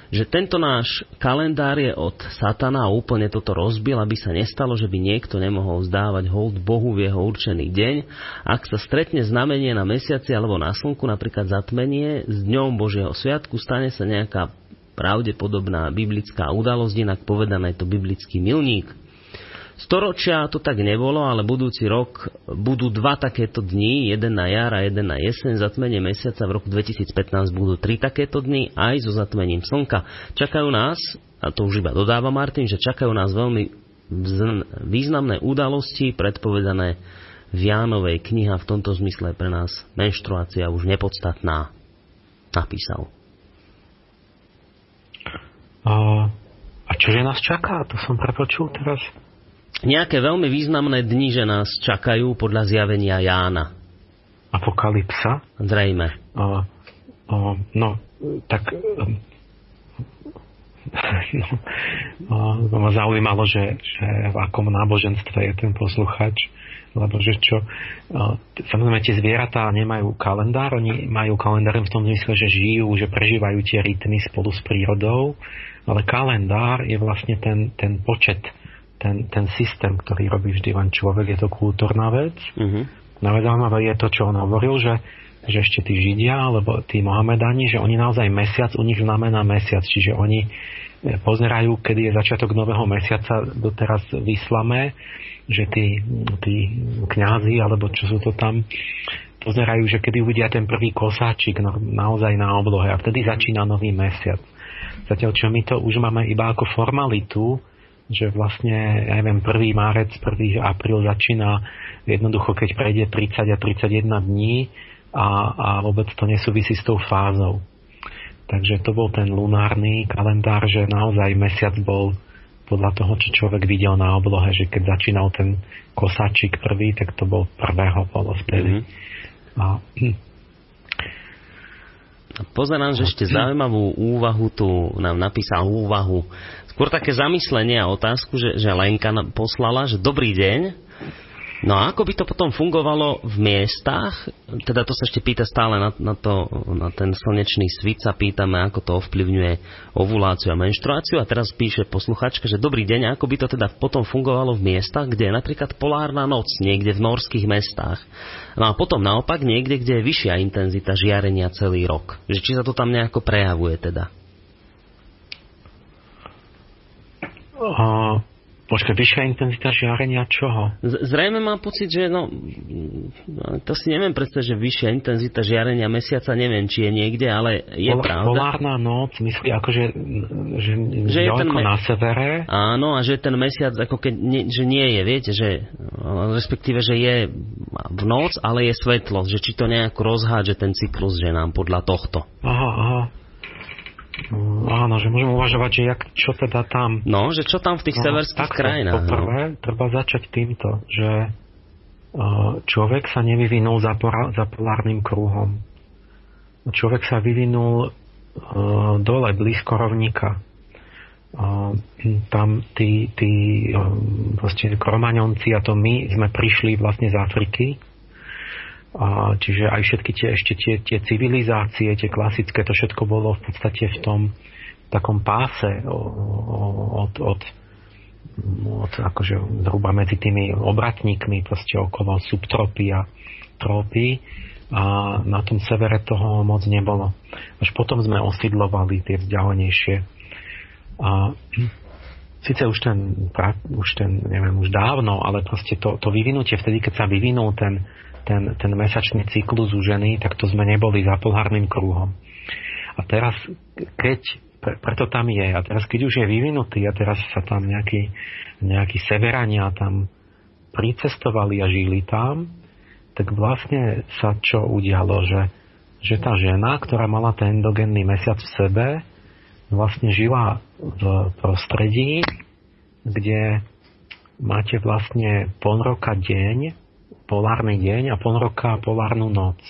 že tento náš kalendár je od satana a úplne toto rozbil, aby sa nestalo, že by niekto nemohol zdávať hold Bohu v jeho určený deň. Ak sa stretne znamenie na mesiaci alebo na slnku, napríklad zatmenie, s dňom Božieho sviatku stane sa nejaká pravdepodobná biblická udalosť, inak povedané je to biblický milník. Storočia to tak nebolo, ale budúci rok budú dva takéto dni, jeden na jar a jeden na jeseň. Zatmenie mesiaca v roku 2015 budú tri takéto dni aj so zatmením slnka. Čakajú nás, a to už iba dodáva Martin, že čakajú nás veľmi významné udalosti, predpovedané v Jánovej kniha v tomto zmysle pre nás menštruácia už nepodstatná. Napísal. A, a čože nás čaká? To som prepočul teraz nejaké veľmi významné dni, že nás čakajú podľa zjavenia Jána. Apokalypsa? Zrejme. Uh, uh, no, tak no, uh, ma zaujímalo, že, že v akom náboženstve je ten posluchač, lebo že čo, uh, samozrejme tie zvieratá nemajú kalendár, oni majú kalendár v tom zmysle, že žijú, že prežívajú tie rytmy spolu s prírodou, ale kalendár je vlastne ten, ten počet ten, ten systém, ktorý robí vždy len človek, je to kultúrna vec. Uh-huh. No zaujímavé je to, čo on hovoril, že, že ešte tí Židia, alebo tí Mohamedani, že oni naozaj mesiac, u nich znamená mesiac, čiže oni e, pozerajú, kedy je začiatok nového mesiaca doteraz v islame, že tí, tí kňazi, alebo čo sú to tam, pozerajú, že kedy uvidia ten prvý kosáčik no, naozaj na oblohe a vtedy začína nový mesiac. Zatiaľ, čo my to už máme iba ako formalitu, že vlastne, ja neviem, 1. márec, 1. apríl začína jednoducho, keď prejde 30 a 31 dní a, a vôbec to nesúvisí s tou fázou. Takže to bol ten lunárny kalendár, že naozaj mesiac bol podľa toho, čo človek videl na oblohe, že keď začínal ten kosáčik prvý, tak to bol prvého bolo vtedy. Mm-hmm. A. Pozerám, že ešte zaujímavú úvahu tu nám napísal úvahu skôr také zamyslenie a otázku, že, že Lenka poslala, že dobrý deň, No a ako by to potom fungovalo v miestach? Teda to sa ešte pýta stále na, na, to, na ten slnečný svit, sa pýtame, ako to ovplyvňuje ovuláciu a menštruáciu. A teraz píše posluchačka, že dobrý deň, ako by to teda potom fungovalo v miestach, kde je napríklad polárna noc, niekde v norských mestách. No a potom naopak niekde, kde je vyššia intenzita žiarenia celý rok. Že či sa to tam nejako prejavuje teda? Uh, počkaj, vyššia intenzita žiarenia čoho? Zrejme mám pocit, že no, to si neviem predstaviť, že vyššia intenzita žiarenia mesiaca, neviem, či je niekde, ale je Pol, pravda. Polárna noc, myslí ako, že, že, že je ten me- na severe? Áno, a že ten mesiac ako keď nie, že nie je, viete, že respektíve, že je v noc, ale je svetlo, že či to nejako rozhádže ten cyklus, že nám podľa tohto. Aha, aha. Áno, že môžeme uvažovať, že jak, čo teda tam... No, že čo tam v tých no, severských krajinách. Poprvé, no. treba začať týmto, že človek sa nevyvinul za, pora, za polárnym kruhom. Človek sa vyvinul uh, dole, blízko rovníka. Uh, tam tí, tí vlastne kromaňonci a to my sme prišli vlastne z Afriky a, čiže aj všetky tie, ešte tie, tie civilizácie, tie klasické, to všetko bolo v podstate v tom takom páse od, od, od akože zhruba medzi tými obratníkmi proste okolo subtropy a tropy a na tom severe toho moc nebolo. Až potom sme osidlovali tie vzdialenejšie. A síce už ten, už ten, neviem, už dávno, ale proste to, to vyvinutie, vtedy, keď sa vyvinul ten, ten, ten mesačný cyklus u ženy, tak to sme neboli za polhárnym kruhom. A teraz, keď, pre, preto tam je, a teraz keď už je vyvinutý a teraz sa tam nejakí, nejakí severania tam pricestovali a žili tam, tak vlastne sa čo udialo, že, že tá žena, ktorá mala ten endogenný mesiac v sebe, vlastne žila v prostredí, kde máte vlastne pol roka deň, polárny deň a pol roka polárnu noc.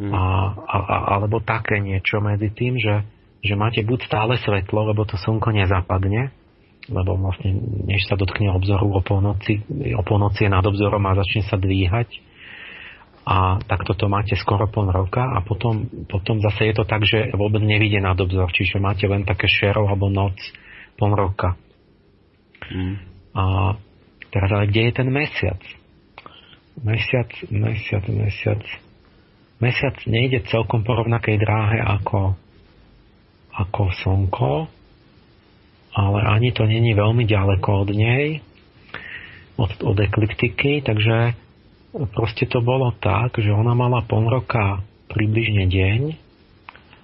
Hmm. A, a, alebo také niečo medzi tým, že, že máte buď stále svetlo, lebo to slnko nezapadne, lebo vlastne než sa dotkne obzoru o polnoci, o polnoci je nad obzorom a začne sa dvíhať a takto to máte skoro pol roka a potom, potom zase je to tak, že vôbec nevidie nad obzor, čiže máte len také šero alebo noc pol roka. Hmm. A teraz ale kde je ten mesiac? Mesiac, mesiac, mesiac. Mesiac nejde celkom po rovnakej dráhe ako, ako slnko, ale ani to není veľmi ďaleko od nej, od, od ekliptiky, takže proste to bolo tak, že ona mala pol roka približne deň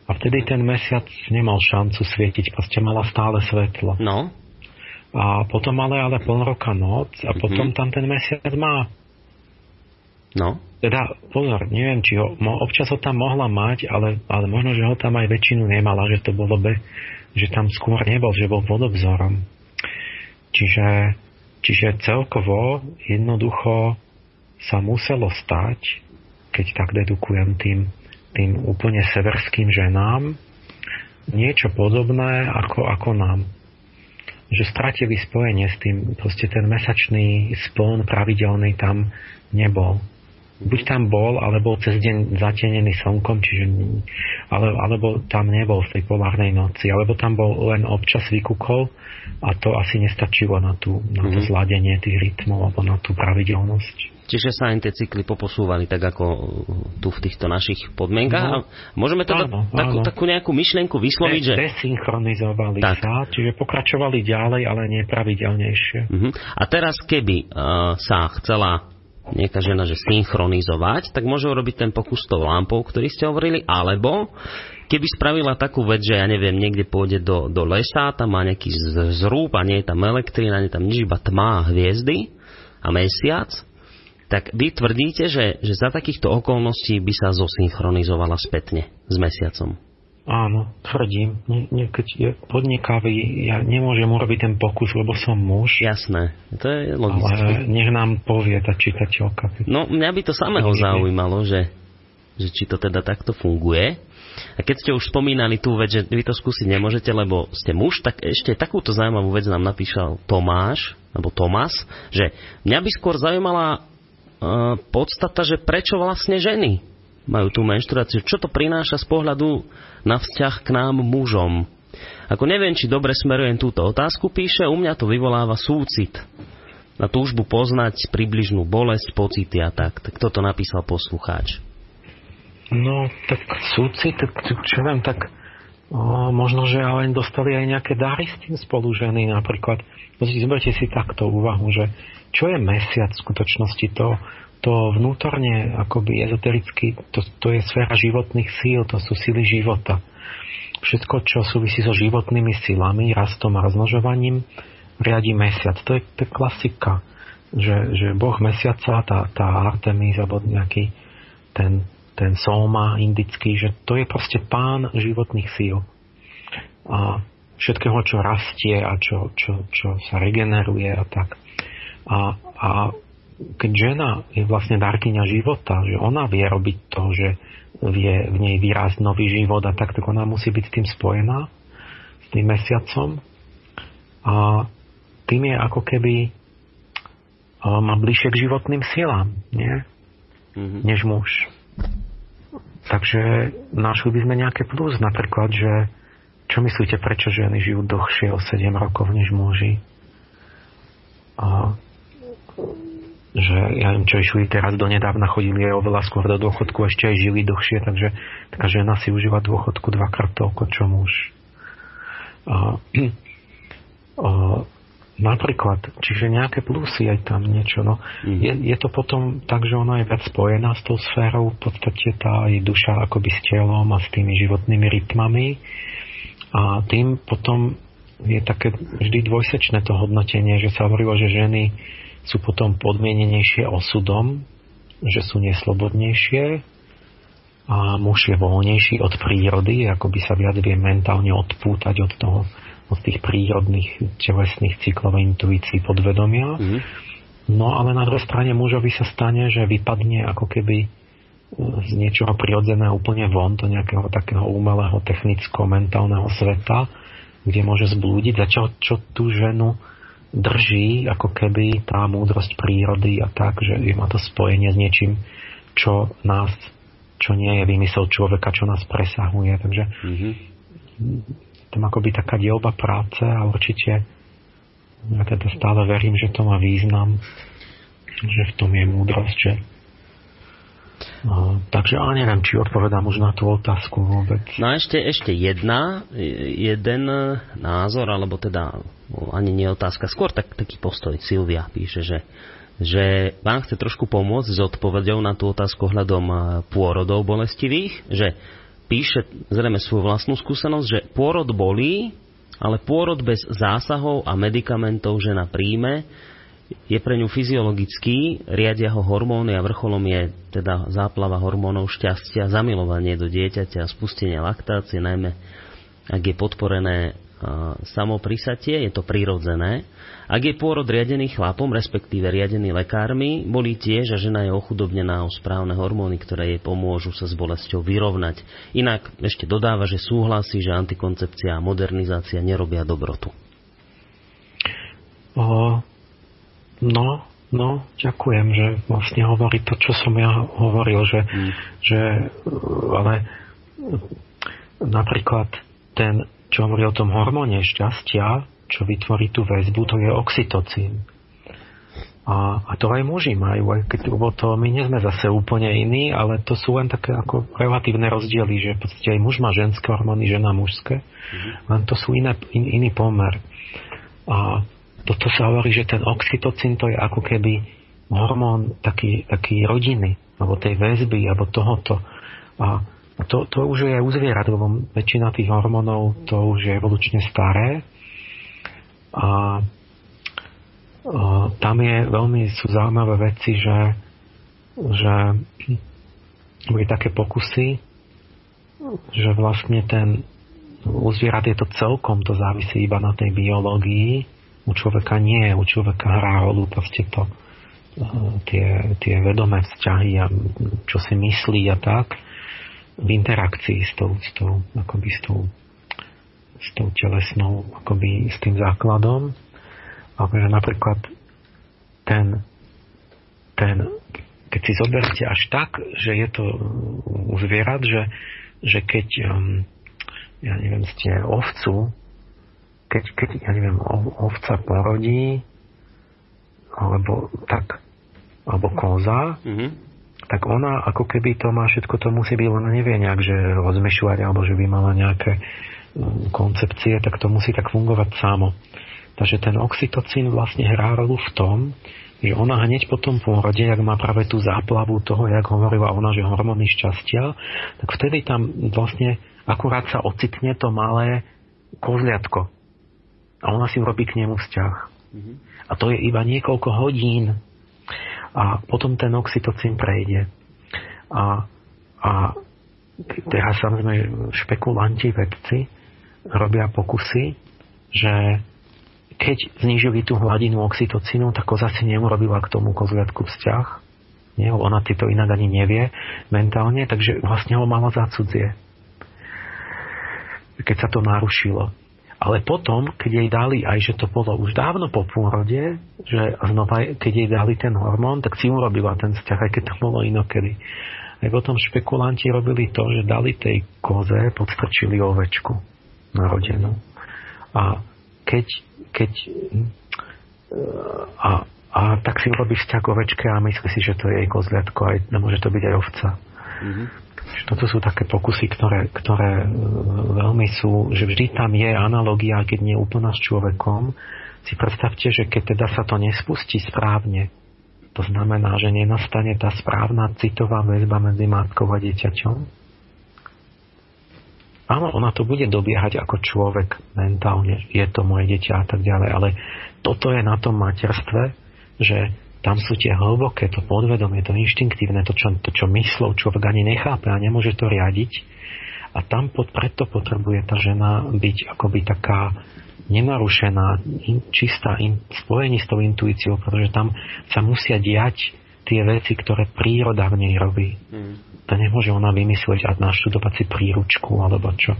a vtedy ten mesiac nemal šancu svietiť, proste mala stále svetlo. No. A potom ale ale pol roka noc a mm-hmm. potom tam ten mesiac má. No. Teda, pozor, neviem, či ho, občas ho tam mohla mať, ale, ale možno, že ho tam aj väčšinu nemala, že to bolo be, že tam skôr nebol, že bol vodobzorom. Čiže, čiže celkovo jednoducho sa muselo stať, keď tak dedukujem tým, tým úplne severským ženám, niečo podobné ako, ako nám. Že stratili spojenie s tým, proste ten mesačný spln pravidelný tam nebol buď tam bol, alebo cez deň zatenený slnkom, čiže, ale, alebo tam nebol v tej polárnej noci, alebo tam bol len občas vykúkol a to asi nestačilo na, tú, na to mm-hmm. zladenie tých rytmov alebo na tú pravidelnosť. Čiže sa im tie cykly poposúvali tak ako tu v týchto našich podmienkach. No, môžeme teda áno, takú, áno. takú nejakú myšlienku vysloviť, že... Desynchronizovali tak. sa, čiže pokračovali ďalej, ale nepravidelnejšie. Uh-huh. A teraz keby uh, sa chcela nejaká žena, že synchronizovať, tak môže urobiť ten pokus tou lampou, ktorý ste hovorili, alebo keby spravila takú vec, že ja neviem, niekde pôjde do, do lesa, tam má nejaký zrúb a nie je tam elektrina, nie je tam nič, iba tma a hviezdy a mesiac, tak vy tvrdíte, že, že za takýchto okolností by sa zosynchronizovala spätne s mesiacom. Áno, tvrdím. Nie, nie, keď je podnikavý, ja nemôžem urobiť ten pokus, lebo som muž. Jasné, to je logické. Ale nech nám povie tá čitateľka. No, mňa by to samého zaujímalo, že, že či to teda takto funguje. A keď ste už spomínali tú vec, že vy to skúsiť nemôžete, lebo ste muž, tak ešte takúto zaujímavú vec nám napísal Tomáš, alebo Tomas, že mňa by skôr zaujímala podstata, že prečo vlastne ženy majú tú menštruáciu. Čo to prináša z pohľadu na vzťah k nám mužom? Ako neviem, či dobre smerujem túto otázku, píše, u mňa to vyvoláva súcit. Na túžbu poznať približnú bolesť, pocity a tak. Tak toto napísal poslucháč. No, tak súcit, čo viem, tak možno, že ale dostali aj nejaké dary s tým spolu ženy napríklad. Zoberte si takto úvahu, že čo je mesiac v skutočnosti to, to vnútorne akoby ezotericky, to, to je sféra životných síl, to sú síly života. Všetko, čo súvisí so životnými silami, rastom a rozmnožovaním, riadi mesiac. To je, to je klasika, že, že boh mesiaca, tá, tá Artemis alebo nejaký ten, ten Soma indický, že to je proste pán životných síl. A všetkého, čo rastie a čo, čo, čo sa regeneruje a tak. A, a keď žena je vlastne darkyňa života, že ona vie robiť to, že vie v nej vyrásť nový život a tak, tak ona musí byť s tým spojená, s tým mesiacom. A tým je ako keby má bližšie k životným silám, nie? Mm-hmm. Než muž. Takže našli by sme nejaké plus, napríklad, že čo myslíte, prečo ženy žijú dlhšie o 7 rokov než muži? A že ja neviem, čo išli teraz do nedávna, chodili aj oveľa skôr do dôchodku, ešte aj žili dlhšie, takže taká žena si užíva dôchodku dvakrát toľko, čo muž. A, a, napríklad, čiže nejaké plusy aj tam niečo. No. Mm. Je, je to potom tak, že ona je viac spojená s tou sférou, v podstate tá jej duša akoby s telom a s tými životnými rytmami a tým potom je také vždy dvojsečné to hodnotenie, že sa hovorilo, že ženy sú potom podmienenejšie osudom, že sú neslobodnejšie a muž je voľnejší od prírody, ako by sa viac vie mentálne odpútať od toho, od tých prírodných telesných cyklov intuícií podvedomia. Mm-hmm. No ale na druhej strane mužovi sa stane, že vypadne ako keby z niečoho prirodzeného úplne von do nejakého takého umelého technicko-mentálneho sveta, kde môže zblúdiť, za čo, čo tú ženu drží ako keby tá múdrosť prírody a tak, že má to spojenie s niečím, čo nás, čo nie je vymysel človeka, čo nás presahuje. Takže mm-hmm. Tam akoby taká dielba práce a určite ja teda stále verím, že to má význam, že v tom je múdrosť, že No, takže ale neviem, či odpovedám už na tú otázku vôbec. No a ešte, ešte jedna, jeden názor, alebo teda ani nie otázka, skôr tak, taký postoj. Silvia píše, že že vám chce trošku pomôcť s odpovedou na tú otázku hľadom pôrodov bolestivých, že píše zrejme svoju vlastnú skúsenosť, že pôrod bolí, ale pôrod bez zásahov a medikamentov žena príjme, je pre ňu fyziologický, riadia ho hormóny a vrcholom je teda záplava hormónov šťastia, zamilovanie do dieťaťa, spustenie laktácie, najmä ak je podporené samoprisatie, je to prirodzené. Ak je pôrod riadený chlapom, respektíve riadený lekármi, boli tiež a žena je ochudobnená o správne hormóny, ktoré jej pomôžu sa s bolesťou vyrovnať. Inak ešte dodáva, že súhlasí, že antikoncepcia a modernizácia nerobia dobrotu. O, No, no, ďakujem, že vlastne hovorí to, čo som ja hovoril, že, mm. že ale napríklad ten, čo hovorí o tom hormóne šťastia, čo vytvorí tú väzbu, to je oxytocín. A, a to aj muži majú, aj keď, lebo to my nie sme zase úplne iní, ale to sú len také ako relatívne rozdiely, že v podstate aj muž má ženské hormóny, žena mužské, mm-hmm. len to sú iné, in, iný pomer. A toto sa hovorí, že ten oxytocín to je ako keby hormón taký, taký rodiny, alebo tej väzby, alebo tohoto. A to, to už je u zvierat, lebo väčšina tých hormónov to už je evolučne staré. A, a tam je veľmi sú zaujímavé veci, že, že boli také pokusy, že vlastne ten u zvierat je to celkom, to závisí iba na tej biológii, u človeka nie, u človeka hrá rolu proste to, eh, tie, tie vedomé vzťahy a čo si myslí a tak v interakcii s tou, s tou, akoby s tou, s tou telesnou, akoby s tým základom. Ale že napríklad ten, ten, keď si zoberte až tak, že je to u zvierat, že, že keď, um, ja neviem, ste ovcu keď, keď ja neviem, ovca porodí, alebo tak, alebo koza, mm-hmm. tak ona ako keby to má všetko, to musí byť, ona nevie nejak, že rozmýšľať, alebo že by mala nejaké koncepcie, tak to musí tak fungovať samo. Takže ten oxytocín vlastne hrá rolu v tom, že ona hneď po tom pôrode, ak má práve tú záplavu toho, jak hovorila ona, že hormóny šťastia, tak vtedy tam vlastne akurát sa ocitne to malé kozliatko, a ona si urobí k nemu vzťah. Mm-hmm. A to je iba niekoľko hodín. A potom ten oxytocín prejde. A, a teraz samozrejme špekulanti, vedci robia pokusy, že keď znížili tú hladinu oxytocínu, tak koza si neurobila k tomu kozliatku vzťah. Nie, ona si to inak ani nevie mentálne, takže vlastne ho mala za cudzie. Keď sa to narušilo. Ale potom, keď jej dali, aj že to bolo už dávno po pôrode, že znova, keď jej dali ten hormón, tak si urobila ten vzťah, aj keď to bolo inokedy. Aj potom špekulanti robili to, že dali tej koze, podstrčili ovečku narodenú. A keď, keď a, a tak si urobí vzťah k ovečke a myslí si, že to je jej kozliatko, aj, môže to byť aj ovca. Mm-hmm. Toto sú také pokusy, ktoré, ktoré e, veľmi sú, že vždy tam je analogia, keď nie úplná s človekom. Si predstavte, že keď teda sa to nespustí správne, to znamená, že nenastane tá správna citová väzba medzi matkou a dieťaťom. Áno, ona to bude dobiehať ako človek mentálne, je to moje dieťa a tak ďalej, ale toto je na tom materstve, že tam sú tie hlboké, to podvedomie, to inštinktívne, to čo, to, čo myslou človek ani nechápe a nemôže to riadiť. A tam pod, preto potrebuje tá žena byť akoby taká nenarušená, čistá in, spojení s tou intuíciou, pretože tam sa musia diať tie veci, ktoré príroda v nej robí. Mm. To nemôže ona vymyslieť a naštudovať si príručku alebo čo.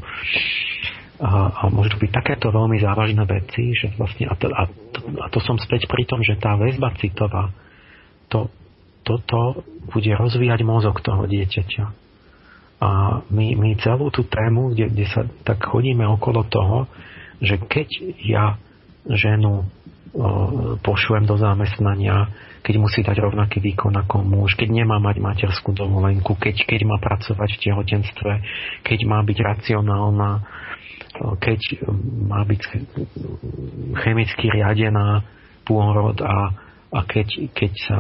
A, a môžu byť takéto veľmi závažné veci, že vlastne, a to, a, to, a to som späť pri tom, že tá väzba citová, to, toto bude rozvíjať mozog toho dieťaťa. A my, my celú tú tému, kde, kde sa tak chodíme okolo toho, že keď ja ženu pošujem do zamestnania, keď musí dať rovnaký výkon ako muž, keď nemá mať materskú dovolenku, keď, keď má pracovať v tehotenstve, keď má byť racionálna, keď má byť chemicky riadená pôrod a, a keď, keď sa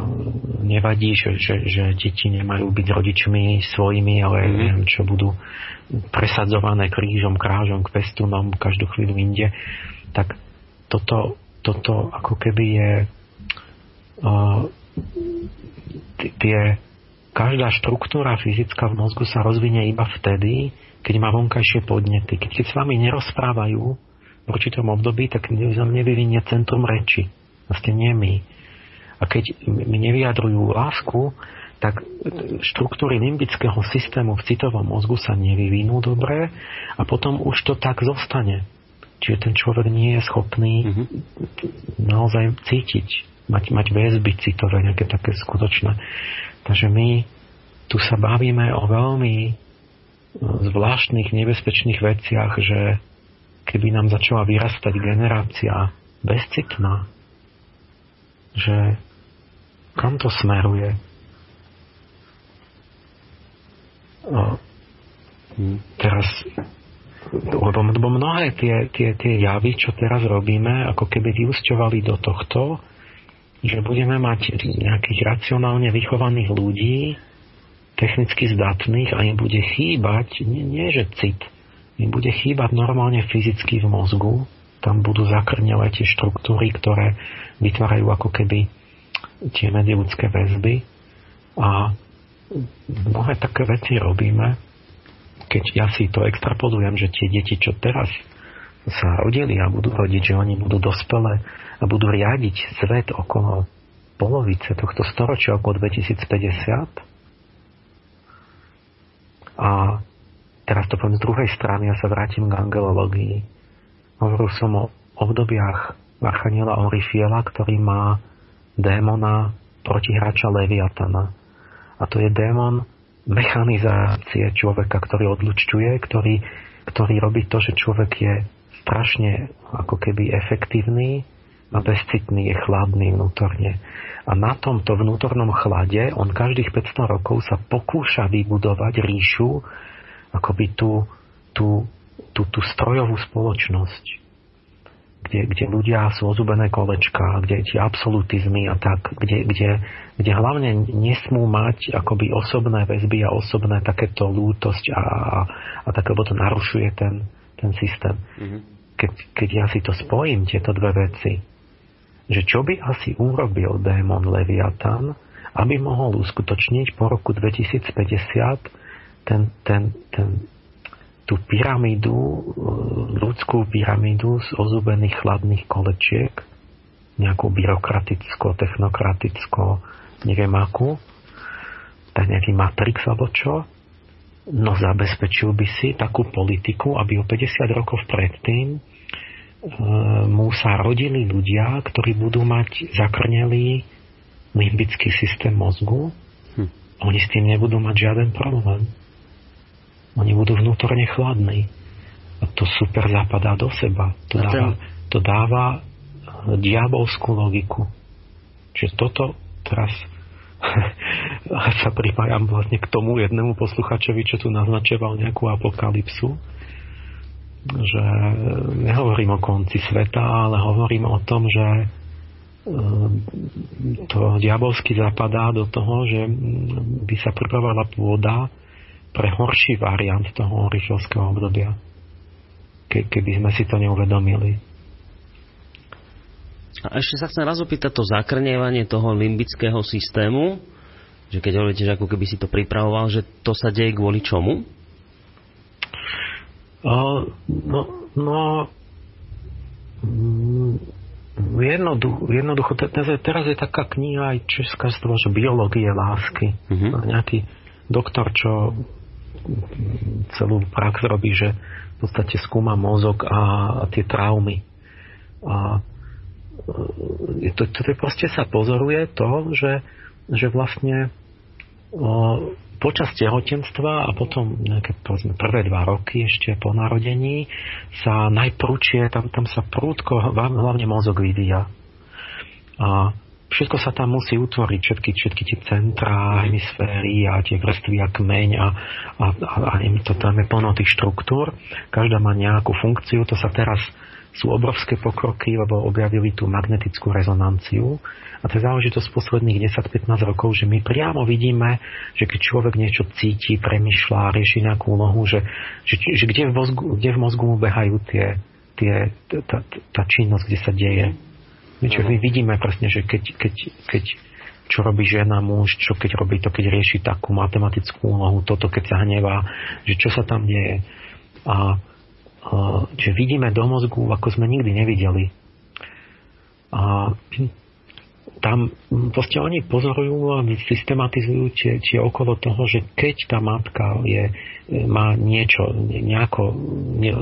nevadí, že, že, že deti nemajú byť rodičmi svojimi, ale mm-hmm. neviem, čo budú presadzované krížom, krážom k pestunom každú chvíľu inde, tak toto, toto ako keby je tie každá štruktúra fyzická v mozgu sa rozvinie iba vtedy, keď má vonkajšie podnety. Keď, keď s vami nerozprávajú v určitom období, tak nevyvinie centrum reči. Vlastne nie my. A keď mi nevyjadrujú lásku, tak štruktúry limbického systému v citovom mozgu sa nevyvinú dobre a potom už to tak zostane. Čiže ten človek nie je schopný mm-hmm. naozaj cítiť, mať, mať väzby citové, nejaké také skutočné. Takže my tu sa bavíme o veľmi zvláštnych, nebezpečných veciach, že keby nám začala vyrastať generácia bezcitná, že kam to smeruje? O, teraz lebo mnohé tie, tie, tie javy, čo teraz robíme, ako keby vyúsťovali do tohto, že budeme mať nejakých racionálne vychovaných ľudí, technicky zdatných a im bude chýbať, nie, nie že cit, im bude chýbať normálne fyzicky v mozgu, tam budú zakrňovať tie štruktúry, ktoré vytvárajú ako keby tie medziludské väzby. A mnohé také veci robíme, keď ja si to extrapolujem, že tie deti, čo teraz sa rodili a budú rodiť, že oni budú dospelé a budú riadiť svet okolo polovice tohto storočia, okolo 2050, a teraz to poviem z druhej strany, ja sa vrátim k angelológii. Hovoril som o obdobiach Archaniela Orifiela, ktorý má démona protihráča Leviatana. A to je démon mechanizácie človeka, ktorý odlučťuje, ktorý, ktorý robí to, že človek je strašne ako keby efektívny a bezcitný, je chladný vnútorne. A na tomto vnútornom chlade on každých 500 rokov sa pokúša vybudovať ríšu, akoby tú, tú, tú, tú strojovú spoločnosť, kde, kde ľudia sú ozubené kolečka, kde tie absolutizmy a tak, kde, kde, kde hlavne nesmú mať akoby osobné väzby a osobné takéto lútosť a, a, a tak, lebo to narušuje ten, ten systém. Mm-hmm. Keď, keď ja si to spojím, tieto dve veci, že čo by asi urobil démon Leviatan, aby mohol uskutočniť po roku 2050 ten, ten, ten, tú pyramídu, ľudskú pyramídu z ozubených chladných kolečiek, nejakú byrokraticko, technokraticko, neviem akú, tak nejaký matrix alebo čo, no zabezpečil by si takú politiku, aby o 50 rokov predtým mu sa rodili ľudia, ktorí budú mať zakrnelý limbický systém mozgu. Hm. Oni s tým nebudú mať žiaden problém. Oni budú vnútorne chladní. A to super zapadá do seba. To, dáva, to dáva diabolskú logiku. Čiže toto teraz sa pripájam vlastne k tomu jednému posluchačovi, čo tu naznačoval nejakú apokalypsu, že nehovorím o konci sveta, ale hovorím o tom, že e, to diabolsky zapadá do toho, že by sa pripravovala pôda pre horší variant toho orichovského obdobia. Ke, keby sme si to neuvedomili. A ešte sa chcem raz opýtať to zakrnievanie toho limbického systému, že keď hovoríte, že ako keby si to pripravoval, že to sa deje kvôli čomu? No, no mm, jednoducho, jednoducho teraz je taká kniha aj česká toho, že biológie lásky. Uh-huh. Nejaký doktor, čo celú prax robí, že v podstate skúma mozog a, a tie traumy. A e, to, to, to proste sa pozoruje to, že, že vlastne o, počas tehotenstva a potom nejaké povedzme, prvé dva roky ešte po narodení sa najprúčie, tam, tam sa prúdko, hlavne mozog vyvíja. A všetko sa tam musí utvoriť, všetky, všetky tie centrá, hemisféry a tie vrstvy a kmeň a, a, a, a to tam je plno tých štruktúr. Každá má nejakú funkciu, to sa teraz sú obrovské pokroky, lebo objavili tú magnetickú rezonanciu. A to je záležitosť posledných 10-15 rokov, že my priamo vidíme, že keď človek niečo cíti, premyšľa, rieši nejakú úlohu, že, že, že kde, v mozgu, kde v mozgu mu behajú tie, tie, tá, tá činnosť, kde sa deje. Čiže my vidíme presne, že keď, keď, keď čo robí žena, muž, čo keď robí to, keď rieši takú matematickú úlohu, toto keď sa hnevá, že čo sa tam deje. A že vidíme do mozgu, ako sme nikdy nevideli. A tam proste oni pozorujú a systematizujú tie, tie okolo toho, že keď tá matka je, má niečo, nejako,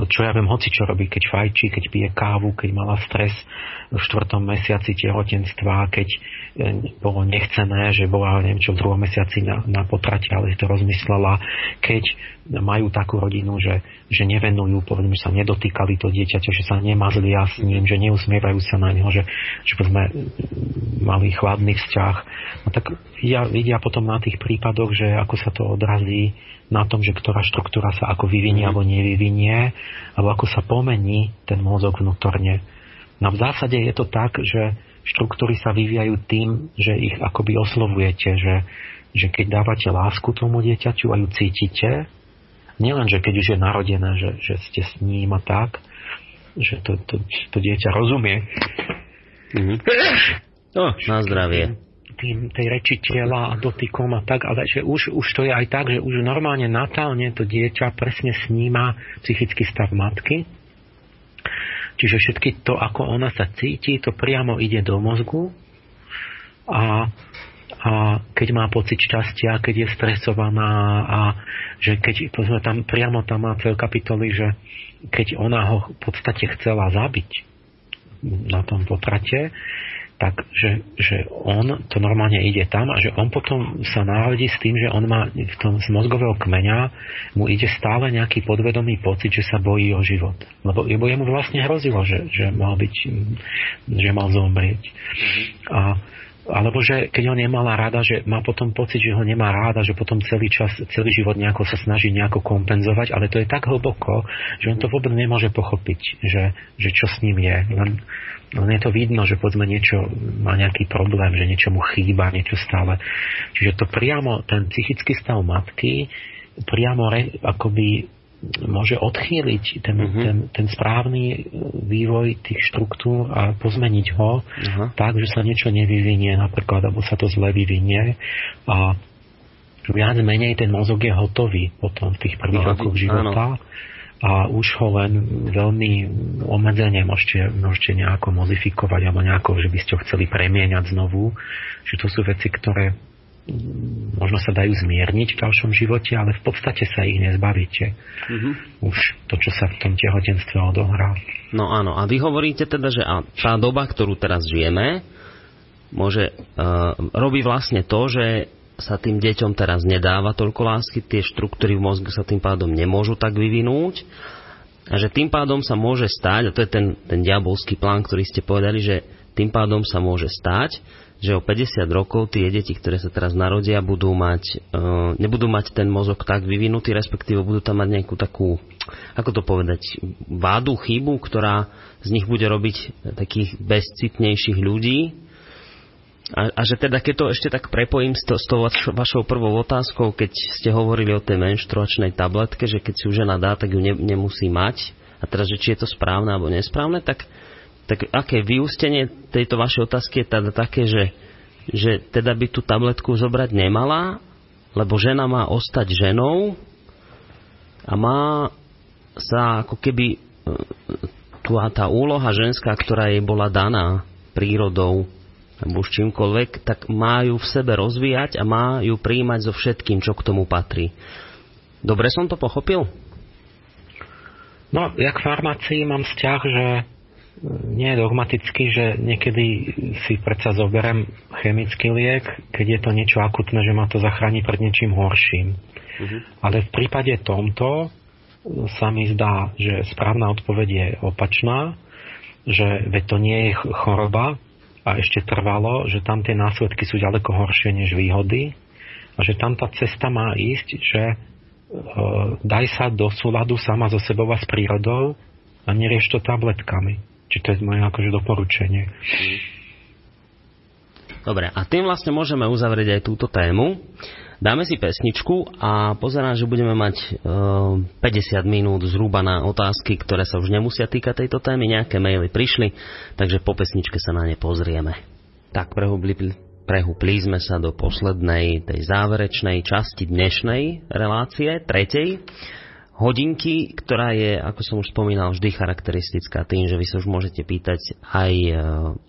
čo ja viem, hoci čo robí, keď fajčí, keď pije kávu, keď mala stres v štvrtom mesiaci tehotenstva, keď bolo nechcené, že bola neviem čo v druhom mesiaci na, na potrate, ale to rozmyslela, keď majú takú rodinu, že, že nevenujú, povedzme, že sa nedotýkali to dieťaťa, že sa nemazlia s ním, že neusmievajú sa na neho, že, že povedzme, mali chladný vzťah. No tak vidia, vidia potom na tých prípadoch, že ako sa to odrazí na tom, že ktorá štruktúra sa ako vyvinie mm. alebo nevyvinie, alebo ako sa pomení ten mozog vnútorne. No v zásade je to tak, že štruktúry sa vyvíjajú tým, že ich akoby oslovujete, že, že keď dávate lásku tomu dieťaťu a ju cítite, nielen, že keď už je narodené, že, že ste s ním a tak, že to, to, to dieťa rozumie. Mm-hmm. No, na zdravie. Tým, tej reči tela a dotykom a tak, ale že už, už to je aj tak, že už normálne natálne to dieťa presne sníma psychický stav matky. Čiže všetky to, ako ona sa cíti, to priamo ide do mozgu. A a keď má pocit šťastia, keď je stresovaná a že keď povedzme, tam priamo tam má cel kapitoly, že keď ona ho v podstate chcela zabiť na tom potrate, tak, že, že on to normálne ide tam a že on potom sa náhodí s tým, že on má v tom z mozgového kmeňa mu ide stále nejaký podvedomý pocit, že sa bojí o život. Lebo, lebo jemu vlastne hrozilo, že, že mal byť, že mal zomrieť. A alebo že keď ho nemala rada, že má potom pocit, že ho nemá ráda, že potom celý čas, celý život nejako sa snaží nejako kompenzovať, ale to je tak hlboko, že on to vôbec nemôže pochopiť, že, že čo s ním je. Len, len je to vidno, že povedzme niečo má nejaký problém, že niečo mu chýba, niečo stále. Čiže to priamo, ten psychický stav matky priamo re, akoby môže odchýliť ten, uh-huh. ten, ten správny vývoj tých štruktúr a pozmeniť ho uh-huh. tak, že sa niečo nevyvinie napríklad, alebo sa to zle vyvinie a viac menej ten mozog je hotový potom v tých prvých no, rokoch života áno. A už ho len veľmi obmedzene môžete, môžete nejako mozifikovať alebo nejako, že by ste ho chceli premieňať znovu. Že to sú veci, ktoré možno sa dajú zmierniť v ďalšom živote, ale v podstate sa ich nezbavíte. Mm-hmm. Už to, čo sa v tom tehotenstve odohrá. No áno, a vy hovoríte teda, že a tá doba, ktorú teraz žijeme, môže, uh, robí vlastne to, že sa tým deťom teraz nedáva toľko lásky, tie štruktúry v mozgu sa tým pádom nemôžu tak vyvinúť a že tým pádom sa môže stať, a to je ten, ten diabolský plán, ktorý ste povedali, že Tým pádom sa môže stať, že o 50 rokov tie deti, ktoré sa teraz narodia, budú mať, uh, nebudú mať ten mozog tak vyvinutý, respektíve budú tam mať nejakú takú, ako to povedať, vádu, chybu, ktorá z nich bude robiť takých bezcitnejších ľudí. A, a že teda, keď to ešte tak prepojím s, to, s tou vašou prvou otázkou, keď ste hovorili o tej menštruačnej tabletke, že keď si už žena dá, tak ju ne, nemusí mať. A teraz, že či je to správne alebo nesprávne, tak tak aké vyústenie tejto vašej otázky je teda také, že, že teda by tú tabletku zobrať nemala, lebo žena má ostať ženou a má sa ako keby e, tu tá úloha ženská, ktorá jej bola daná prírodou alebo už čímkoľvek, tak má ju v sebe rozvíjať a má ju príjmať so všetkým, čo k tomu patrí. Dobre som to pochopil? No, ja k farmácii mám vzťah, že nie je dogmaticky, že niekedy si predsa zoberiem chemický liek, keď je to niečo akutné, že ma to zachráni pred niečím horším. Uh-huh. Ale v prípade tomto sa mi zdá, že správna odpoveď je opačná, že veď to nie je choroba a ešte trvalo, že tam tie následky sú ďaleko horšie než výhody a že tam tá cesta má ísť, že e, daj sa do súladu sama so sebou a s prírodou a nerieš to tabletkami. Či to je moje akože doporučenie. Dobre, a tým vlastne môžeme uzavrieť aj túto tému. Dáme si pesničku a pozerám, že budeme mať e, 50 minút zhruba na otázky, ktoré sa už nemusia týkať tejto témy. Nejaké maily prišli, takže po pesničke sa na ne pozrieme. Tak prehubli, prehúpli sme sa do poslednej, tej záverečnej časti dnešnej relácie, tretej hodinky, ktorá je, ako som už spomínal, vždy charakteristická tým, že vy sa už môžete pýtať aj e,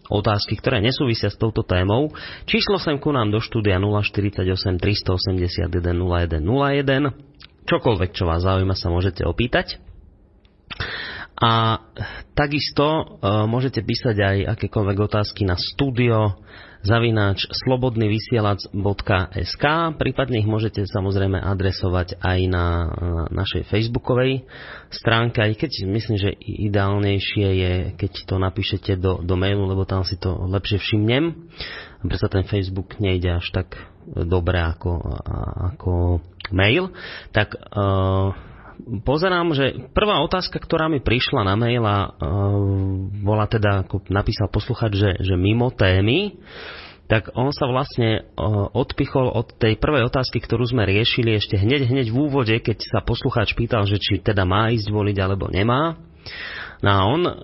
otázky, ktoré nesúvisia s touto témou. Číslo sem ku nám do štúdia 048 381 0101. Čokoľvek, čo vás zaujíma, sa môžete opýtať. A takisto e, môžete písať aj akékoľvek otázky na studio zavináč slobodnyvysielac.sk prípadne ich môžete samozrejme adresovať aj na našej facebookovej stránke, aj keď myslím, že ideálnejšie je, keď to napíšete do, do mailu, lebo tam si to lepšie všimnem. Preto ten Facebook nejde až tak dobre ako, ako mail. Tak uh, pozerám, že prvá otázka, ktorá mi prišla na mail a uh, bola teda, ako napísal posluchač, že, že mimo témy, tak on sa vlastne uh, odpichol od tej prvej otázky, ktorú sme riešili ešte hneď, hneď v úvode, keď sa poslucháč pýtal, že či teda má ísť voliť alebo nemá. No a on uh,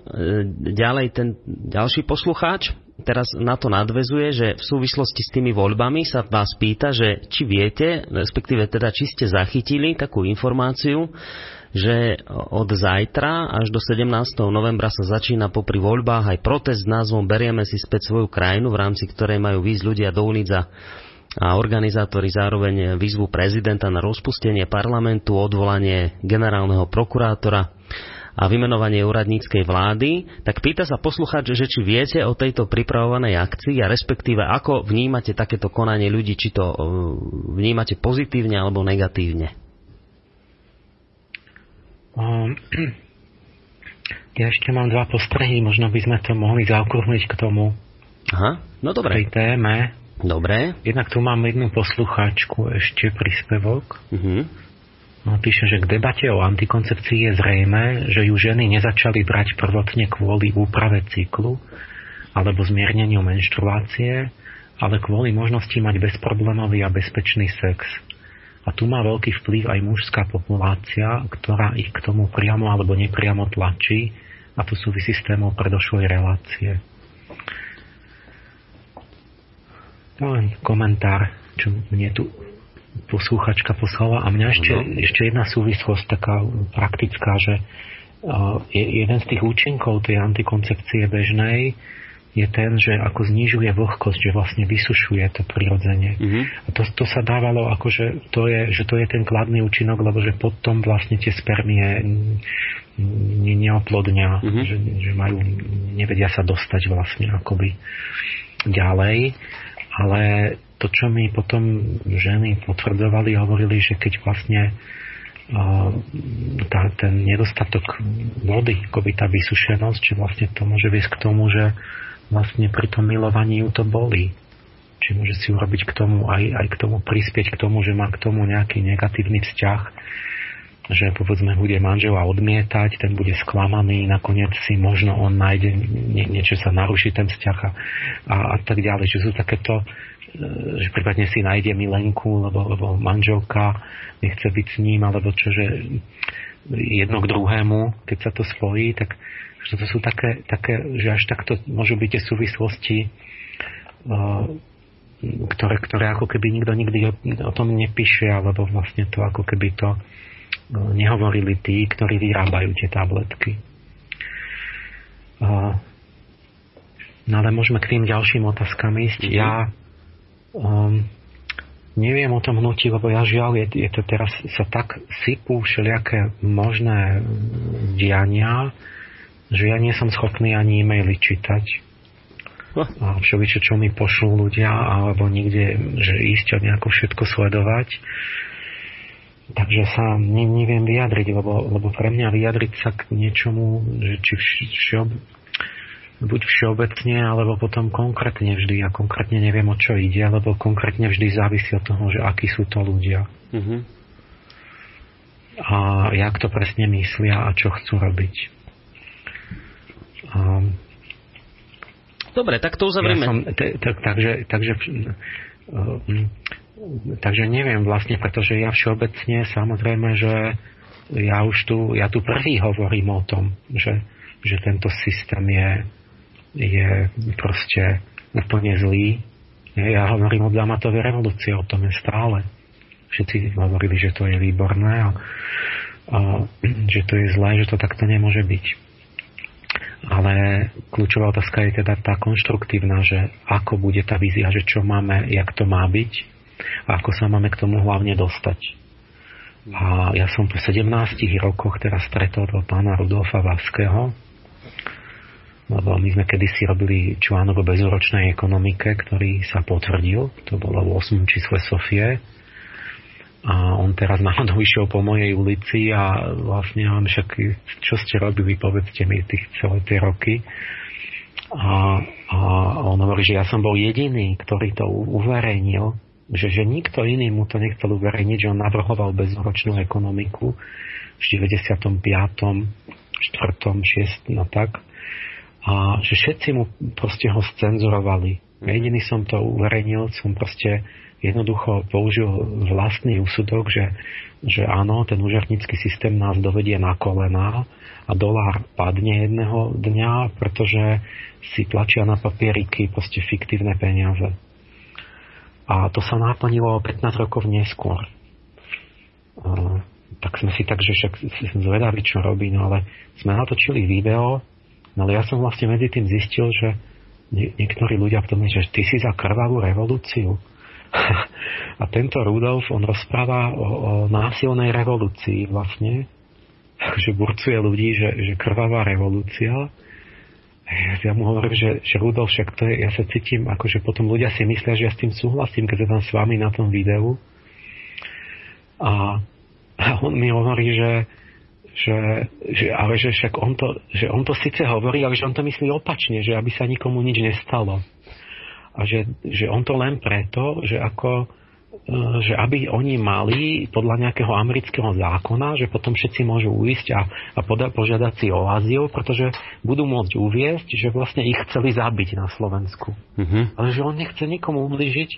ďalej, ten ďalší poslucháč, teraz na to nadvezuje, že v súvislosti s tými voľbami sa vás pýta, že či viete, respektíve teda či ste zachytili takú informáciu, že od zajtra až do 17. novembra sa začína popri voľbách aj protest s názvom Berieme si späť svoju krajinu, v rámci ktorej majú výjsť ľudia do ulic a a organizátori zároveň výzvu prezidenta na rozpustenie parlamentu, odvolanie generálneho prokurátora a vymenovanie úradníckej vlády, tak pýta sa posluchač, že či viete o tejto pripravovanej akcii a respektíve ako vnímate takéto konanie ľudí, či to uh, vnímate pozitívne alebo negatívne. Um, ja ešte mám dva postrehy, možno by sme to mohli zaokrúhliť k tomu. Aha, no dobre. Tej téme. Dobre. Jednak tu mám jednu poslucháčku ešte príspevok. Uh-huh píše, že k debate o antikoncepcii je zrejme, že ju ženy nezačali brať prvotne kvôli úprave cyklu alebo zmierneniu menštruácie, ale kvôli možnosti mať bezproblémový a bezpečný sex. A tu má veľký vplyv aj mužská populácia, ktorá ich k tomu priamo alebo nepriamo tlačí a to súvisí s témou predošlej relácie. To len komentár, čo mne tu poslúchačka poslala. A mňa ešte, no. ešte jedna súvislosť taká praktická, že uh, je, jeden z tých účinkov tej antikoncepcie bežnej je ten, že ako znižuje vlhkosť, že vlastne vysušuje to prirodzenie. Mm-hmm. A to, to sa dávalo ako, že to, je, že to je ten kladný účinok, lebo že potom vlastne tie spermie ne, neoplodňa, mm-hmm. že, že majú, nevedia sa dostať vlastne akoby ďalej. Ale to, čo mi potom ženy potvrdzovali, hovorili, že keď vlastne tá, ten nedostatok vody, akoby tá vysušenosť, že vlastne to môže viesť k tomu, že vlastne pri tom milovaní ju to boli. Či môže si urobiť k tomu aj, aj k tomu prispieť k tomu, že má k tomu nejaký negatívny vzťah, že povedzme bude manžela odmietať, ten bude sklamaný, nakoniec si možno on nájde nie, niečo sa naruší ten vzťah a, a, a tak ďalej. Že sú takéto, že prípadne si nájde milenku, lebo, lebo manželka nechce byť s ním, alebo čo, že jedno k druhému, keď sa to spojí, tak že to sú také, také že až takto môžu byť tie súvislosti, e, ktoré, ktoré ako keby nikto nikdy o, tom nepíše, alebo vlastne to ako keby to nehovorili tí, ktorí vyrábajú tie tabletky. No ale môžeme k tým ďalším otázkam ísť. Ja um, neviem o tom hnutí, lebo ja žiaľ, je, je to teraz sa tak sypú všelijaké možné diania, že ja nie som schopný ani e-maily čítať. A všeličo, čo mi pošlú ľudia, alebo niekde, že ísť a nejako všetko sledovať. Takže sa ne, neviem vyjadriť, lebo, lebo pre mňa vyjadriť sa k niečomu, že či všeob, buď všeobecne, alebo potom konkrétne vždy. A konkrétne neviem, o čo ide, lebo konkrétne vždy závisí od toho, že akí sú to ľudia. Mm-hmm. A jak to presne myslia a čo chcú robiť. A, Dobre, tak to uzavrieme. Ja som, takže, takže takže neviem vlastne, pretože ja všeobecne samozrejme, že ja už tu, ja tu prvý hovorím o tom, že, že tento systém je, je proste úplne zlý. Ja hovorím od Damatovej revolúcie, o tom je stále. Všetci hovorili, že to je výborné a, a že to je zlé, že to takto nemôže byť. Ale kľúčová otázka je teda tá konštruktívna, že ako bude tá vízia, že čo máme, jak to má byť a ako sa máme k tomu hlavne dostať. A ja som po 17 rokoch teraz stretol do pána Rudolfa Vaského, lebo my sme kedysi robili článok o bezúročnej ekonomike, ktorý sa potvrdil, to bolo v 8. čísle Sofie. A on teraz náhodou išiel po mojej ulici a vlastne on však, čo ste robili, povedzte mi tých celé tie roky. A, a on hovorí, že ja som bol jediný, ktorý to uverejnil že, že nikto iný mu to nechcel uverejniť, že on navrhoval bezúročnú ekonomiku v 95., 4., 6. no tak. A že všetci mu proste ho scenzurovali. Jediný som to uverejnil, som proste jednoducho použil vlastný úsudok, že, že áno, ten úžarnícky systém nás dovedie na kolená a dolár padne jedného dňa, pretože si tlačia na papieriky proste fiktívne peniaze. A to sa naplnilo 15 rokov neskôr. Uh, tak sme si tak, že však sme zvedali, čo robí, no ale sme natočili video, no ale ja som vlastne medzi tým zistil, že nie, niektorí ľudia v tom, že ty si za krvavú revolúciu. a tento Rudolf, on rozpráva o, o násilnej revolúcii vlastne, že burcuje ľudí, že, že krvavá revolúcia ja mu hovorím, že, že Rudolf, však to je, ja sa cítim, akože potom ľudia si myslia, že ja s tým súhlasím, keď som tam s vami na tom videu. A, a on mi hovorí, že, že, že, ale že však on to, že on to síce hovorí, ale že on to myslí opačne, že aby sa nikomu nič nestalo. A že, že on to len preto, že ako Eh, že aby oni mali podľa nejakého amerického zákona, že potom všetci môžu uísť a, a poda, požiadať si o azyl, pretože budú môcť uviesť, že vlastne ich chceli zabiť na Slovensku. Uh-huh. Ale že on nechce nikomu ubližiť,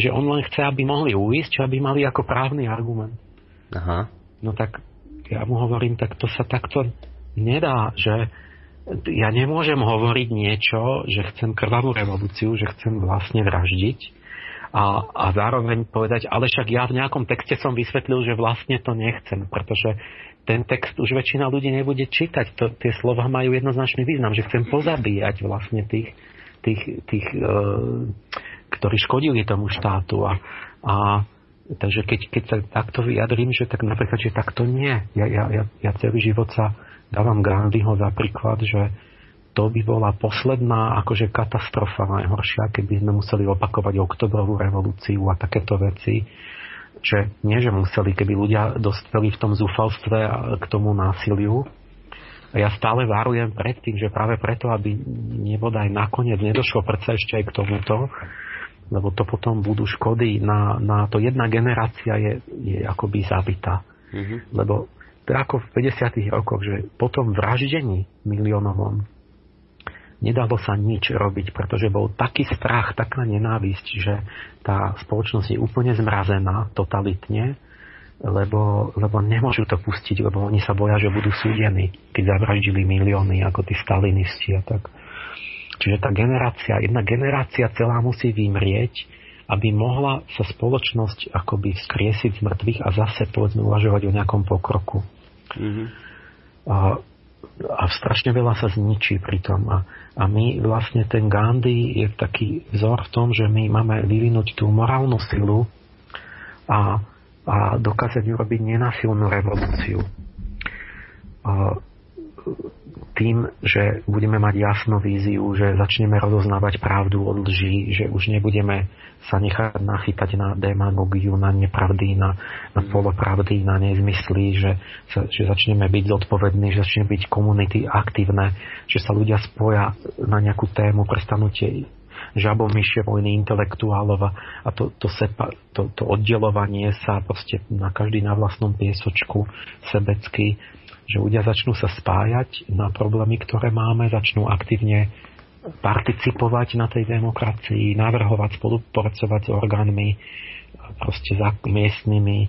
že on len chce, aby mohli uísť, aby mali ako právny argument. Aha. No tak ja mu hovorím, tak to sa takto nedá, že ja nemôžem hovoriť niečo, že chcem krvavú revolúciu, že chcem vlastne vraždiť, a, a zároveň povedať, ale však ja v nejakom texte som vysvetlil, že vlastne to nechcem, pretože ten text už väčšina ľudí nebude čítať. To, tie slova majú jednoznačný význam, že chcem pozabíjať vlastne tých, tých, tých e, ktorí škodili tomu štátu. A, a takže keď, keď sa takto vyjadrím, že tak napríklad, že takto nie. Ja, ja, ja, ja celý život sa dávam Gandhiho za príklad, že to by bola posledná akože katastrofa najhoršia, keby sme museli opakovať oktobrovú revolúciu a takéto veci. Že nie, že museli, keby ľudia dospeli v tom zúfalstve k tomu násiliu, A ja stále varujem pred tým, že práve preto, aby nebodaj nakoniec nedošlo predsa ešte aj k tomuto, lebo to potom budú škody na, na to jedna generácia je, je akoby zabitá. Mm-hmm. Lebo ako v 50. rokoch, že po tom vraždení miliónovom nedalo sa nič robiť, pretože bol taký strach, taká nenávisť, že tá spoločnosť je úplne zmrazená totalitne, lebo, lebo nemôžu to pustiť, lebo oni sa boja, že budú súdení, keď zavraždili milióny, ako tí stalinisti a tak. Čiže tá generácia, jedna generácia celá musí vymrieť, aby mohla sa spoločnosť akoby skriesiť z mŕtvych a zase povedzme uvažovať o nejakom pokroku. Mm-hmm. A, a strašne veľa sa zničí pri tom. A, a my vlastne ten Gandhi je taký vzor v tom, že my máme vyvinúť tú morálnu silu a a dokázať urobiť nenasilnú revolúciu. Tým, že budeme mať jasnú víziu, že začneme rozoznávať pravdu od lží, že už nebudeme sa nechať nachytať na demagogiu, na nepravdy, na, na polopravdy, na nezmysly, že, že začneme byť zodpovední, že začneme byť komunity aktívne, že sa ľudia spoja na nejakú tému, prestanú tie žabomyšie vojny intelektuálov a to, to, sepa, to, to oddelovanie sa proste na každý na vlastnom piesočku sebecky, že ľudia začnú sa spájať na problémy, ktoré máme, začnú aktívne participovať na tej demokracii, navrhovať, spolupracovať s orgánmi proste za miestnymi,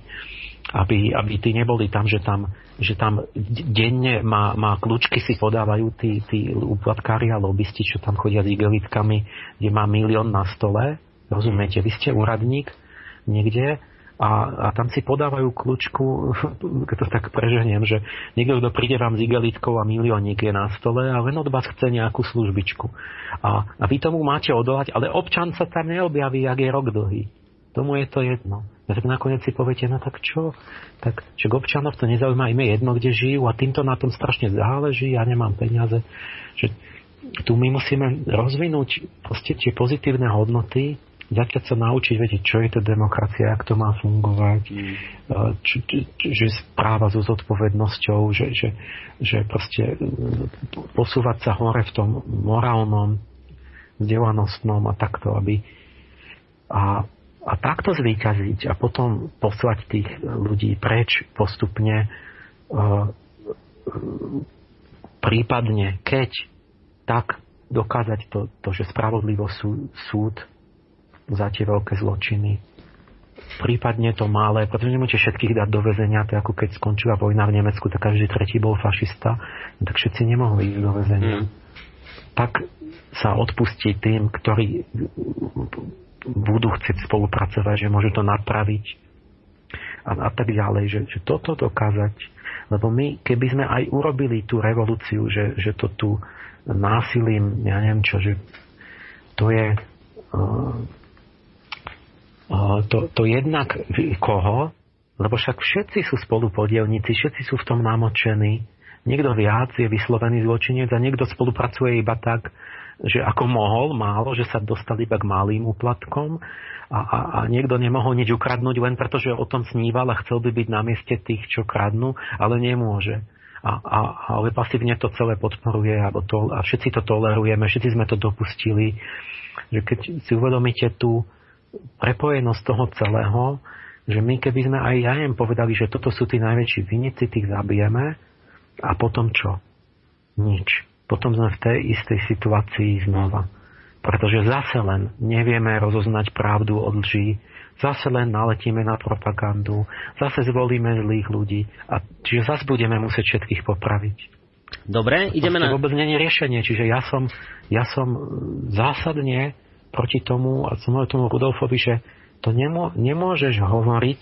aby, aby tí neboli tam, že tam, že tam denne má, má kľúčky si podávajú tí, tí úplatkári a lobbysti, čo tam chodia s igelitkami, kde má milión na stole. Rozumiete, vy ste úradník niekde a, a tam si podávajú kľúčku, keď to tak preženiem, že niekto, kto príde vám s igelitkou a miliónik je na stole a len od vás chce nejakú službičku. A, a vy tomu máte odolať, ale občan sa tam neobjaví, ak je rok dlhý. Tomu je to jedno. A tak nakoniec si poviete, no tak čo? Tak, že občanov to nezaujíma, im je jedno, kde žijú a týmto na tom strašne záleží, ja nemám peniaze. Že tu my musíme rozvinúť proste tie pozitívne hodnoty, začať sa naučiť vedieť, čo je to demokracia, ako to má fungovať, mm. č, č, č, že správa so zodpovednosťou, že, že, že proste posúvať sa hore v tom morálnom, vzdelanostnom a takto, aby a a takto zvýťaziť a potom poslať tých ľudí preč postupne, e, prípadne keď tak dokázať to, to že spravodlivo sú, súd za tie veľké zločiny, prípadne to malé, pretože nemôžete všetkých dať do väzenia, to ako keď skončila vojna v Nemecku, tak každý tretí bol fašista, tak všetci nemohli ísť do väzenia. Mm. Tak sa odpustí tým, ktorí budú chcieť spolupracovať, že môžu to napraviť a, a tak ďalej, že, že toto dokázať. Lebo my, keby sme aj urobili tú revolúciu, že, že to tu násilím, ja neviem čo, že to je uh, to, to jednak koho, lebo však všetci sú spolupodielníci, všetci sú v tom namočení. Niekto viac je vyslovený zločinec a niekto spolupracuje iba tak, že ako mohol, málo, že sa dostali iba k malým úplatkom a, a, a niekto nemohol nič ukradnúť len preto, že o tom sníval a chcel by byť na mieste tých, čo kradnú, ale nemôže. A, a, ale pasívne to celé podporuje a, to, a všetci to tolerujeme, všetci sme to dopustili. Že keď si uvedomíte tú prepojenosť toho celého, že my keby sme aj ja im povedali, že toto sú tí najväčší vinici, tých zabijeme a potom čo? Nič potom sme v tej istej situácii znova. Pretože zase len nevieme rozoznať pravdu od lží, zase len naletíme na propagandu, zase zvolíme zlých ľudí a čiže zase budeme musieť všetkých popraviť. Dobre, ideme na... vôbec nie je riešenie, čiže ja som, ja som zásadne proti tomu a som tomu Rudolfovi, že to nemô, nemôžeš hovoriť,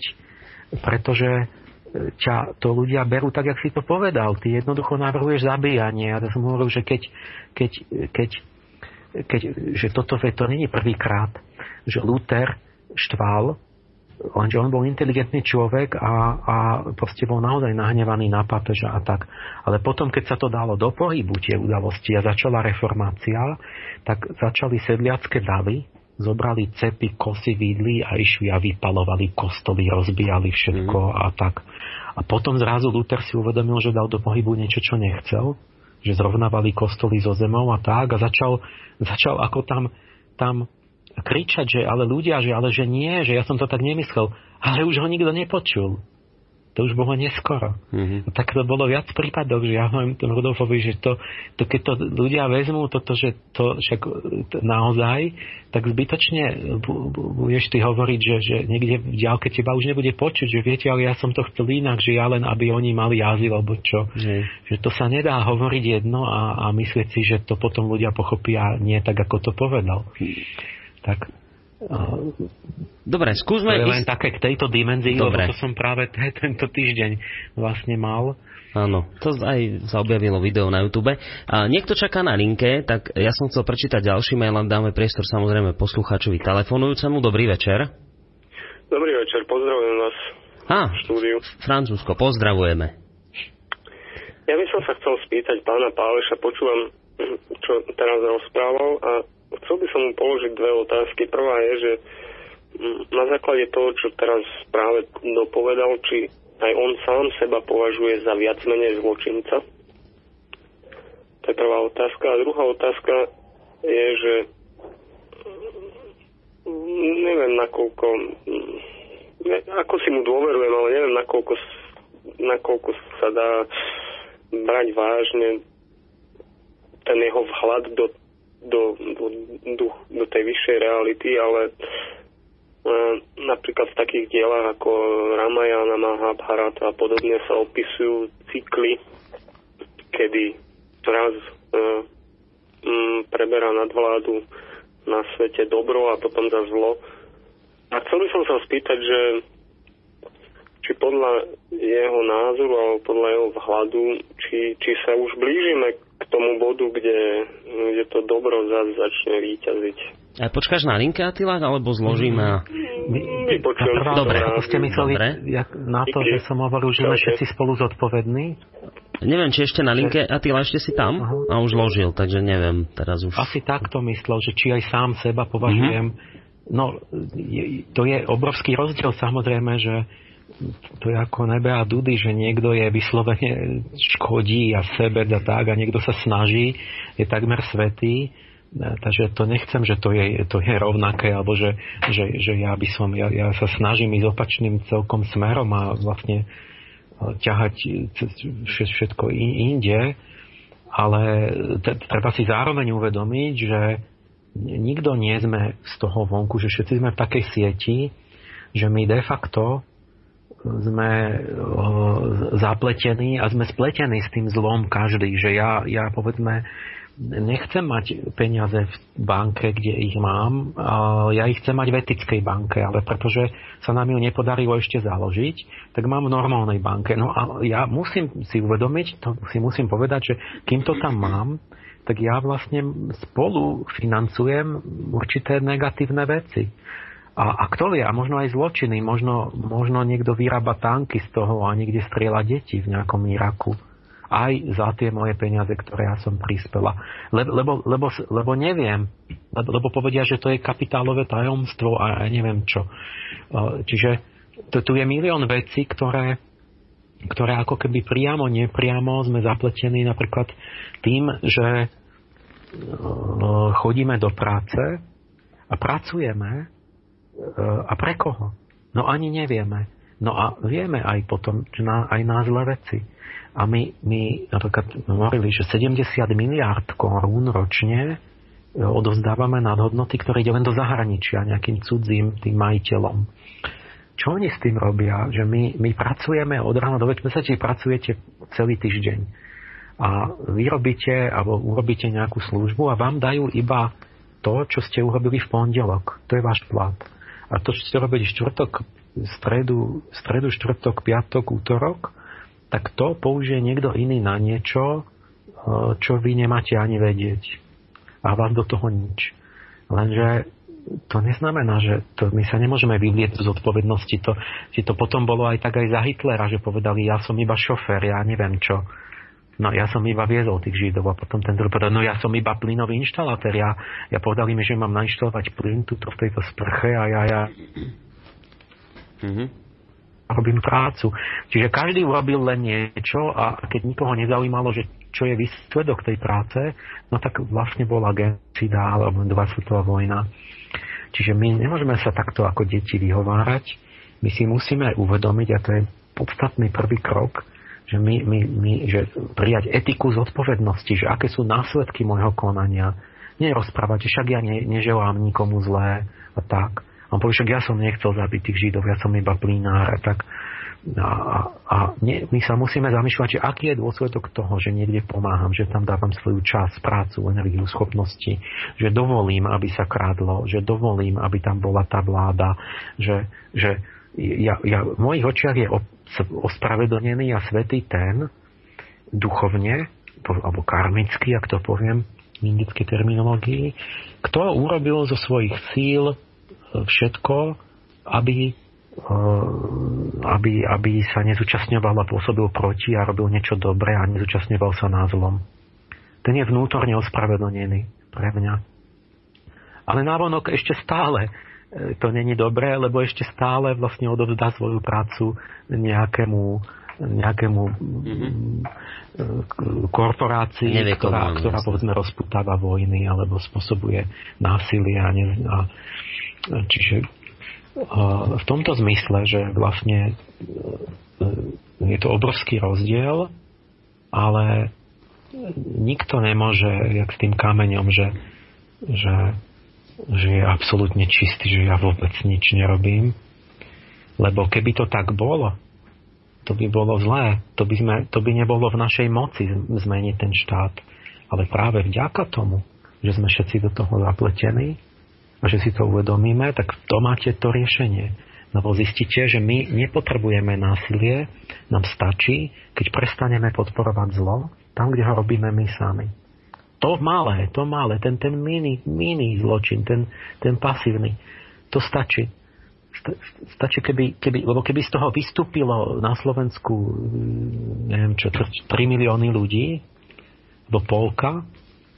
pretože ťa to ľudia berú tak, jak si to povedal. Ty jednoducho navrhuješ zabíjanie. A to som hovoril, že keď, keď, keď, keď že toto to není prvýkrát, že Luther štval, lenže on bol inteligentný človek a, a proste bol naozaj nahnevaný na papeža a tak. Ale potom, keď sa to dalo do pohybu, tie udalosti a začala reformácia, tak začali sedliacké davy, zobrali cepy, kosy, vidly a išli a vypalovali kostoly, rozbijali všetko mm. a tak. A potom zrazu Luther si uvedomil, že dal do pohybu niečo, čo nechcel že zrovnávali kostoly so zemou a tak a začal, začal ako tam, tam kričať, že ale ľudia, že ale že nie, že ja som to tak nemyslel. Ale už ho nikto nepočul to už bolo neskoro. Mm-hmm. Tak to bolo viac prípadok, že ja hovorím tomu Rudolfovi, že to, to, keď to ľudia vezmú toto, že to však to, naozaj, tak zbytočne budeš ty hovoriť, že, že niekde v ďalke teba už nebude počuť, že viete, ale ja som to chcel inak, že ja len, aby oni mali azyl, alebo čo. Mm. Že to sa nedá hovoriť jedno a, a myslieť si, že to potom ľudia pochopia nie tak, ako to povedal. Mm. Tak Dobre, skúsme... To je len také k tejto dimenzii, Dobre. lebo to som práve t- tento týždeň vlastne mal. Áno, to aj sa objavilo video na YouTube. A niekto čaká na linke, tak ja som chcel prečítať ďalší mail, len dáme priestor samozrejme poslucháčovi telefonujúcemu. Dobrý večer. Dobrý večer, pozdravujem vás Á, štúdiu. Francúzsko, pozdravujeme. Ja by som sa chcel spýtať pána Páleša, počúvam, čo teraz rozprával a Chcel by som mu položiť dve otázky. Prvá je, že mm, na základe toho, čo teraz práve dopovedal, či aj on sám seba považuje za viac menej zločinca. To je prvá otázka. A druhá otázka je, že mm, neviem nakoľko, mm, ne, ako si mu dôverujem, ale neviem nakoľko, nakoľko sa dá brať vážne ten jeho vhľad do do, do, do, do tej vyššej reality, ale e, napríklad v takých dielach ako Ramayana, Mahabharata a podobne sa opisujú cykly, kedy raz e, m, preberá nadvládu na svete dobro a potom za zlo. A chcel by som sa spýtať, že či podľa jeho názoru alebo podľa jeho vhľadu, či, či sa už blížime k tomu bodu, kde, kde to dobro zase začne výťaziť. A počkáš na linke, Atila, alebo zložíme? Vypočujem si Dobre, ako ste mysleli jak, na to, že som hovoril, že sme všetci spolu zodpovední? Neviem, či ešte na linke, Atila, ešte si tam? Uh-huh. A už ložil, takže neviem, teraz už... Asi takto myslel, že či aj sám seba považujem... Uh-huh. No, je, to je obrovský rozdiel samozrejme, že to je ako nebe a dudy, že niekto je vyslovene škodí a sebe a tak a niekto sa snaží, je takmer svetý. Takže to nechcem, že to je, to je rovnaké, alebo že, že, že ja by som, ja, ja sa snažím ísť opačným celkom smerom a vlastne e, ťahať všetko inde, ale treba si zároveň uvedomiť, že nikto nie sme z toho vonku, že všetci sme v takej sieti, že my de facto sme zapletení a sme spletení s tým zlom každý, že ja, ja povedzme nechcem mať peniaze v banke, kde ich mám, ja ich chcem mať v etickej banke, ale pretože sa nám ju nepodarilo ešte založiť, tak mám v normálnej banke. No a ja musím si uvedomiť, to si musím povedať, že kým to tam mám, tak ja vlastne spolu financujem určité negatívne veci. A, a kto vie, a možno aj zločiny, možno, možno niekto vyrába tanky z toho a niekde strieľa deti v nejakom Iraku. Aj za tie moje peniaze, ktoré ja som prispela. Le, lebo, lebo, lebo neviem, lebo, lebo povedia, že to je kapitálové tajomstvo a ja neviem čo. Čiže to, tu je milión vecí, ktoré, ktoré ako keby priamo, nepriamo sme zapletení napríklad tým, že chodíme do práce a pracujeme a pre koho? No ani nevieme. No a vieme aj potom, že na, aj na zlé veci. A my, my napríklad hovorili, že 70 miliard korún ročne e, odovzdávame nad hodnoty, ktoré ide len do zahraničia nejakým cudzím tým majiteľom. Čo oni s tým robia? Že my, my pracujeme od rána do večera, pracujete celý týždeň a vyrobíte alebo urobíte nejakú službu a vám dajú iba to, čo ste urobili v pondelok. To je váš plat. A to, čo ste robili štvrtok, stredu, stredu, štvrtok, piatok, útorok, tak to použije niekto iný na niečo, e, čo vy nemáte ani vedieť. A vám do toho nič. Lenže to neznamená, že to, my sa nemôžeme vyvlieť z odpovednosti. To, to potom bolo aj tak aj za Hitlera, že povedali, ja som iba šofér, ja neviem čo. No ja som iba viezol tých Židov a potom ten druhý povedal, no ja som iba plynový inštalatér. Ja, ja povedali mi, že mám nainštalovať plyn tuto v tejto sprche a ja, ja mm-hmm. robím prácu. Čiže každý urobil len niečo a keď nikoho nezaujímalo, že čo je výsledok tej práce, no tak vlastne bola genocida alebo dva svetová vojna. Čiže my nemôžeme sa takto ako deti vyhovárať. My si musíme uvedomiť, a to je podstatný prvý krok, že, my, my, my, že prijať etiku zodpovednosti, že aké sú následky môjho konania. Nerozprávať, že však ja ne, neželám nikomu zlé a tak. On povie, však ja som nechcel zabiť tých Židov, ja som iba plinár a tak. A, a, a nie, my sa musíme zamýšľať, že aký je dôsledok toho, že niekde pomáham, že tam dávam svoju čas, prácu, energiu, schopnosti, že dovolím, aby sa krádlo, že dovolím, aby tam bola tá vláda, že, že ja, ja, v mojich očiach je ospravedlnený a svetý ten duchovne, alebo karmicky, ak to poviem v indickej terminológii, kto urobil zo svojich síl e, všetko, aby Eh, aby, aby sa nezúčastňoval a pôsobil proti a robil niečo dobré a nezúčastňoval sa na. Ten je vnútorne ospravedlnený pre mňa. Ale návonok ešte stále to není dobré, lebo ešte stále vlastne odovzdá svoju prácu nejakému nejakému mm-hmm. korporácii, Nevie, ktorá, ktorá povedzme rozputáva vojny alebo spôsobuje násilie a, ne, a čiže v tomto zmysle, že vlastne e, je to obrovský rozdiel, ale nikto nemôže, jak s tým kameňom, že, že, že je absolútne čistý, že ja vôbec nič nerobím. Lebo keby to tak bolo, to by bolo zlé. To by, sme, to by nebolo v našej moci zmeniť ten štát. Ale práve vďaka tomu, že sme všetci do toho zapletení, a že si to uvedomíme, tak to máte to riešenie. Lebo zistíte, že my nepotrebujeme násilie, nám stačí, keď prestaneme podporovať zlo tam, kde ho robíme my sami. To malé, to malé, ten, ten mini, mini zločin, ten, ten pasívny, to stačí. Stačí, keby, keby, lebo keby z toho vystúpilo na Slovensku, neviem čo, 3 milióny ľudí, do polka,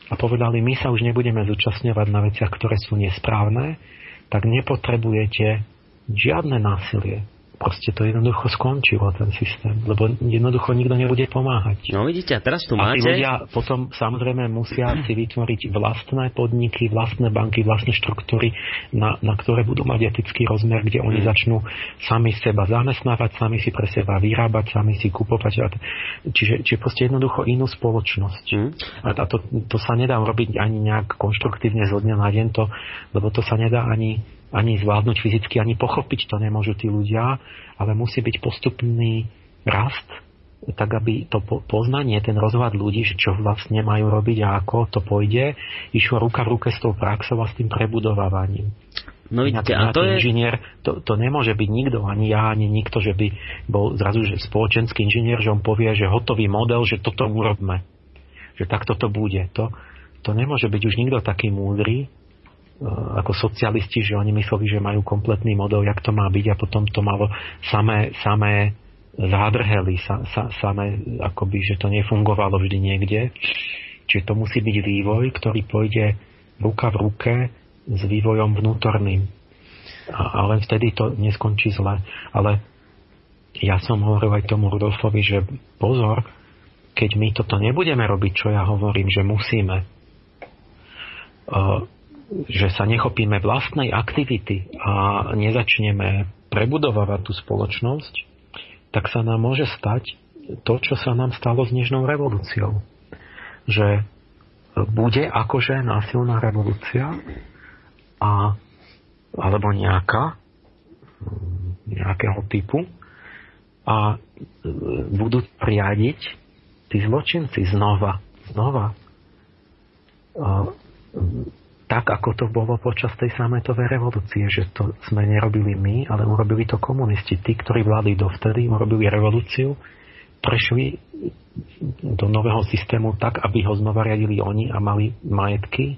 a povedali, my sa už nebudeme zúčastňovať na veciach, ktoré sú nesprávne, tak nepotrebujete žiadne násilie. Proste to jednoducho skončilo, ten systém, lebo jednoducho nikto nebude pomáhať. No vidíte, a teraz tu a máte... ľudia potom samozrejme musia si vytvoriť vlastné podniky, vlastné banky, vlastné štruktúry, na, na ktoré budú mať etický rozmer, kde oni mm. začnú sami seba zamestnávať, sami si pre seba vyrábať, sami si kupovať. Čiže, čiže proste jednoducho inú spoločnosť. Mm. A to, to sa nedá robiť ani nejak konštruktívne zo dňa na deň, to, lebo to sa nedá ani ani zvládnuť fyzicky, ani pochopiť to nemôžu tí ľudia, ale musí byť postupný rast, tak aby to poznanie, ten rozhľad ľudí, že čo vlastne majú robiť a ako to pôjde, išlo ruka v ruke s tou praxou a s tým prebudovávaním. No vidíte, a to je... Inžinier, to, to nemôže byť nikto, ani ja, ani nikto, že by bol zrazu že spoločenský inžinier, že on povie, že hotový model, že toto urobme. Že takto to bude. To, to nemôže byť už nikto taký múdry, ako socialisti, že oni mysleli, že majú kompletný model, jak to má byť a potom to malo samé, samé zádrhely, sa, sa, samé, akoby, že to nefungovalo vždy niekde. Čiže to musí byť vývoj, ktorý pôjde ruka v ruke s vývojom vnútorným. A, a len vtedy to neskončí zle. Ale ja som hovoril aj tomu Rudolfovi, že pozor, keď my toto nebudeme robiť, čo ja hovorím, že musíme, uh, že sa nechopíme vlastnej aktivity a nezačneme prebudovávať tú spoločnosť, tak sa nám môže stať to, čo sa nám stalo s Nežnou revolúciou. Že bude akože násilná revolúcia a, alebo nejaká nejakého typu a budú riadiť tí zločinci znova, znova tak, ako to bolo počas tej sametovej revolúcie, že to sme nerobili my, ale urobili to komunisti. Tí, ktorí vládli dovtedy, urobili revolúciu, prešli do nového systému tak, aby ho znova riadili oni a mali majetky.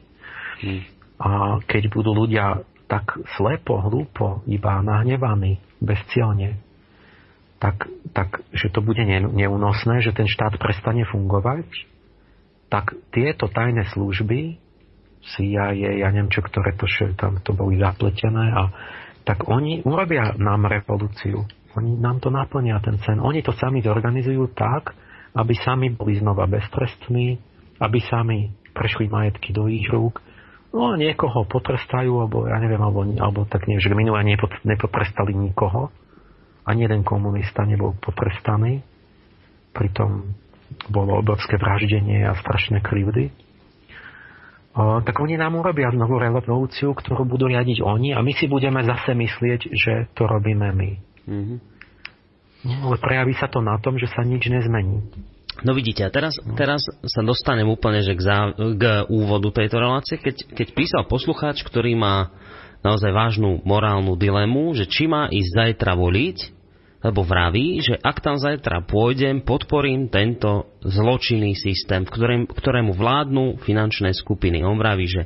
Hmm. A keď budú ľudia tak slepo, hlúpo, iba nahnevaní, bezcielne, tak, tak že to bude neúnosné, že ten štát prestane fungovať, tak tieto tajné služby CIA, ja neviem čo, ktoré to, tam to boli zapletené a tak oni urobia nám revolúciu. Oni nám to naplnia ten sen. Oni to sami zorganizujú tak, aby sami boli znova beztrestní, aby sami prešli majetky do ich rúk, no a niekoho potrestajú, alebo ja neviem, alebo, alebo tak nie, že minulé nepotrestali nikoho, ani jeden komunista nebol potrestaný, pritom bolo obrovské vraždenie a strašné krivdy. Tak oni nám urobia znovu revolúciu, ktorú budú riadiť oni a my si budeme zase myslieť, že to robíme my. Mm-hmm. Ale prejaví sa to na tom, že sa nič nezmení. No vidíte, a teraz, no. teraz sa dostanem úplne že k, zá, k úvodu tejto relácie, keď, keď písal poslucháč, ktorý má naozaj vážnu morálnu dilemu, že či má ísť zajtra voliť, lebo vraví, že ak tam zajtra pôjdem, podporím tento zločinný systém, ktorém, ktorému vládnu finančné skupiny. On vraví, že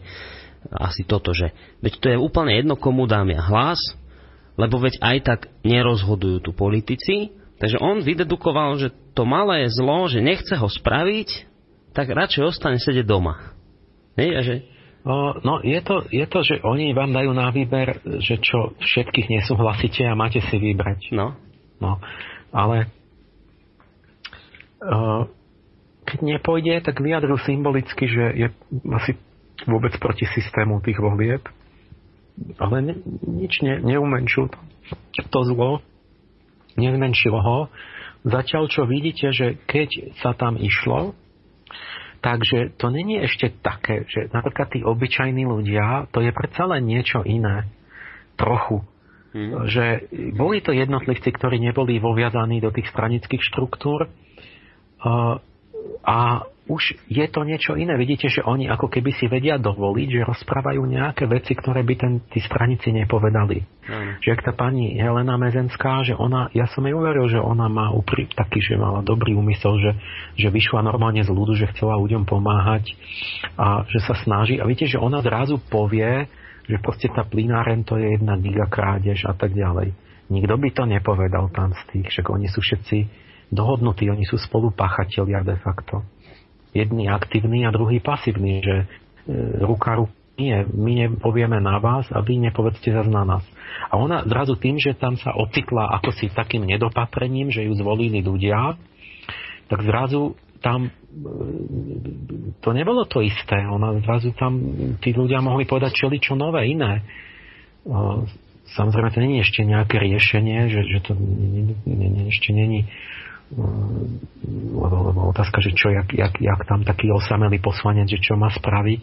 asi toto, že veď to je úplne jedno, komu dám ja hlas, lebo veď aj tak nerozhodujú tu politici, takže on vydedukoval, že to malé zlo, že nechce ho spraviť, tak radšej ostane sedieť doma. Nie? A že no, je to, je to, že oni vám dajú na výber, že čo všetkých nesúhlasíte a máte si vybrať. No. No, ale uh, keď nepôjde, tak vyjadril symbolicky, že je asi vôbec proti systému tých volieb, ale ne, nič ne, neumenšil to, zlo, nezmenšilo ho. Zatiaľ, čo vidíte, že keď sa tam išlo, takže to není ešte také, že napríklad tí obyčajní ľudia, to je predsa len niečo iné. Trochu. Hmm. Že boli to jednotlivci, ktorí neboli voviazaní do tých stranických štruktúr a už je to niečo iné. Vidíte, že oni ako keby si vedia dovoliť, že rozprávajú nejaké veci, ktoré by ten, tí stranici nepovedali. Hmm. Že ak tá pani Helena Mezenská, že ona, ja som jej uveril, že ona má uprí, taký, že mala dobrý úmysel, že, že vyšla normálne z ľudu, že chcela ľuďom pomáhať a že sa snaží. A vidíte, že ona zrazu povie, že proste tá plináren to je jedna gigakrádež a tak ďalej. Nikto by to nepovedal tam z tých, však oni sú všetci dohodnutí, oni sú spolupáchatelia de facto. Jedný aktívny a druhý pasívny, že e, ruka ruka nie, my nepovieme na vás a vy nepovedzte zase na nás. A ona zrazu tým, že tam sa ocitla ako si takým nedopatrením, že ju zvolili ľudia, tak zrazu tam to nebolo to isté. Ona zrazu tam, tí ľudia mohli povedať čo nové, iné. Samozrejme, to je ešte nejaké riešenie, že, že to nie, nie, nie, ešte není lebo, lebo otázka, že čo, jak, jak, jak tam taký osamelý poslanec, že čo má spraviť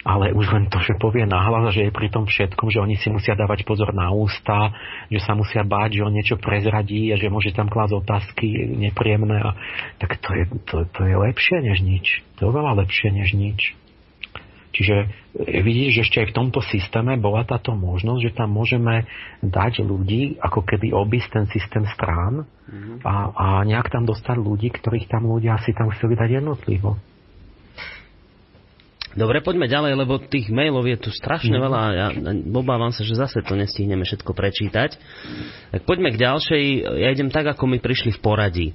ale už len to, že povie nahlas, že je pri tom všetkom, že oni si musia dávať pozor na ústa, že sa musia báť, že on niečo prezradí a že môže tam klásť otázky nepríjemné. A, tak to je, to, to je lepšie než nič. To je oveľa lepšie než nič. Čiže e, vidíš, že ešte aj v tomto systéme bola táto možnosť, že tam môžeme dať ľudí, ako keby obísť ten systém strán mm-hmm. a, a nejak tam dostať ľudí, ktorých tam ľudia si tam chceli dať jednotlivo. Dobre, poďme ďalej, lebo tých mailov je tu strašne mhm. veľa a ja obávam sa, že zase to nestihneme všetko prečítať. Tak poďme k ďalšej. Ja idem tak, ako mi prišli v poradí.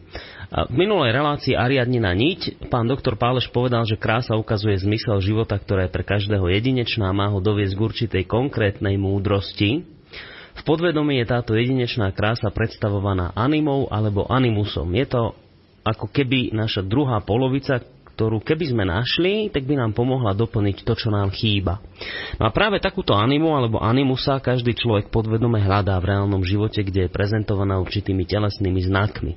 V minulej relácii Ariadnina niť pán doktor Páleš povedal, že krása ukazuje zmysel života, ktorá je pre každého jedinečná a má ho doviesť k určitej konkrétnej múdrosti. V podvedomí je táto jedinečná krása predstavovaná animou alebo animusom. Je to ako keby naša druhá polovica, ktorú keby sme našli, tak by nám pomohla doplniť to, čo nám chýba. No a práve takúto animu alebo animusa každý človek podvedome hľadá v reálnom živote, kde je prezentovaná určitými telesnými znakmi.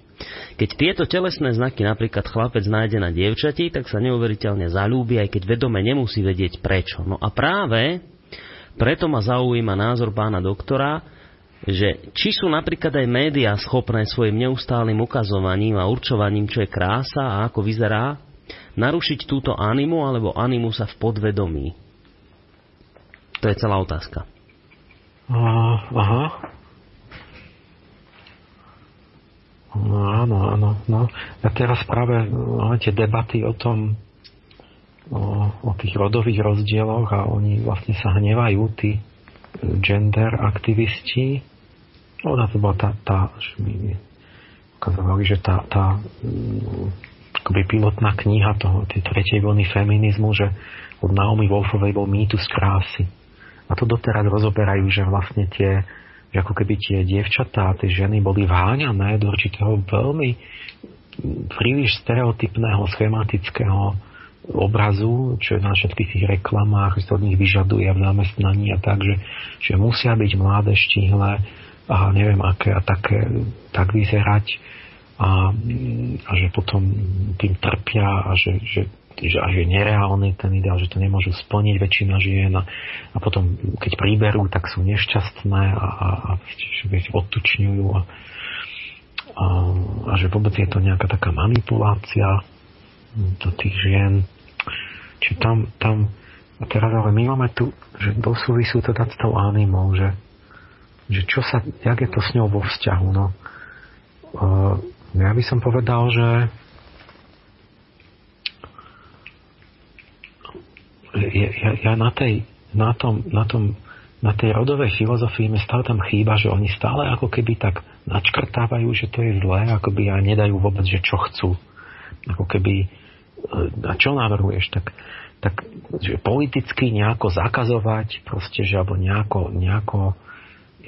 Keď tieto telesné znaky napríklad chlapec nájde na dievčati, tak sa neuveriteľne zalúbi, aj keď vedome nemusí vedieť prečo. No a práve preto ma zaujíma názor pána doktora, že či sú napríklad aj médiá schopné svojim neustálým ukazovaním a určovaním, čo je krása a ako vyzerá, narušiť túto animu alebo animu sa v podvedomí? To je celá otázka. Uh, aha. No áno, áno. No. Ja teraz práve máme tie debaty o tom, o, o tých rodových rozdieloch a oni vlastne sa hnevajú, tí gender aktivisti. Ona to bola tá, tá že mi ukazovali, že tá, tá akoby pilotná kniha toho, tej tretej vlny feminizmu, že od Naomi Wolfovej bol mýtus krásy. A to doteraz rozoberajú, že vlastne tie, že ako keby tie dievčatá, tie ženy boli vháňané do určitého veľmi príliš stereotypného, schematického obrazu, čo je na všetkých tých reklamách, že od nich vyžaduje v zamestnaní a tak, že, že musia byť mladé, štíhle a neviem aké a také, tak vyzerať a, a že potom tým trpia a že, že, že až je nereálny ten ideál, že to nemôžu splniť väčšina žien a, a potom keď príberú, tak sú nešťastné a, a, a že odtučňujú a, a, a že vôbec je to nejaká taká manipulácia do tých žien či tam, tam a teraz ale my máme tu, že do súvisu to dať s tou animou, že, že čo sa, jak je to s ňou vo vzťahu, no. Uh, ja by som povedal, že ja, ja, na, tej, na, tom, na, tom, na tej rodovej filozofii mi stále tam chýba, že oni stále ako keby tak načkrtávajú, že to je zlé, ako by a nedajú vôbec, že čo chcú. Ako keby a čo navrhuješ, tak, tak že politicky nejako zakazovať, proste, že alebo nejako, nejako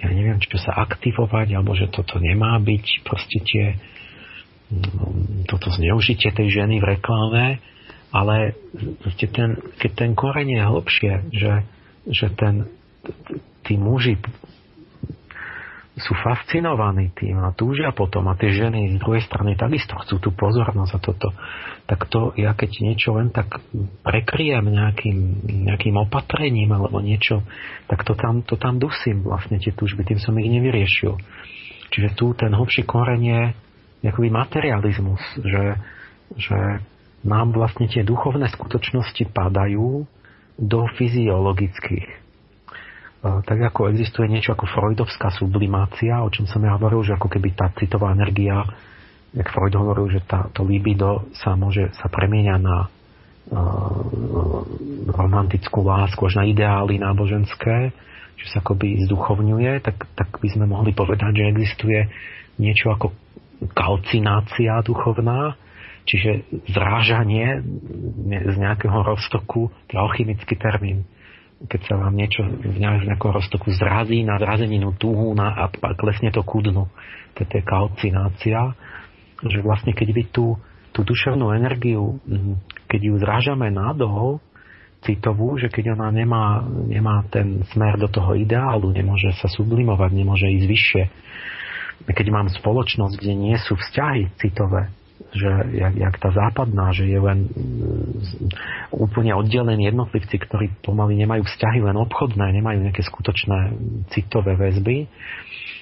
ja neviem, čo sa aktivovať, alebo že toto nemá byť proste tie toto zneužitie tej ženy v reklame, ale ten, keď ten koreň je hlbšie, že, že ten, tí muži sú fascinovaní tým a túžia potom a tie ženy z druhej strany takisto chcú tú pozornosť a toto, tak to ja keď niečo len tak prekryjem nejakým, nejakým opatrením alebo niečo, tak to tam, to tam dusím vlastne tie túžby, tým som ich nevyriešil. Čiže tu ten hlbší koreň je nejaký materializmus, že, že nám vlastne tie duchovné skutočnosti padajú do fyziologických. Tak ako existuje niečo ako freudovská sublimácia, o čom som ja hovoril, že ako keby tá citová energia, jak Freud hovoril, že tá, to libido sa môže, sa premieňa na uh, romantickú lásku, až na ideály náboženské, že sa akoby zduchovňuje, tak, tak by sme mohli povedať, že existuje niečo ako kalcinácia duchovná, čiže zrážanie z nejakého roztoku, to je alchymický termín keď sa vám niečo z nejakého roztoku zrazí na zrazeninu túhu na, a, klesne to ku dnu. To je kalcinácia, že vlastne keď vy tú, tú duševnú energiu, keď ju zrážame nadol, citovú, že keď ona nemá, nemá ten smer do toho ideálu, nemôže sa sublimovať, nemôže ísť vyššie. Keď mám spoločnosť, kde nie sú vzťahy citové, že jak, jak tá západná, že je len mm, úplne oddelení jednotlivci, ktorí pomaly nemajú vzťahy len obchodné, nemajú nejaké skutočné citové väzby,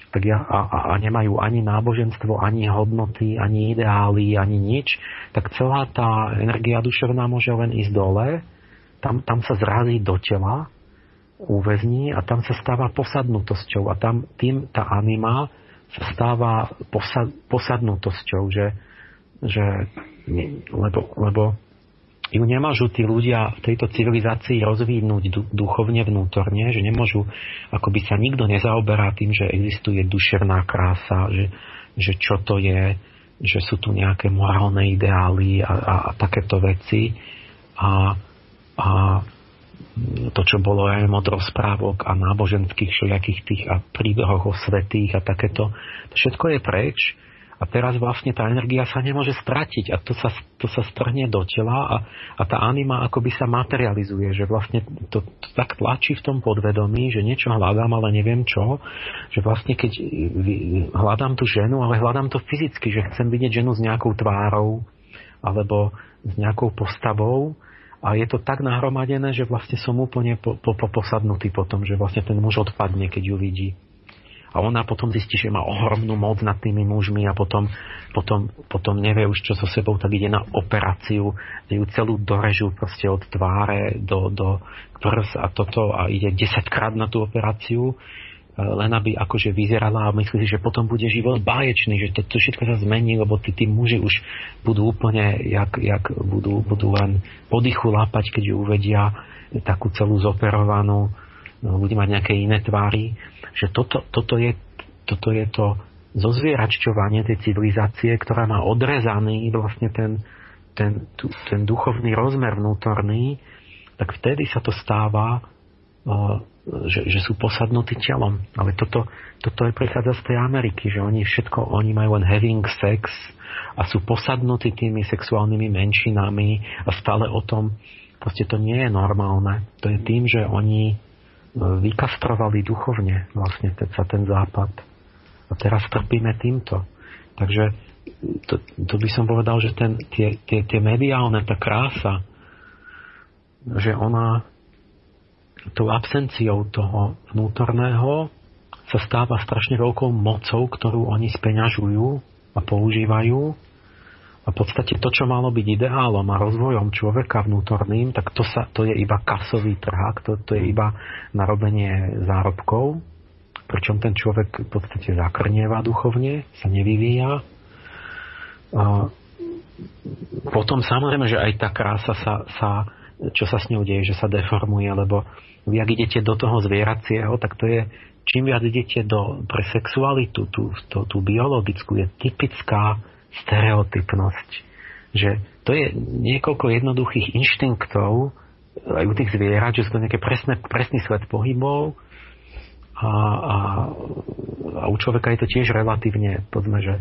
tak ja, a, a nemajú ani náboženstvo, ani hodnoty, ani ideály, ani nič, tak celá tá energia duševná môže len ísť dole, tam, tam sa zrazí do tela, uväzní a tam sa stáva posadnutosťou a tam tým tá anima stáva posad, posadnutosťou, že, že lebo, lebo ju nemôžu tí ľudia v tejto civilizácii rozvídnuť duchovne vnútorne, že nemôžu, ako by sa nikto nezaoberá tým, že existuje duševná krása, že, že čo to je, že sú tu nejaké morálne ideály a, a, a takéto veci. A, a to, čo bolo aj od rozprávok a náboženských všelijakých tých a príbehoch o svetých a takéto, to všetko je preč a teraz vlastne tá energia sa nemôže stratiť a to sa, to sa strhne do tela a, a tá anima akoby sa materializuje, že vlastne to, to tak tlačí v tom podvedomí, že niečo hľadám, ale neviem čo, že vlastne keď hľadám tú ženu, ale hľadám to fyzicky, že chcem vidieť ženu s nejakou tvárou alebo s nejakou postavou a je to tak nahromadené, že vlastne som úplne po, po, po posadnutý potom, že vlastne ten muž odpadne, keď ju vidí. A ona potom zistí, že má ohromnú moc nad tými mužmi a potom, potom, potom nevie už čo so sebou, tak ide na operáciu, kde ju celú dorežú proste od tváre do, do prs a toto a ide 10 krát na tú operáciu len aby akože vyzerala a myslí, že potom bude život báječný, že to, to všetko sa zmení, lebo tí, tí muži už budú úplne, jak, jak budú, budú len podychu lápať, keď ju uvedia takú celú zoperovanú, no, bude mať nejaké iné tvary. Že toto, toto, je, toto je to zozvieračťovanie tej civilizácie, ktorá má odrezaný vlastne ten, ten, ten duchovný rozmer vnútorný, tak vtedy sa to stáva uh, že, že sú posadnutí telom. Ale toto, toto je prichádza z tej Ameriky, že oni všetko, oni majú len having sex a sú posadnutí tými sexuálnymi menšinami a stále o tom, proste to nie je normálne. To je tým, že oni e, vykastrovali duchovne vlastne sa ten západ. A teraz trpíme týmto. Takže to, to by som povedal, že ten, tie, tie, tie mediálne, tá krása, že ona tou absenciou toho vnútorného sa stáva strašne veľkou mocou, ktorú oni speňažujú a používajú. A v podstate to, čo malo byť ideálom a rozvojom človeka vnútorným, tak to, sa, to je iba kasový trhák, to, to je iba narobenie zárobkov, pričom ten človek v podstate zakrnieva duchovne, sa nevyvíja. A potom samozrejme, že aj tá krása sa, sa, čo sa s ňou deje, že sa deformuje, lebo vy ak idete do toho zvieracieho, tak to je, čím viac idete do, pre sexualitu, tú, tú, tú biologickú, je typická stereotypnosť. Že to je niekoľko jednoduchých inštinktov aj u tých zvierat, že sú to nejaké presné, presný svet pohybov a, a, a u človeka je to tiež relatívne, povedzme, že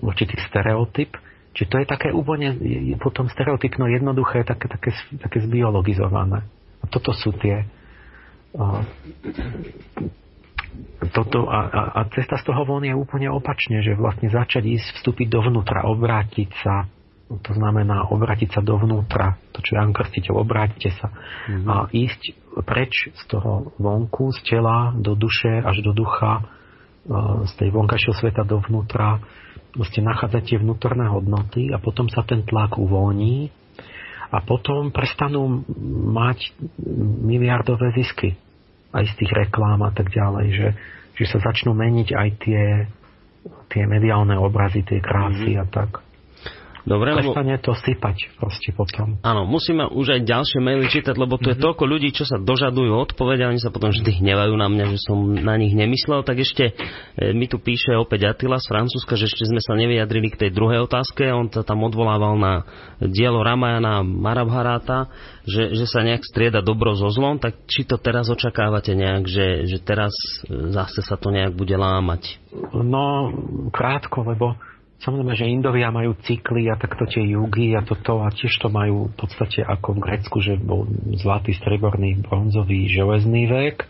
určitý stereotyp. Čiže to je také úplne potom stereotypno jednoduché, také, také, také zbiologizované. A toto sú tie, toto a, a, a cesta z toho von je úplne opačne, že vlastne začať ísť, vstúpiť dovnútra, obrátiť sa, to znamená obrátiť sa dovnútra, to čo je Jan Krstiteľ, obrátite sa. Mm-hmm. a ísť preč z toho vonku, z tela do duše až do ducha, z tej vonkajšieho sveta dovnútra, vlastne nachádzate vnútorné hodnoty a potom sa ten tlak uvoľní. A potom prestanú mať miliardové zisky aj z tých reklám a tak ďalej, že, že sa začnú meniť aj tie, tie mediálne obrazy, tie krásy mm-hmm. a tak. Dobre, Prestane lebo... to sypať proste potom. Áno, musíme už aj ďalšie maily čítať, lebo tu je mm-hmm. toľko ľudí, čo sa dožadujú odpovede oni sa potom vždy hnevajú na mňa, že som na nich nemyslel. Tak ešte e, mi tu píše opäť Attila z Francúzska, že ešte sme sa nevyjadrili k tej druhej otázke. On sa tam odvolával na dielo Ramajana Marabharáta, že, že sa nejak strieda dobro so zlom, tak či to teraz očakávate nejak, že, že teraz e, zase sa to nejak bude lámať? No, krátko, lebo Samozrejme, že Indovia majú cykly a takto tie jugy a toto a tiež to majú v podstate ako v Grécku, že bol zlatý, streborný, bronzový, železný vek.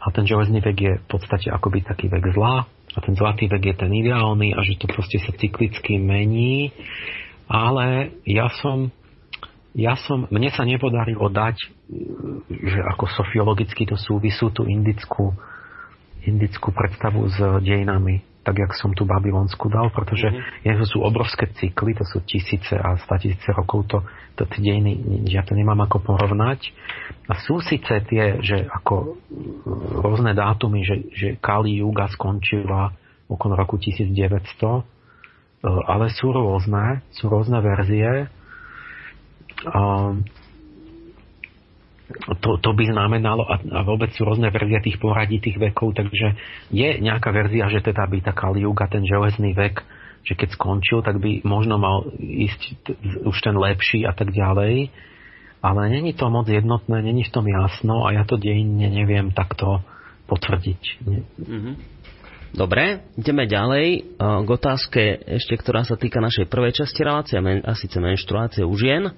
A ten železný vek je v podstate akoby taký vek zla. A ten zlatý vek je ten ideálny a že to proste sa cyklicky mení. Ale ja som, ja som, mne sa nepodarilo dať, že ako sofiologicky to súvisú tú indickú, indickú predstavu s dejinami tak jak som tu babylonsku dal, pretože mm-hmm. sú obrovské cykly, to sú tisíce a statisíce rokov, to, to tie dejiny, ja to nemám ako porovnať. A sú síce tie, že ako rôzne dátumy, že, že Kali Yuga skončila okolo roku 1900, e, ale sú rôzne, sú rôzne verzie. To, to by znamenalo, a, a vôbec sú rôzne verzie tých poradí tých vekov, takže je nejaká verzia, že teda by taká Liuga, ten železný vek, že keď skončil, tak by možno mal ísť t- už ten lepší a tak ďalej. Ale není to moc jednotné, není v tom jasno a ja to dejinne neviem takto potvrdiť. Mm-hmm. Dobre, ideme ďalej k otázke ešte, ktorá sa týka našej prvej časti relácie, a síce menštruácie u žien.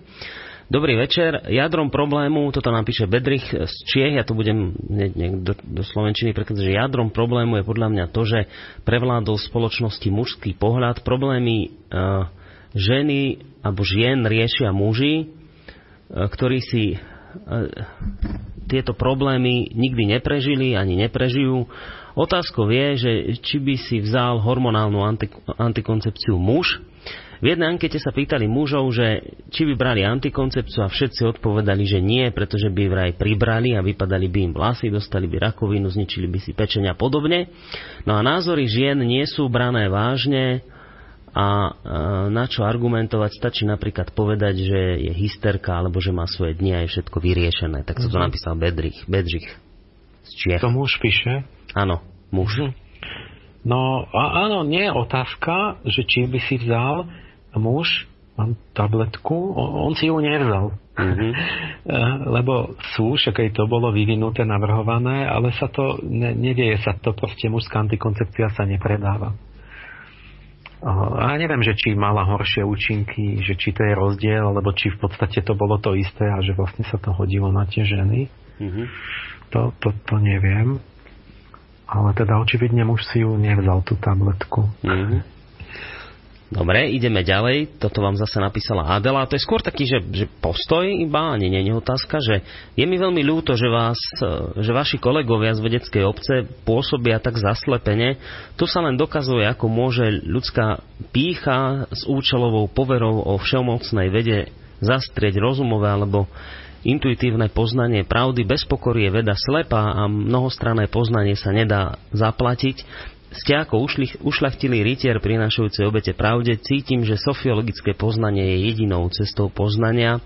Dobrý večer. Jadrom problému, toto nám píše Bedrich z Čiech, ja to budem ne, ne, do, do Slovenčiny prekladať, že jadrom problému je podľa mňa to, že prevládol v spoločnosti mužský pohľad. Problémy uh, ženy alebo žien riešia muži, uh, ktorí si uh, tieto problémy nikdy neprežili ani neprežijú. Otázkou je, že či by si vzal hormonálnu antik- antikoncepciu muž, v jednej ankete sa pýtali mužov, že či by brali antikoncepciu a všetci odpovedali, že nie, pretože by vraj pribrali a vypadali by im vlasy, dostali by rakovinu, zničili by si pečenia a podobne. No a názory žien nie sú brané vážne a na čo argumentovať, stačí napríklad povedať, že je hysterka alebo že má svoje dni a je všetko vyriešené. Tak to mm-hmm. napísal Bedrich, Bedrich z Čiech. To muž píše? Áno, muž. Mm-hmm. No a áno, nie je otázka, že či by si vzal muž mám tabletku, on si ju nevzal. Mm-hmm. Lebo sú, však aj to bolo vyvinuté, navrhované, ale sa to, ne, nedieje sa to, proste mužská antikoncepcia sa nepredáva. A ja neviem, že či mala horšie účinky, že či to je rozdiel, alebo či v podstate to bolo to isté a že vlastne sa to hodilo na tie ženy. Mm-hmm. To, to, to neviem. Ale teda očividne muž si ju nevzal, tú tabletku. Mm-hmm. Dobre, ideme ďalej. Toto vám zase napísala Adela. To je skôr taký, že, že postoj iba, nie, nie, nie otázka, že je mi veľmi ľúto, že, vás, že vaši kolegovia z vedeckej obce pôsobia tak zaslepene. Tu sa len dokazuje, ako môže ľudská pícha s účelovou poverou o všeomocnej vede zastrieť rozumové alebo intuitívne poznanie pravdy bez pokory je veda slepá a mnohostranné poznanie sa nedá zaplatiť. Ste ako ušli, ušlachtilý rytier prinášajúci obete pravde, cítim, že sofiologické poznanie je jedinou cestou poznania.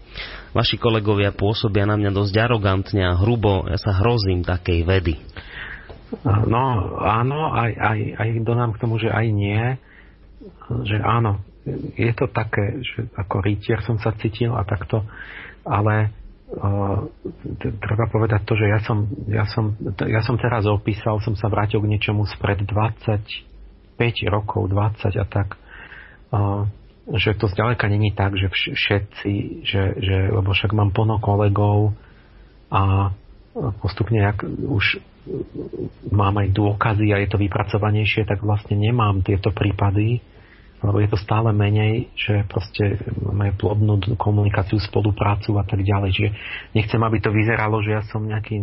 Vaši kolegovia pôsobia na mňa dosť arogantne a hrubo, ja sa hrozím takej vedy. No, áno, aj, aj, aj dodám k tomu, že aj nie, že áno, je to také, že ako rytier som sa cítil a takto, ale treba povedať to, že ja som, ja, som, ja som teraz opísal, som sa vrátil k niečomu spred 25 rokov, 20 a tak, že to zďaleka není tak, že všetci, že, že, lebo však mám plno kolegov a postupne, ak už mám aj dôkazy a je to vypracovanejšie, tak vlastne nemám tieto prípady, lebo je to stále menej, že proste máme plodnú komunikáciu, spoluprácu a tak ďalej. Čiže nechcem, aby to vyzeralo, že ja som nejaký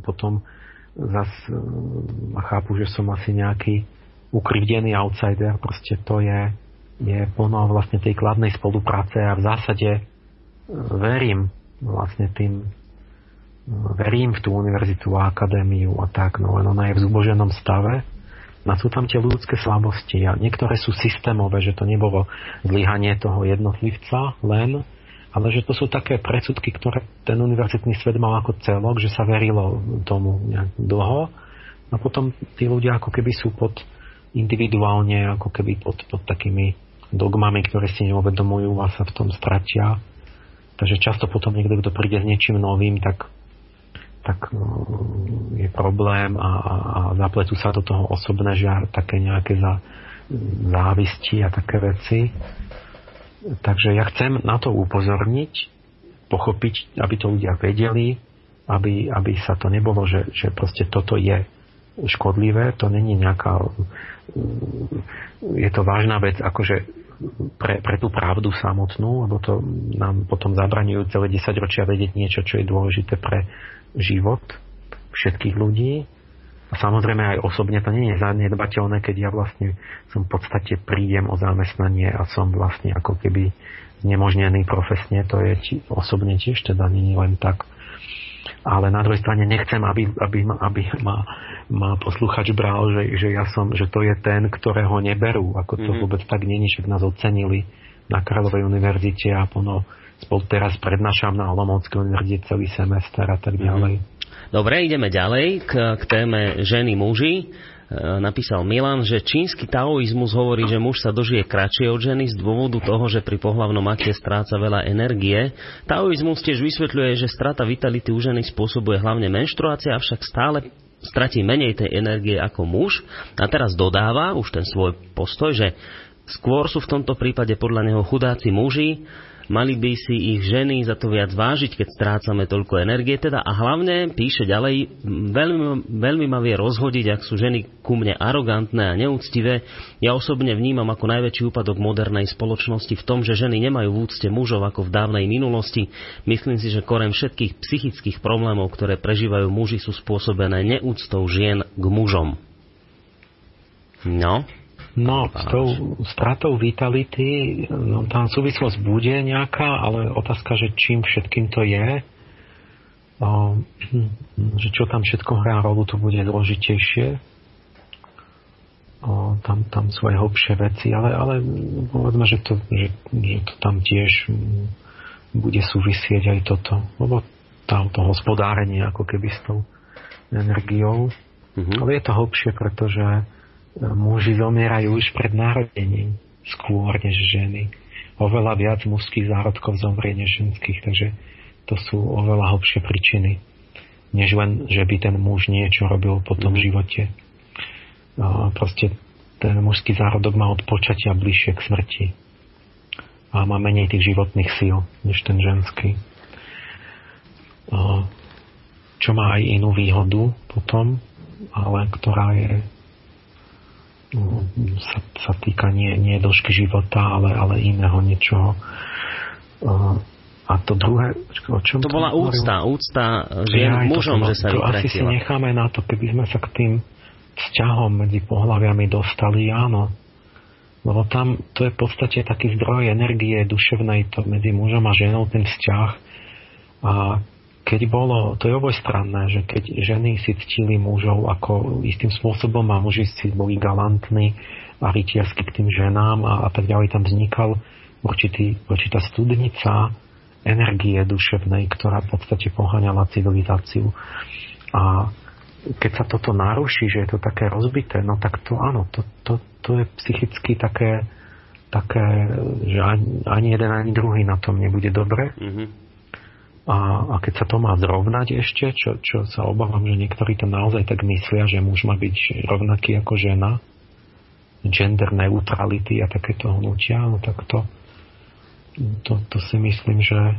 potom zas a chápu, že som asi nejaký ukrivdený outsider. Proste to je, je plno vlastne tej kladnej spolupráce a v zásade e, verím vlastne tým verím v tú univerzitu a akadémiu a tak, no len ona je v zuboženom stave a sú tam tie ľudské slabosti a niektoré sú systémové, že to nebolo zlyhanie toho jednotlivca len, ale že to sú také predsudky, ktoré ten univerzitný svet mal ako celok, že sa verilo tomu dlho a potom tí ľudia ako keby sú pod individuálne, ako keby pod, pod takými dogmami, ktoré si neuvedomujú a sa v tom stratia. Takže často potom niekto, kto príde s niečím novým, tak tak no, je problém a, a, a zapletú sa do toho osobné žiar, také nejaké za, závisti a také veci. Takže ja chcem na to upozorniť, pochopiť, aby to ľudia vedeli, aby, aby sa to nebolo, že, že proste toto je škodlivé, to není nejaká je to vážna vec, akože pre, pre tú pravdu samotnú, lebo to nám potom zabraňujú celé 10 ročia vedieť niečo, čo je dôležité pre život všetkých ľudí. A samozrejme aj osobne to nie je zanedbateľné, keď ja vlastne som v podstate prídem o zamestnanie a som vlastne ako keby znemožnený profesne, to je či, osobne tiež teda nie len tak. Ale na druhej strane nechcem, aby, aby, aby ma, ma posluchač bral, že, že, ja som, že to je ten, ktorého neberú. Ako to mm-hmm. vôbec tak není, že nás ocenili na Kráľovej univerzite a pono spolu teraz prednášam na Olomouckej univerzite celý semester a tak ďalej. Dobre, ideme ďalej k, k téme ženy muži. E, napísal Milan, že čínsky taoizmus hovorí, že muž sa dožije kratšie od ženy z dôvodu toho, že pri pohlavnom akte stráca veľa energie. Taoizmus tiež vysvetľuje, že strata vitality u ženy spôsobuje hlavne menštruácia, avšak stále stratí menej tej energie ako muž. A teraz dodáva už ten svoj postoj, že skôr sú v tomto prípade podľa neho chudáci muži, Mali by si ich ženy za to viac vážiť, keď strácame toľko energie. Teda a hlavne, píše ďalej, veľmi, veľmi ma vie rozhodiť, ak sú ženy ku mne arogantné a neúctivé. Ja osobne vnímam ako najväčší úpadok modernej spoločnosti v tom, že ženy nemajú v úcte mužov ako v dávnej minulosti. Myslím si, že korem všetkých psychických problémov, ktoré prežívajú muži, sú spôsobené neúctou žien k mužom. No, No, s tou stratou vitality, no, tá súvislosť bude nejaká, ale otázka, že čím všetkým to je, no, že čo tam všetko hrá rolu, to bude zložitejšie. O, tam, tam sú aj hlbšie veci, ale, ale povedzme, že to, že, že to tam tiež bude súvisieť aj toto, lebo tam to hospodárenie ako keby s tou energiou. Mm-hmm. Ale je to hlbšie, pretože muži zomierajú už pred narodením skôr než ženy. oveľa viac mužských zárodkov zomrie než ženských, takže to sú oveľa hlbšie príčiny, než len, že by ten muž niečo robil po tom mm. živote. A proste ten mužský zárodok má od počatia bližšie k smrti a má menej tých životných síl než ten ženský. A čo má aj inú výhodu potom, ale ktorá je sa, sa týka nie, nie dĺžky života, ale, ale iného niečoho. A to druhé, o čom to, bola hovoril? úcta, úcta žien ja, mužom, to, že sa to asi si necháme na to, keby sme sa k tým vzťahom medzi pohľaviami dostali, áno. Lebo tam to je v podstate taký zdroj energie duševnej to medzi mužom a ženou, ten vzťah. A keď bolo, to je obojstranné, že keď ženy si ctili mužov ako istým spôsobom a muži si boli galantní a rytiersky k tým ženám a, a tak ďalej, tam vznikal určitý, určitá studnica energie duševnej, ktorá v podstate poháňala civilizáciu. A keď sa toto naruší, že je to také rozbité, no tak to áno, to, to, to je psychicky také, také že ani, ani jeden, ani druhý na tom nebude dobre. Mm-hmm a, a keď sa to má zrovnať ešte, čo, čo sa obávam, že niektorí to naozaj tak myslia, že muž má byť rovnaký ako žena, gender neutrality a takéto hnutia, no tak to, to, to si myslím, že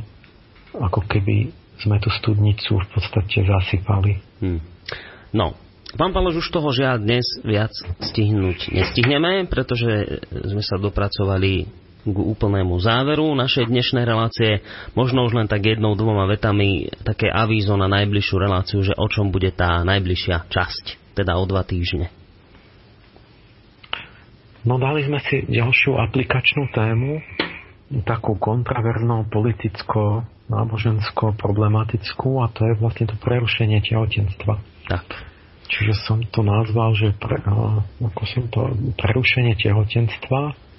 ako keby sme tú studnicu v podstate zasypali. Hmm. No, Pán Palož, už toho žiaľ dnes viac stihnúť nestihneme, pretože sme sa dopracovali k úplnému záveru našej dnešnej relácie. Možno už len tak jednou, dvoma vetami také avízo na najbližšiu reláciu, že o čom bude tá najbližšia časť, teda o dva týždne. No dali sme si ďalšiu aplikačnú tému, takú kontraverznou, politicko, nábožensko, problematickú a to je vlastne to prerušenie tehotenstva. Tak. Čiže som to nazval, že pre, ako som to, prerušenie tehotenstva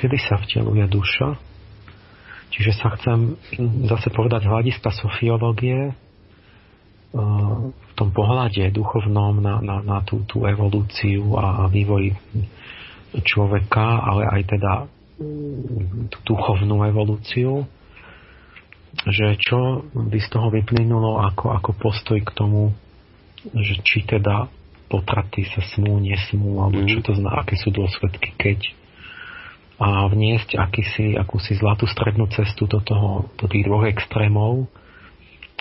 kedy sa vteluje duša. Čiže sa chcem zase povedať hľadiska sofiológie, e, v tom pohľade duchovnom na, na, na tú, tú evolúciu a, a vývoj človeka, ale aj teda tú duchovnú evolúciu, že čo by z toho vyplynulo ako, ako postoj k tomu, že či teda potraty sa smú, nesmú, alebo čo mhm. to zná, aké sú dôsledky, keď a vniesť akýsi, akúsi zlatú strednú cestu do, toho, do tých dvoch extrémov,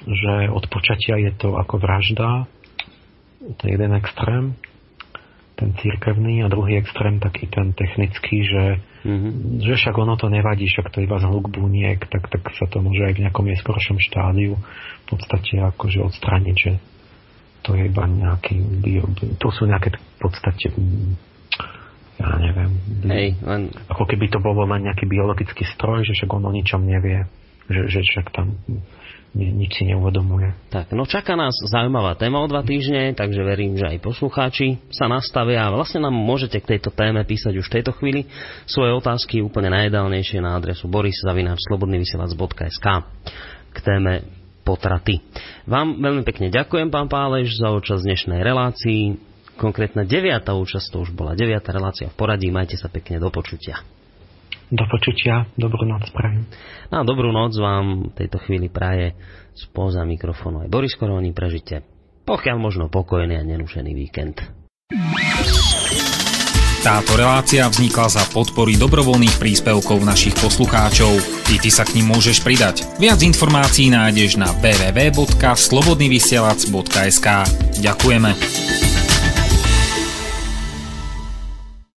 že od počatia je to ako vražda, to je jeden extrém, ten církevný a druhý extrém taký ten technický, že, mm-hmm. že však ono to nevadí, však to je iba zhluk buniek, tak, tak sa to môže aj v nejakom neskôršom štádiu v podstate akože odstrániť, že to je iba nejaký to sú nejaké v podstate ja neviem. Hej, len... Ako keby to bolo len nejaký biologický stroj, že však on o ničom nevie. Že, že však tam nič si neuvedomuje. Tak, no čaká nás zaujímavá téma o dva týždne, takže verím, že aj poslucháči sa nastavia a vlastne nám môžete k tejto téme písať už v tejto chvíli svoje otázky úplne najedálnejšie na adresu boriszavináčslobodnyvysielac.sk k téme potraty. Vám veľmi pekne ďakujem, pán Páleš, za účasť dnešnej relácii konkrétna deviata účasť, to už bola deviata relácia v poradí. Majte sa pekne do počutia. Do počutia, dobrú noc prajem. No a dobrú noc vám v tejto chvíli praje spoza mikrofónu aj Boris Koroni. Prežite pokiaľ možno pokojný a nerušený víkend. Táto relácia vznikla za podpory dobrovoľných príspevkov našich poslucháčov. I ty sa k ním môžeš pridať. Viac informácií nájdeš na www.slobodnyvysielac.sk Ďakujeme.